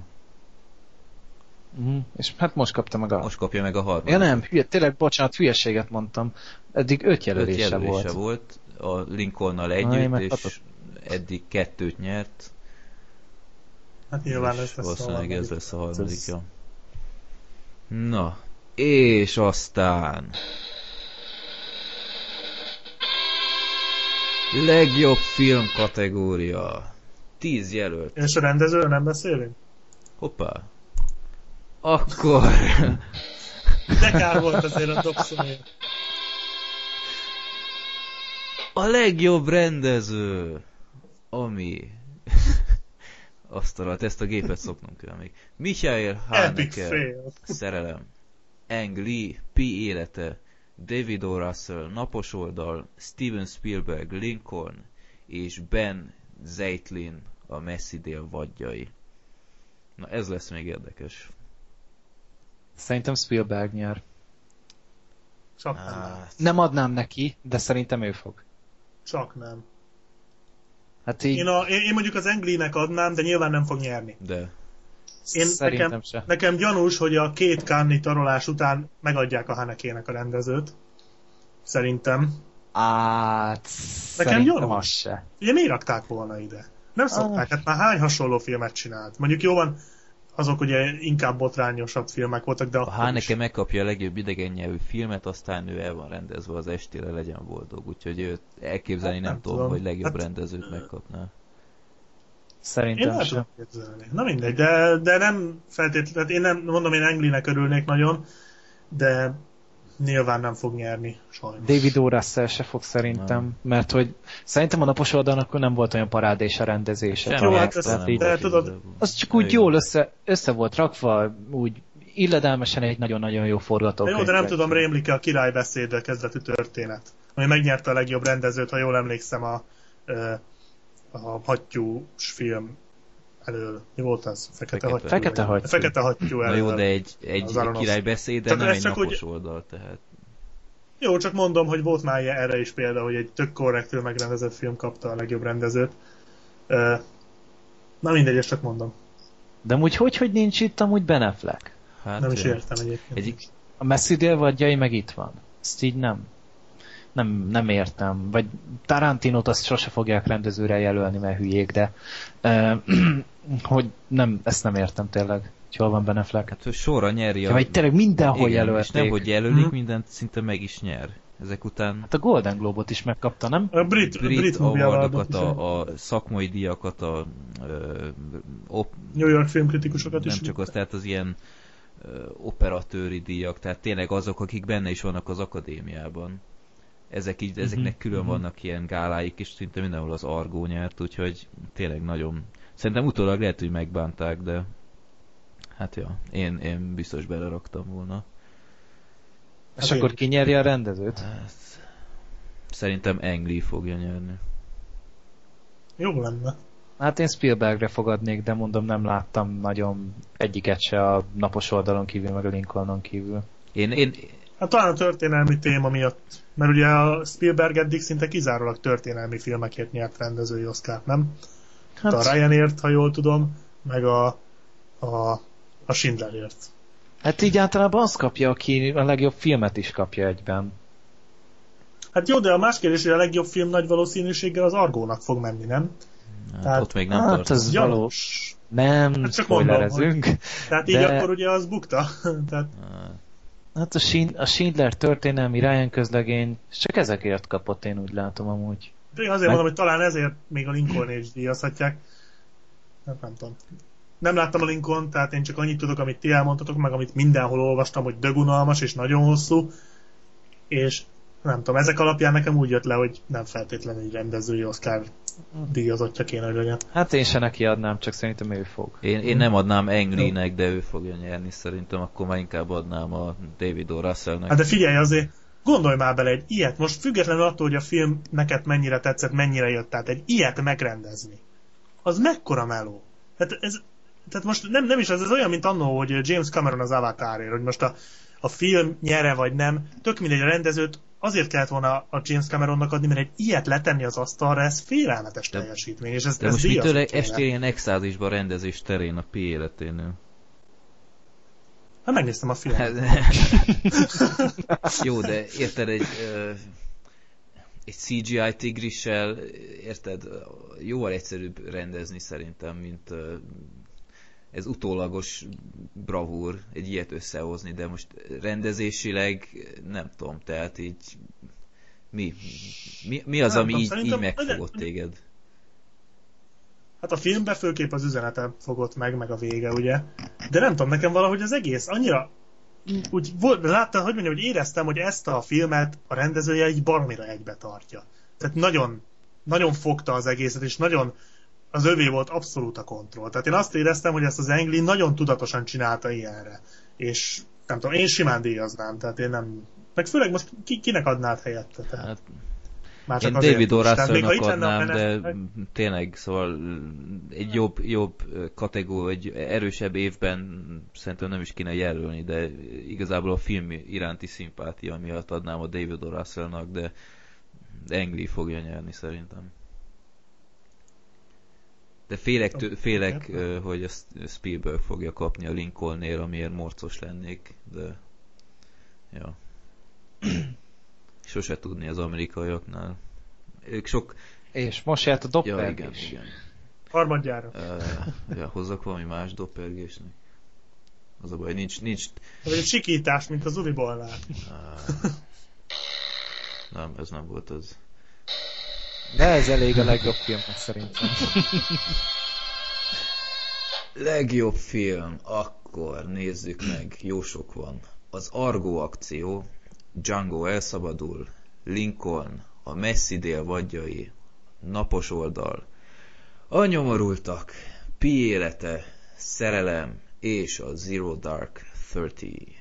Uh-huh. És hát most kapta meg a... Most kapja meg a harmadik. Ja nem, hülye, tényleg, bocsánat, hülyeséget mondtam. Eddig öt Öt jelölése, jelölése volt. volt. a Lincolnnal Na, én együtt, meg és eddig kettőt nyert. Hát nyilván ez lesz a valószínűleg ez harmadik. lesz a Ez- harmadikja. Na, és aztán... Legjobb film kategória. Tíz jelölt. És a rendezőről nem beszélünk? Hoppá. Akkor... (laughs) De kár volt azért a Dobsonért. A legjobb rendező, ami... Azt alatt, ezt a gépet szoknunk kell még. Michael Haneke. Szerelem, Ang Lee, Pi élete, David O. Russell, Napos oldal, Steven Spielberg, Lincoln, és Ben Zeitlin, a messzi dél vadjai. Na ez lesz még érdekes. Szerintem Spielberg nyer. Csak nem. Hát, Nem adnám neki, de szerintem ő fog. Csak nem. Hát így Én, a, én, én mondjuk az Anglinek adnám, de nyilván nem fog nyerni. de Én, szerintem nekem, se. nekem gyanús, hogy a két Cannes tarolás után megadják a Hanekének a rendezőt. Szerintem. Át, Nekem szerintem gyanús. az se. Ugye miért rakták volna ide? Nem szokták, hát már hány hasonló filmet csinált? Mondjuk jó van, azok ugye inkább botrányosabb filmek voltak, de a Haneke is. megkapja a legjobb idegen nyelvű filmet, aztán ő el van rendezve az estére, legyen boldog. Úgyhogy őt elképzelni Hát nem, nem tudom, tudom. hogy legjobb Hát- rendezőt megkapná. Én Szerintem el se. tudom képzelni. Na mindegy, de, de nem feltétlenül, én nem mondom, én Anglinek örülnék nagyon, de nyilván nem fog nyerni, sajnos. David O. Russell se fog szerintem, mert hogy szerintem a napos oldalnak nem volt olyan parádés a rendezése. Semmi Jó, hát ez- tehát nem így- de volt tudod, az csak úgy jól össze, össze volt rakva, úgy illedelmesen egy nagyon-nagyon jó forgatókönyv. jó, de nem tudom, rémlik a király beszéde kezdetű történet, ami megnyerte a legjobb rendezőt, ha jól emlékszem a, a hattyús film elől. Mi volt az? Fekete, Fekete. hattyú. Fekete hattyú. Fekete hattyú Na elől. jó, de egy, egy, Az egy Aronofsky. király beszéde Csak nem ez egy csak napos úgy- oldal, tehát. Jó, csak mondom, hogy volt már ilyen- erre is példa, hogy egy tök korrektül megrendezett film kapta a legjobb rendezőt. Na mindegy, ezt csak mondom. De amúgy hogy, hogy nincs itt amúgy Ben Affleck? Hát, Nem is értem egyébként. Egy, A Messzi délvadjai meg itt van. Ezt így nem. Nem, nem értem. Vagy Tarantinot azt sose fogják rendezőre jelölni, mert hülyék, de uh, (clears throat) hogy nem, ezt nem értem tényleg. Hogy hol van Ben Affleck. hát, hogy sorra nyeri Ja, vagy tényleg mindenhol Igen, és jelölték. nem, hogy jelölik, Mhm. mindent szinte meg is nyer. Ezek után Hát a Golden Globe-ot is megkapta, nem? A brit, brit, brit awardokat, a, a szakmai díjakat, a ö, op, New York filmkritikusokat nem is. csak az, tehát az ilyen ö, operatőri díjak, tehát tényleg azok, akik benne is vannak az akadémiában. Ezek így, ezeknek Mhm, külön mhm. vannak ilyen gáláik, és szinte mindenhol az Argó nyert, úgyhogy tényleg nagyon... Szerintem utólag lehet, hogy megbánták, de hát ja, én, én biztos beleraktam volna. És Hát akkor én- ki nyeri a rendezőt? Hát, szerintem Ang Lee fogja nyerni. Jó lenne. Hát én Spielbergre fogadnék, de mondom nem láttam nagyon egyiket se a napos oldalon kívül, meg a Lincolnon kívül. Én, én, Hát talán a történelmi téma miatt, mert ugye a Spielberg eddig szinte kizárólag történelmi filmekért nyert rendezői Oscar, nem? Hát... A Hát, Ryanért, ha jól tudom, meg a, a, a Schindlerért. hát így általában az kapja, aki a legjobb filmet is kapja egyben. Hát jó, de a más kérdés, hogy a legjobb film nagy valószínűséggel az Argónak fog menni, nem? hát Tehát- ott még nem hát tartom. ez- való. Gyanús. Nem, Hát csak spoilerezünk. Tehát így De- akkor ugye az bukta. (laughs) Tehát Hát, Hát a, Schind- a Schindler történelmi Ryan közlegény, csak ezekért kapott, én úgy látom amúgy. de én azért Meg- mondom, hogy talán ezért még a Lincoln is díjazhatják. Nem, nem tudom. Nem láttam a Lincoln, tehát én csak annyit tudok, amit ti elmondtatok, meg amit mindenhol olvastam, hogy dögunalmas és nagyon hosszú, és nem tudom, ezek alapján nekem úgy jött le, hogy nem feltétlenül egy rendezői Oscar díjazottja kéne, hogy legyen. Hát én se neki adnám, csak szerintem ő fog. Én, én nem adnám Ang Lee-nek, de ő fogja nyerni szerintem, akkor már inkább adnám a David O. Russellnek. Hát de figyelj azért, gondolj már bele egy ilyet, most függetlenül attól, hogy a film neked mennyire tetszett, mennyire jött, tehát egy ilyet megrendezni. az mekkora meló. Tehát, ez, tehát most nem, nem is az, ez olyan, mint annó, hogy James Cameron az Avatarért, hogy most a, a film nyere vagy nem, tök mindegy a rendezőt azért kellett volna a James Cameronnak adni, mert egy ilyet letenni az asztalra, ez félelmetes de, teljesítmény. És ez, de ez most mitől estél exázisba rendezés terén a pi életénél? Hát megnéztem a filmet. (laughs) Jó, de érted egy, egy CGI tigrissel, érted, jóval egyszerűbb rendezni szerintem, mint ez utólagos bravúr egy ilyet összehozni, de most rendezésileg nem tudom, tehát így mi, mi, mi az, nem ami tudom, így, így megfogott de, téged? Hát a filmben főképp az üzenete fogott meg, meg a vége, ugye? De nem tudom, nekem valahogy az egész annyira úgy volt, láttam, hogy mondjam, hogy éreztem, hogy ezt a filmet a rendezője egy baromira egybe tartja. Tehát nagyon, nagyon fogta az egészet, és nagyon az övé volt abszolút a kontroll. Tehát én azt éreztem, hogy ezt az Engli nagyon tudatosan csinálta ilyenre. És nem tudom, én simán díjaznám, tehát én nem... Meg főleg most ki, kinek adnád helyette? Tehát. Hát, már csak én David O'Russellnak adnám, de meg... tényleg, szóval egy jobb, jobb kategória, egy erősebb évben szerintem nem is kéne jelölni, de igazából a film iránti szimpátia miatt adnám a David O'Russellnak, de Engli fogja nyerni szerintem. De félek, tő, félek hogy a Spielberg fogja kapni a Lincolnnél, amiért morcos lennék, de ja. Sose tudni az amerikaiaknál. Ők sok... És most járt a Doppel ja, igen, is. igen. Harmadjára. Uh, ja, hozzak valami más doppelgésnek. Az a baj, nincs... nincs... Ez egy sikítás, mint az Unibolnál. Uh, nem, ez nem volt az. De ez elég a legjobb filmnek szerintem. legjobb film, akkor nézzük meg, jó sok van. Az Argo akció, Django elszabadul, Lincoln, a messzi dél vadjai, napos oldal, a nyomorultak, Pi élete, szerelem és a Zero Dark Thirty.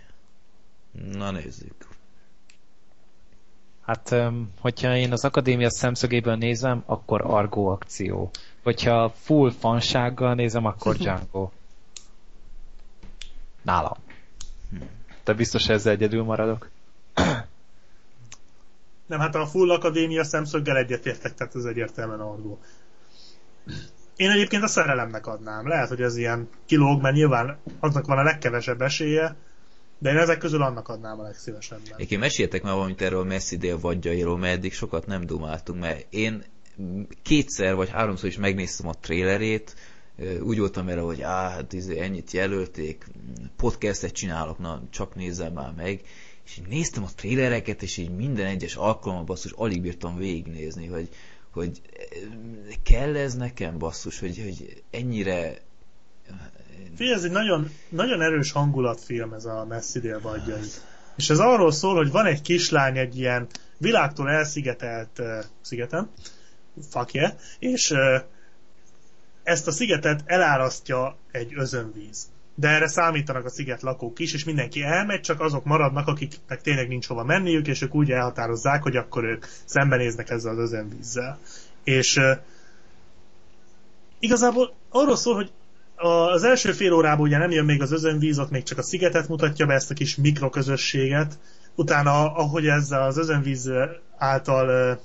Na nézzük. Hát, hogyha én az akadémia szemszögéből nézem, akkor Argo akció. Hogyha full fansággal nézem, akkor (laughs) Django. Nálam. Te biztos ezzel egyedül maradok? Nem, hát a full akadémia szemszöggel egyetértek, tehát ez egyértelműen Argo. Én egyébként a szerelemnek adnám. Lehet, hogy ez ilyen kilóg, mert nyilván aznak van a legkevesebb esélye, de én ezek közül annak adnám a legszívesebben. Én meséltek már valamit erről a messzi dél vadjairól, mert eddig sokat nem dumáltunk, mert én kétszer vagy háromszor is megnéztem a trélerét, úgy voltam vele, hogy á, hát izé, ennyit jelölték, podcastet csinálok, na csak nézzem már meg, és így néztem a trélereket, és így minden egyes alkalommal basszus alig bírtam végignézni, hogy, hogy kell ez nekem basszus, hogy, hogy ennyire Figyelj, ez egy nagyon, nagyon erős hangulatfilm ez a Messzi dél vadjai. És ez arról szól, hogy van egy kislány egy ilyen világtól elszigetelt uh, szigeten, fuck yeah, és uh, ezt a szigetet elárasztja egy özönvíz. De erre számítanak a sziget lakók is, és mindenki elmegy, csak azok maradnak, akiknek tényleg nincs hova menniük, és ők úgy elhatározzák, hogy akkor ők szembenéznek ezzel az özönvízzel. És uh, igazából arról szól, hogy az első fél órában ugye nem jön még az özönvíz, ott még csak a szigetet mutatja be, ezt a kis mikroközösséget. Utána, ahogy ezzel az özönvíz által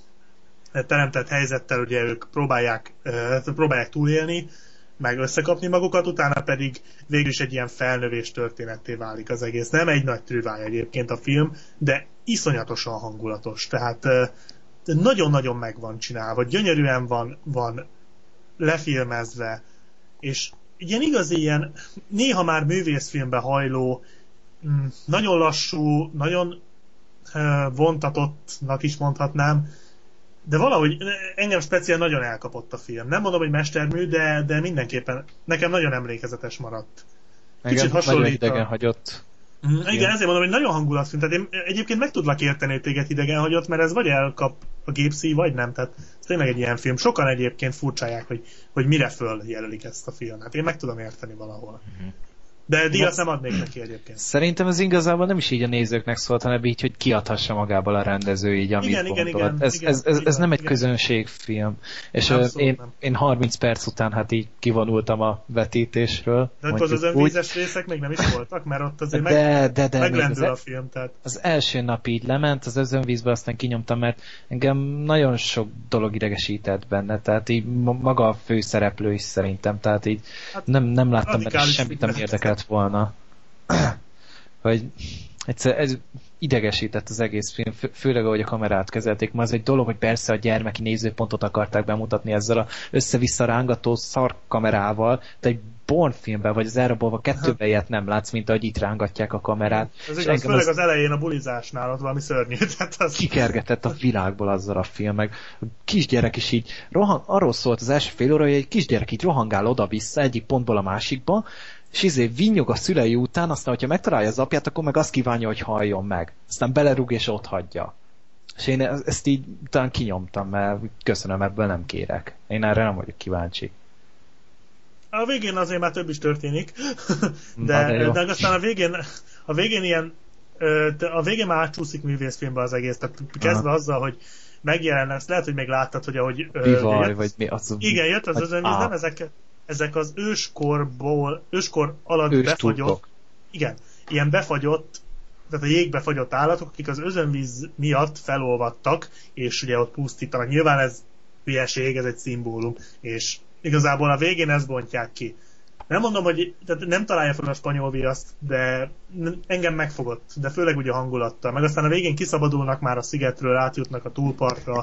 teremtett helyzettel ugye ők próbálják, próbálják túlélni, meg összekapni magukat, utána pedig végül is egy ilyen felnövés történetté válik az egész. Nem egy nagy trüváj egyébként a film, de iszonyatosan hangulatos. Tehát nagyon-nagyon meg van csinálva, gyönyörűen van, van lefilmezve, és ilyen igazi ilyen, néha már művészfilmbe hajló, mm, nagyon lassú, nagyon vontatottnak is mondhatnám, de valahogy engem speciál nagyon elkapott a film. Nem mondom, hogy mestermű, de, de mindenképpen nekem nagyon emlékezetes maradt. Kicsit hasonlít nagyon idegen a... hagyott. Mm, igen, igen, ezért mondom, hogy nagyon hangulatfilm. Tehát én egyébként meg tudlak érteni, hogy téged idegen hagyott, mert ez vagy elkap a gépszíj, vagy nem. Tehát tényleg egy ilyen film. Sokan egyébként furcsálják, hogy, hogy mire föl jelölik ezt a filmet. Én meg tudom érteni valahol. Uh-huh. De díjat nem adnék neki egyébként. Szerintem ez igazából nem is így a nézőknek szólt, hanem így, hogy kiadhassa magából a rendező így, amit Igen, igen, gondolt. igen, ez, igen, ez, ez, ez igen, nem egy igen. közönségfilm. És Abszolút én, nem. én 30 perc után hát így kivonultam a vetítésről. De akkor az önvízes részek még nem is voltak, mert ott azért meg, De, de, de, még meglendül az, a film, tehát az első nap így lement, az özönvízbe aztán kinyomtam, mert engem nagyon sok dolog idegesített benne, tehát így ma- maga a főszereplő is szerintem, tehát így Hát, nem, nem láttam benne semmit, ami figurát. Érdekelt volna. (clears throat) Hogy egyszer ez idegesített az egész film, fő- főleg ahogy a kamerát kezelték. Ma az egy dolog, hogy persze a gyermeki nézőpontot akarták bemutatni ezzel a össze-vissza rángató szar kamerával, de egy Born filmben, vagy az elrabolva kettőben ilyet nem látsz, mint ahogy itt rángatják a kamerát. ez igaz, főleg az az elején a bulizásnál ott valami szörnyű, tehát az... kikergetett a világból azzal a film, meg a kisgyerek is így rohan, arról szólt az első fél óra, hogy egy kisgyerek így rohangál oda-vissza egyik pontból a másikba, és izé vinnyog a szülei után, aztán, hogyha megtalálja az apját, akkor meg azt kívánja, hogy halljon meg. Aztán belerúg és ott hagyja. És én e- ezt így talán kinyomtam, mert köszönöm, ebből nem kérek. Én erre nem vagyok kíváncsi. A végén azért már több is történik, (laughs) de, Na, de de, aztán a végén, a végén ilyen, a végén már átcsúszik művészfilmbe az egész, tehát kezdve Aha. azzal, hogy megjelennek, ezt lehet, hogy még láttad, hogy ahogy... Bivaj, jött- vagy mi az? Igen, jött az vagy özönvíz, á, nem ezek, ezek az őskorból, őskor alatt ős befagyott, igen, ilyen befagyott, tehát a jégbe fagyott állatok, akik az özönvíz miatt felolvadtak, és ugye ott pusztítanak. Nyilván ez hülyeség, ez egy szimbólum, és igazából a végén ezt bontják ki. Nem mondom, hogy tehát nem találja fel a spanyol viaszt, de engem megfogott, de főleg ugye a hangulattal. Meg aztán a végén kiszabadulnak már a szigetről, átjutnak a túlpartra,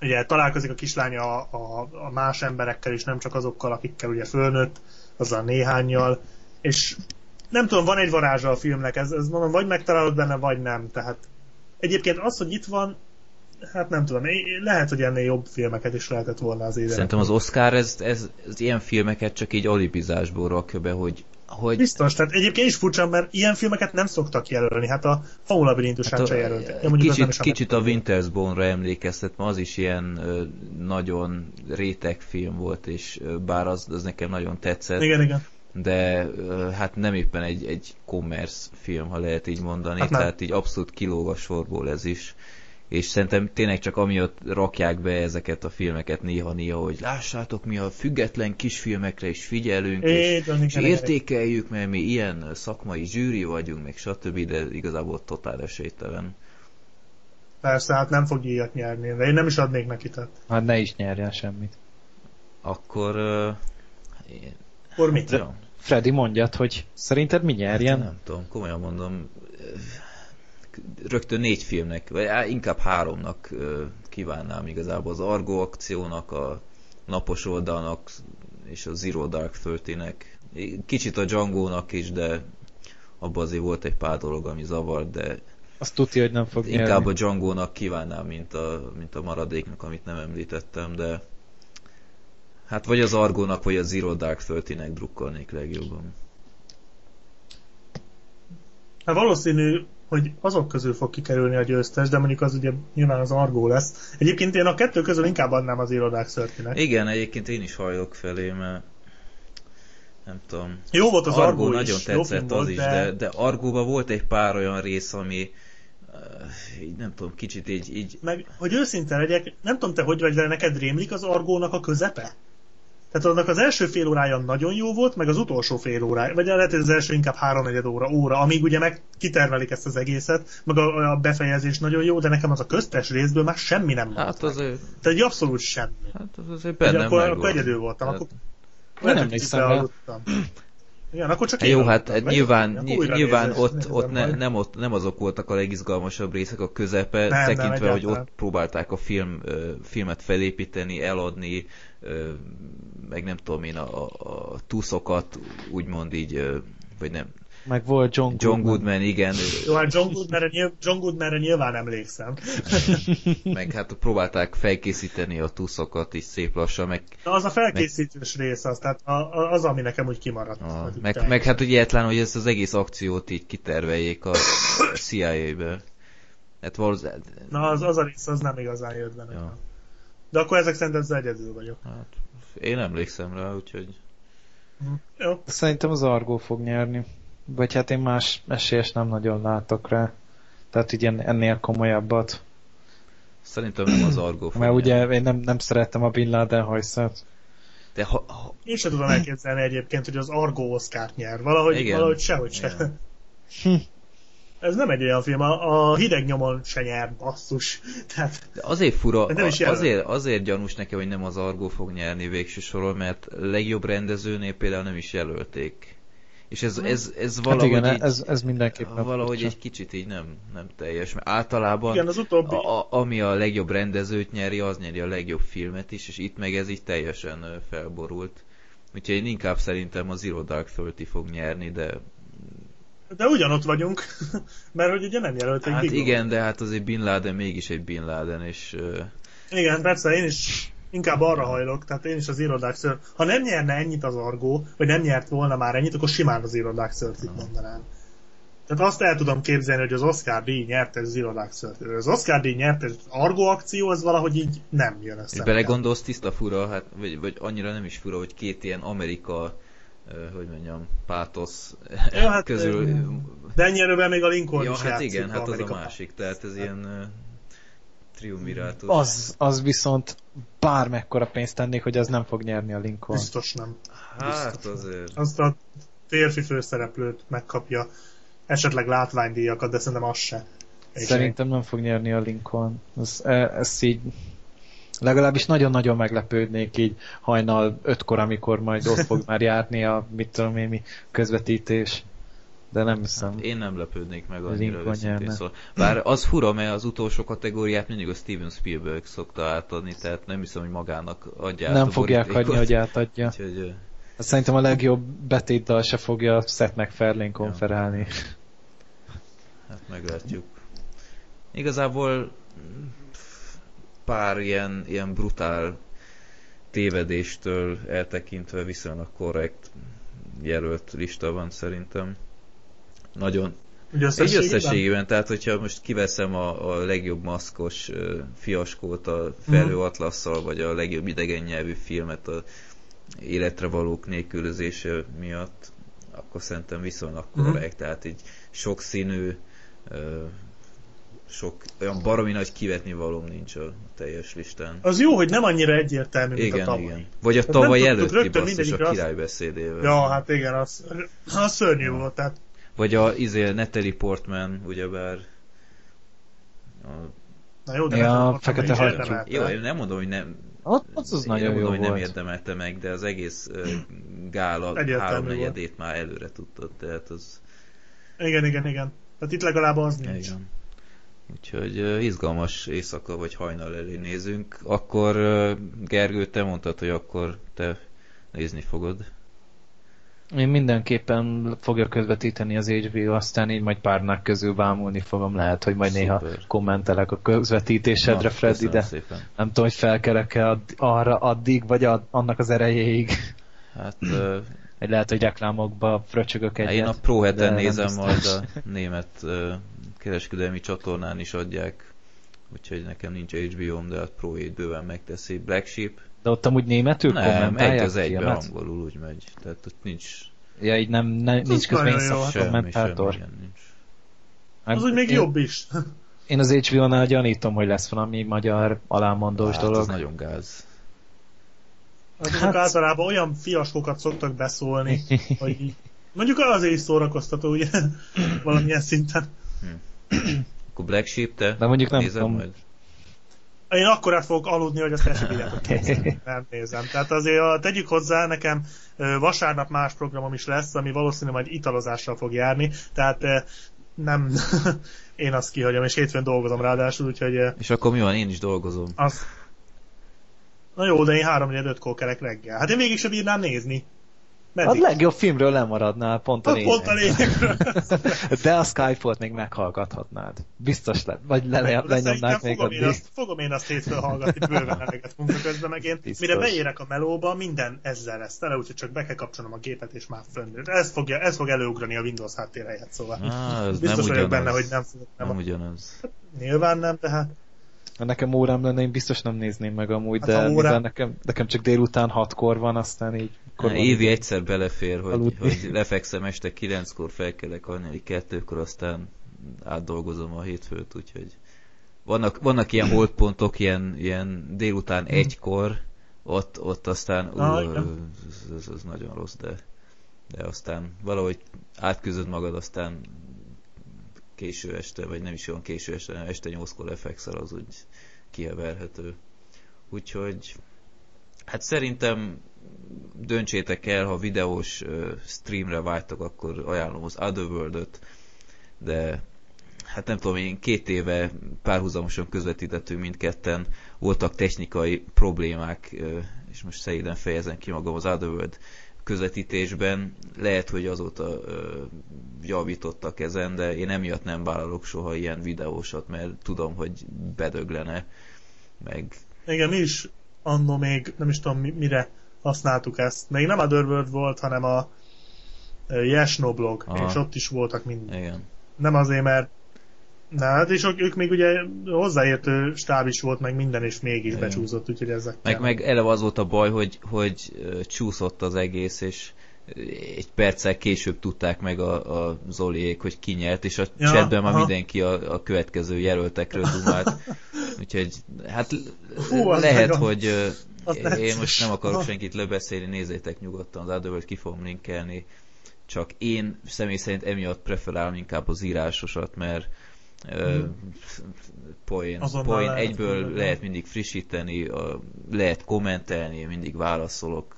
ugye találkozik a kislánya a, a, más emberekkel is, nem csak azokkal, akikkel ugye fölnőtt, azzal néhányjal, és nem tudom, van egy varázsa a filmnek, ez, ez mondom, vagy megtalálod benne, vagy nem, tehát egyébként az, hogy itt van, hát nem tudom, lehet, hogy ennél jobb filmeket is lehetett volna az éven. Szerintem az Oscar ez, ez, ez ilyen filmeket csak így alibizásból rakja be, hogy, hogy Biztos, tehát egyébként is furcsa, mert ilyen filmeket nem szoktak jelölni, hát a Faun labirintusát Hát se jelölték. Ja, nem kicsit, kicsit a Winter's Bone-ra emlékeztet, mert az is ilyen nagyon réteg film volt, és bár az, az nekem nagyon tetszett, Igen, igen. de hát nem éppen egy, egy commerce film, ha lehet így mondani, Hát nem. tehát így abszolút kilóg a sorból ez is. És szerintem tényleg csak amiatt rakják be ezeket a filmeket néha-néha, hogy lássátok, mi a független kisfilmekre is figyelünk, és, van, és igen. értékeljük, mert mi ilyen szakmai zsűri vagyunk, meg stb., de igazából totál esélytelen. Persze, hát nem fog díjat nyerni, de én nem is adnék neki, tehát. Hát ne is nyerjen semmit. Akkor... Uh, én, Akkor mit? ja, Freddy mondjad, hogy szerinted mi nyerjen? nem tudom, komolyan mondom, rögtön négy filmnek, vagy inkább háromnak kívánnám igazából az Argo akciónak, a Napos oldalnak és a Zero Dark Thirty-nek. Kicsit a Django-nak is, de abban azért volt egy pár dolog, ami zavart, de Azt tudja, hogy nem fog Inkább nyerni. a Django-nak kívánnám, mint a, mint a maradéknak, amit nem említettem, de hát vagy az Argónak, vagy a Zero Dark Thirty-nek drukkolnék legjobban. Hát valószínű, hogy azok közül fog kikerülni a győztes, de mondjuk az ugye nyilván az Argó lesz. Egyébként én a kettő közül inkább adnám az irodák szörtinek. Igen, egyébként én is hajlok felé, mert nem tudom. Jó volt az Argó, Argó is, nagyon tetszett az is, de... de, de Argóban volt egy pár olyan rész, ami uh, így nem tudom, kicsit így, így Meg, hogy őszinte legyek, nem tudom te hogy vagy, de neked rémlik az Argónak a közepe? Tehát annak az első fél órája nagyon jó volt, meg az utolsó fél órája, vagy lehet, hogy az első inkább háromnegyed óra, óra, amíg ugye meg kitermelik ezt az egészet, meg a, a befejezés nagyon jó, de nekem az a köztes részből már semmi nem maradt. hát azért, Tehát egy abszolút semmi. hát az azért bennem akkor, akkor egyedül voltam. Tehát- Akkor Nem hogy emlékszem. Igen, akkor csak Hát jó, hát vagy? nyilván, újra nyilván nézés, ott, nézem ott, ne, majd. nem, ott nem azok voltak a legizgalmasabb részek, a közepe, nem, tekintve, hogy egyáltalán. ott próbálták a film, filmet felépíteni, eladni, meg nem tudom én, a, a, a túszokat úgymond így, vagy nem, Meg volt John, John Goodman, igen, Jó, hát John Goodmanre, nyilv- John Goodmanre nyilván emlékszem. (laughs) meg hát próbálták felkészíteni a túszokat is szép lassan, meg, De az a felkészítős rész az, tehát az, ami nekem úgy kimaradt. a, meg, meg hát ugye egyetlen, hogy ezt az egész akciót így kiterveljék a, (coughs) a CIA-be. Hát valószínűleg, Na, az, az a rész, az nem igazán jött be nekem. Ja. De akkor ezek szerint ezzel egyedül vagyok. Hát, én emlékszem rá, úgyhogy... Jó. Szerintem az Argo fog nyerni. Vagy hát én más esélyes nem nagyon látok rá. Tehát így ennél komolyabbat. Szerintem nem az Argo fog Mert ugye én nem, nem szerettem a Bin Laden hajszát. De ha, ha, Én sem tudom elképzelni egyébként, hogy az Argo Oscar-t nyer. Valahogy, Igen. valahogy sehogy se. Igen. Hm. Ez nem egy olyan film, a, a hideg nyomon se nyer, basszus. Tehát De azért fura, nem is azért, azért gyanús nekem, hogy nem az Argo fog nyerni végső soron, mert legjobb rendezőnél például nem is jelölték. És ez, ez, ez Hát valahogy igen, így, ez, ez mindenképpen valahogy furcsa. egy kicsit így nem, nem teljes. Mert általában igen, az utóbbi... a, a, ami a legjobb rendezőt nyeri, az nyeri a legjobb filmet is, és itt meg ez így teljesen felborult. Úgyhogy én inkább szerintem a Zero Dark Thirty fog nyerni, de De ugyanott vagyunk, (laughs) mert hogy ugye nem jelölték hát Big igen, de hát azért Bin Laden mégis egy Bin Laden, és Igen, persze, én is inkább arra hajlok, tehát én is az irodák ször. Ha nem nyerne ennyit az Argo, vagy nem nyert volna már ennyit, akkor simán az irodák szörtit mondanám. Tehát azt el tudom képzelni, hogy az Oscar díj nyerte az irodák szört. Az Oscar díj az Argo akció, az valahogy így nem jön össze. És belegondolsz tiszta fura, hát, vagy, vagy annyira nem is fura, hogy két ilyen Amerika, hogy mondjam, pátosz Ja, hát, közül... De ennyire még a Lincoln ja, is hát igen, hát az a Amerika másik, tehát ez ilyen uh, triumvirátus. Az, az viszont bármekkora pénzt tennék, hogy az nem fog nyerni a Lincoln. Biztos nem. Hát azért... Azt a férfi főszereplőt megkapja, esetleg látványdíjakat, de szerintem az se. Szerintem nem fog nyerni a Lincoln. Ez, e- ez így legalábbis nagyon-nagyon meglepődnék így hajnal ötkor, amikor majd ott fog már járni a mit tudom én mi közvetítés. De nem hiszem. Én nem lepődnék meg annyira őszintén szóval. Bár az fura, mert az utolsó kategóriát mindig a Steven Spielberg szokta átadni, tehát nem hiszem, hogy magának adja nem fogják borítékot. hagyni, hogy átadja. Úgyhogy, ö, Szerintem a legjobb betétdal se fogja Seth MacFarlane konferálni. Hát meglátjuk. Igazából pár ilyen, ilyen brutál tévedéstől eltekintve viszonylag korrekt jelölt lista van szerintem. Nagyon. Egy összességében? összességében, tehát hogyha most kiveszem a, a legjobb maszkos ö, fiaskót a Felhő Mhm. Atlasszal, vagy a legjobb idegen nyelvű filmet a életre valók nélkülözése miatt, akkor szerintem viszonylag Mhm. korrekt, tehát így sokszínű, sok olyan baromi nagy kivetni valóm nincs a teljes listán. Az jó, hogy nem annyira egyértelmű, mint a Igen, tavaly. igen. Vagy a tavaly tudtuk előtti rögtön basszus a mindegyikre azt- királybeszédével. Ja, hát igen, az, az szörnyű volt, tehát Vagy a izé, Natalie Portman, ugyebár a na jó, de Ja, ott fekete érdemelte. Jó, én nem mondom, hogy nem... Ott az, az én nagyon nem jó mondom, hogy nem érdemelte meg, de az egész uh, gála háromnegyedét már előre tudtad, tehát az... Igen, igen, igen. Tehát itt legalább az nincs. Igen. Úgyhogy izgalmas éjszaka vagy hajnal elé nézünk. Akkor Gergő, te mondtad, hogy akkor te nézni fogod. Én mindenképpen fogja közvetíteni az HBO, aztán így majd párnák közül bámulni fogom, lehet, hogy majd néha Szuper. kommentelek a közvetítésedre, Na, Freddy, de szépen. nem tudom, hogy felkerek-e arra addig, vagy ad, annak az erejéig. Hát Vagy lehet, hogy reklámokba fröcsögök egyet. én a Pro nézem, biztos. majd a német kereskedelmi csatornán is adják. Úgyhogy nekem nincs HBO-m, de a Pro 7 bőven megteszi. Black Sheep? De ott amúgy németül Nem, egy az a egybe filmet? angolul úgy megy. Tehát ott nincs Ja, így nem, ne, nincs közben nagyon jó. szak semmi, kommentátor. semmi, ilyen nincs. Hát Az úgy még én, jobb is. Én az HBO-nál gyanítom, hogy lesz valami magyar alámondós Hát, dolog. az nagyon gáz. Azok Hát- általában olyan fiaskókat szoktak beszólni, hogy mondjuk azért is szórakoztató, ugye? (clears throat) Valamilyen szinten. Akkor Black Sheep, te De mondjuk nem nézed majd? Én akkor át fogok aludni, hogy azt (laughs) nézni. Nem nézem. Tehát azért tegyük hozzá, nekem vasárnap más programom is lesz, ami valószínűleg majd italozással fog járni, tehát nem, (laughs) én azt kihagyom, és hétfőn dolgozom ráadásul, úgyhogy És akkor mi van, én is dolgozom. az... Na jó, de én 3 4 5 kelek reggel. Hát én végig sem bírnám nézni. A Meddig? legjobb filmről lemaradnál, pont a Hát lényeg. pont a lényegről. (laughs) De a Skype-ot még meghallgathatnád. Biztos le, vagy le, le, lenyomnák még fogom én, addig. azt, fogom én azt hétfőn hallgatni bőven eleget munka közben, meg én Biztos. mire beérek a melóba, minden ezzel lesz tele, úgyhogy csak be kell kapcsolnom a gépet, és már fönn. Ez, fogja, ez fog előugrani a Windows háttér helyett, szóval. Ah, ez Biztos nem vagyok ugyanaz. benne, hogy nem fogok. Nem, Nem ugyanaz. Nyilván nem, de hát nekem órám lenne, én biztos nem nézném meg amúgy, Hát de mivel nekem, nekem csak délután hatkor van, aztán így... Na, évi egyszer belefér, hogy, Aludni. hogy lefekszem este kilenckor, felkelek hajnali kettőkor, aztán átdolgozom a hétfőt, úgyhogy vannak, vannak ilyen holdpontok, ilyen, ilyen délután egykor, ott, ott aztán ú, Ah, igen. ez, ez, ez nagyon rossz, de, de aztán valahogy átküzdöd magad, aztán késő este, vagy nem is olyan késő este, hanem este nyolckor lefekszel, az úgy kiheverhető. Úgyhogy hát szerintem döntsétek el, ha videós streamre vágytok, akkor ajánlom az Otherworld-öt, de hát nem tudom, én két éve párhuzamosan közvetítettünk mindketten, voltak technikai problémák, és most szeriden fejezem ki magam az Otherworld közvetítésben, lehet, hogy azóta ö, javítottak ezen, de én emiatt nem vállalok soha ilyen videósat, mert tudom, hogy bedöglene, meg Igen, mi is annó még, nem is tudom mi- mire használtuk ezt. Még nem a Otherworld volt, hanem a Yesno blog, Aha. és ott is voltak mind. igen. Nem azért, mert Na, hát és ők, még ugye hozzáértő stáb is volt, meg minden, és mégis Igen. becsúszott, úgyhogy ezek Meg, meg eleve az volt a baj, hogy, hogy csúszott az egész, és egy perccel később tudták meg a, a Zoliék, hogy ki nyert, és a Ja, chatben már aha. mindenki a, a következő jelöltekről dumált. (laughs) Úgyhogy hát Hú, lehet, nagyon- hogy az én necces. most nem akarok senkit lebeszélni, nézzétek nyugodtan, az Otherworld ki fogom linkelni, csak én személy szerint emiatt preferálom inkább az írásosat, mert ö, poén. Azonnal poén lehet egyből mondani. lehet mindig frissíteni, a, lehet kommentelni, mindig válaszolok,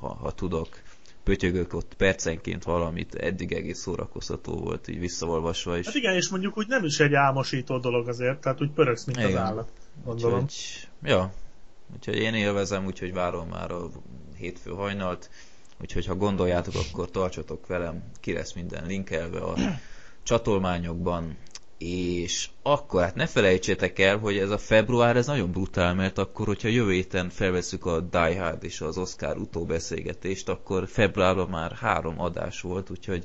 ha, ha tudok. Pötyögök ott percenként valamit, eddig egész szórakoztató volt, így visszaolvasva is. Hát igen, és mondjuk úgy nem is egy álmosító dolog azért, tehát úgy pörögsz, mint az Igen. állat. Gondolom. Úgyhogy, ja, úgyhogy én élvezem, úgyhogy várom már a hétfő hajnalt, úgyhogy ha gondoljátok, akkor tartsatok velem, ki lesz minden linkelve a (clears throat) csatolmányokban, és akkor hát ne felejtsétek el, hogy ez a február ez nagyon brutál, mert akkor, hogyha jövő héten felveszük a Die Hard és az Oscar utóbeszélgetést, akkor februárban már három adás volt, úgyhogy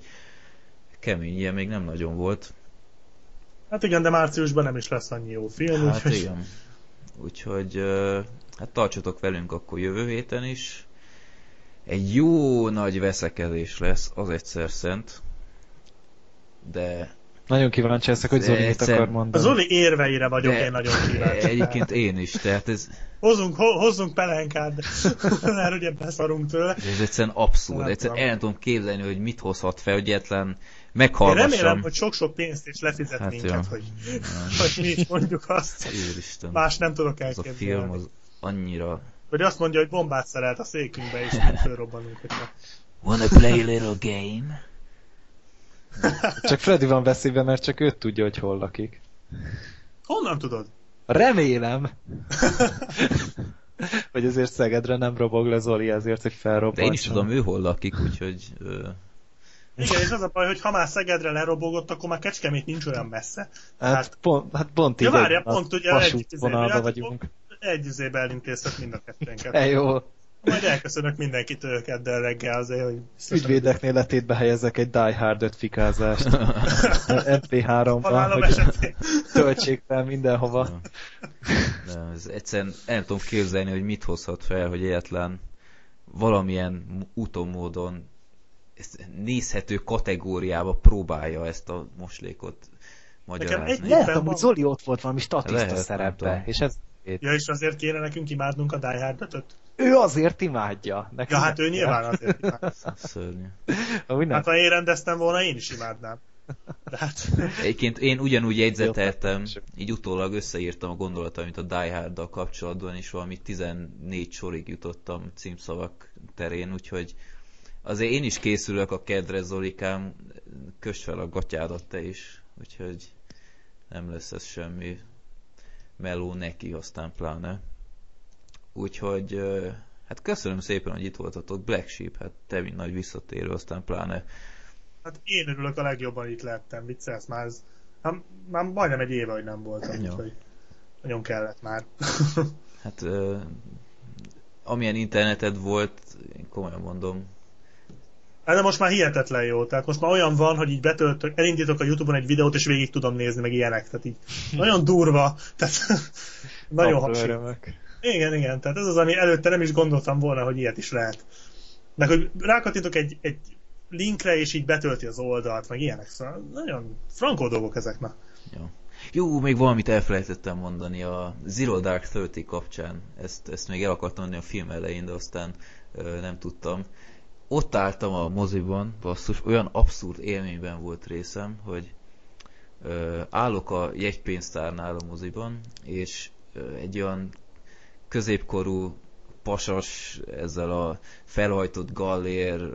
kemény, ilyen még nem nagyon volt. Hát igen, de márciusban nem is lesz annyi jó film, Hát úgyhogy igen. Úgyhogy hát tartsatok velünk akkor jövő héten is. Egy jó nagy veszekedés lesz, az egyszer szent. De, Nagyon kíváncsi leszek, hogy Zoli mit akar a mondani. Zoli érveire vagyok de én nagyon kíváncsi. (laughs) egyébként én is, tehát ez, Hozzunk, ho, hozzunk pelenkát, (laughs) mert ugye beszarunk tőle. ez egyszerűen abszurd. Nem Egyszerűen el nem tudom képzelni, hogy mit hozhat fel, hogy egyetlen Én meghallgassam. remélem, hogy sok-sok pénzt is lefizet Hát minket, jó. hogy, (laughs) hogy mi is mondjuk azt. Úristen, Más nem tudok az a film elképzelni. az annyira... Vagy azt mondja, hogy bombát szerelt a székünkbe, és mi fölrobbanunk. Hogyha... Wanna play a little game? Csak Freddy van veszélyben, mert csak őt tudja, hogy hol lakik. Honnan tudod? Remélem! (laughs) hogy azért Szegedre nem robog le Zoli ezért, hogy De felrobbantson. én is tudom, ő hol lakik, úgyhogy... Ö, Igen, és az a baj, hogy ha már Szegedre lerobogott, akkor már Kecskemét nincs olyan messze. Hát, Hát- pont, hát pont Ja, így várja, egy- pont ugye a egy izé- vagyunk. Egy izébe elintézhet mind a kettőnket. E, jó. Majd elköszönök mindenkitől keddel reggel azért, hogy nem- Ügyvédeknél letétbe helyezek egy Die Hard 5 fikázást. (laughs) MP3-ban, Halálom hogy töltsék fel mindenhova. De ez egyszerűen el nem tudom képzelni, hogy mit hozhat fel, hogy egyetlen valamilyen úton, módon ezt nézhető kategóriába próbálja ezt a moslékot magyarázni. egy- Lehet, amúgy van. Zoli ott volt valami statiszta Lehet, nem szerepbe, és ez Ja, és azért kéne nekünk imádnunk a Die Hard 5 ő azért imádja. Nekünk Ja, hát ő nyilván azért imád. Szörnyű. Amúgy. Hát ha én rendeztem volna, én is imádnám. De hát... Egyébként én ugyanúgy jegyzeteltem, így utólag összeírtam a gondolataimat a Die Hard-dal kapcsolatban, és valami 14 sorig jutottam címszavak terén, úgyhogy azért én is készülök a kedre, Zolikám, köst fel a gatyádat te is, úgyhogy nem lesz ez semmi meló neki, aztán pláne. Úgyhogy hát köszönöm szépen, hogy itt voltatok, Black Sheep, hát te mint nagy visszatérő, aztán pláne Hát én örülök a legjobban itt lettem, viccelsz már ez... Hát, már majdnem egy éve, hogy nem voltam, Jó. úgyhogy nagyon kellett már. (laughs) Hát amilyen interneted volt, én komolyan mondom, Hát de most már hihetetlen jó. Tehát most már olyan van, hogy így betöltök, elindítok a Youtube-on egy videót, és végig tudom nézni, meg ilyenek. Tehát így (laughs) nagyon durva. Tehát (laughs) nagyon örömök. Igen, igen. Tehát ez az, ami előtte nem is gondoltam volna, hogy ilyet is lehet. Meg hogy rákattintok egy, egy linkre, és így betölti az oldalt, meg ilyenek. Szóval nagyon frankó dolgok ezek, na. Jó. Jó, még valamit elfelejtettem mondani a Zero Dark Thirty kapcsán. Ezt, ezt még el akartam mondani a film elején, de aztán ö, nem tudtam. Ott álltam a moziban, basszus, olyan abszurd élményben volt részem, hogy ö, állok a jegypénztárnál a moziban, és ö, egy olyan középkorú pasas ezzel a felhajtott gallér,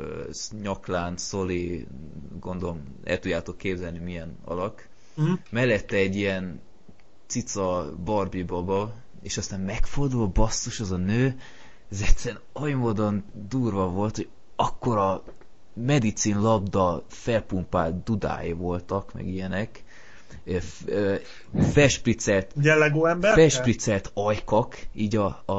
nyaklán, szoli, gondolom el tudjátok képzelni milyen alak, Mhm. mellette egy ilyen cica Barbie baba, és aztán megfordul basszus az a nő, ez egyszerűen oly módon durva volt, hogy akkora medicin labda felpumpált dudái voltak, meg ilyenek, Ö, f- ö, felspricelt Ugye Lego ember? felspricelt ajkak, így a, a,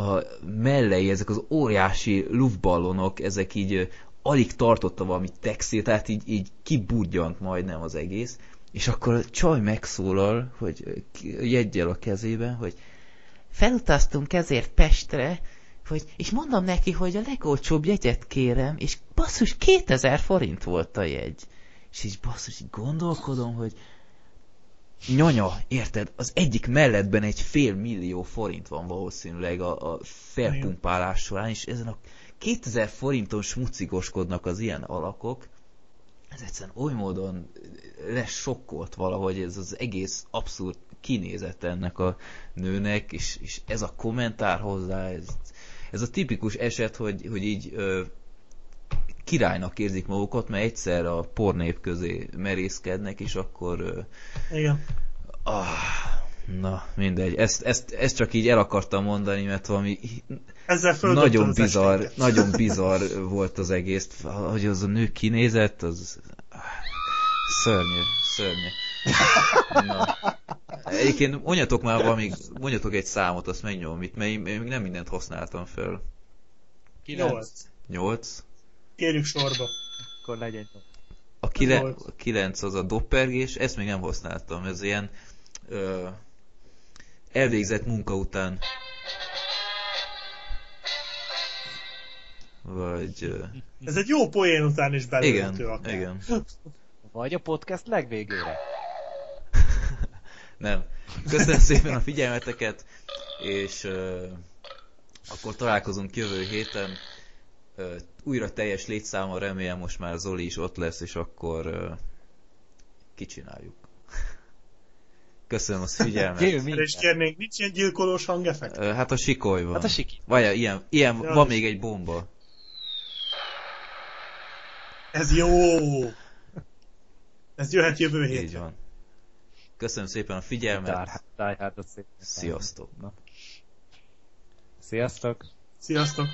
a mellei, ezek az óriási luftballonok, ezek így alig tartotta valami textil, tehát így, így kiburgyant majdnem az egész, és akkor a csaj megszólal, hogy jeggyel a kezében, hogy felutaztunk ezért Pestre, hogy, és mondom neki, hogy a legolcsóbb jegyet kérem, és basszus 2000 forint volt a jegy. És így basszus, így gondolkodom, hogy Nyanya, érted? Az egyik mellettben egy fél millió forint van valószínűleg a, a felpumpálás során, és ezen a 2000 forinton smucigoskodnak az ilyen alakok. Ez egyszerűen oly módon lesokkolt valahogy ez az egész abszurd kinézete ennek a nőnek, és, és ez a kommentár hozzá, ez, ez a tipikus eset, hogy, hogy így ö, királynak érzik magukat, mert egyszer a pornép közé merészkednek, és akkor Igen. Ah, na, mindegy. Ezt, ezt, ezt csak így el akartam mondani, mert valami Ezzel nagyon bizarr, nagyon (laughs) bizarr volt az egész. Hogy az a nő kinézett, az szörnyű, szörnyű. Na. Egyébként mondjatok már valami, mondjatok egy számot, azt megnyomom itt, mert én én még nem mindent használtam föl. Nyolc. Nyolc. Kérjük sorba. Akkor legyen. A, kile, a kilenc az a doppergés, ezt még nem használtam, ez ilyen ö, elvégzett munka után. Vagy... Ö, Ez egy jó poén után is igen, belőhető akár. igen. Vagy a podcast legvégére. Nem. Köszönöm szépen a figyelmeteket, és ö, akkor találkozunk jövő héten. Ö, újra teljes létszámmal remélem most már Zoli is ott lesz, és akkor kicsináljuk. (laughs) Köszönöm a figyelmet. Is kérnénk, nincs ilyen gyilkolós hangeffekt? Ö, Hát a sikoly van. Hát a siki. Várjál, ilyen, ilyen Ja, van még egy bomba. Ez jó! Ez jöhet jövő Így héten. van. Köszönöm szépen a figyelmet. Hard, szép. Sziasztok. Na. Sziasztok. Sziasztok!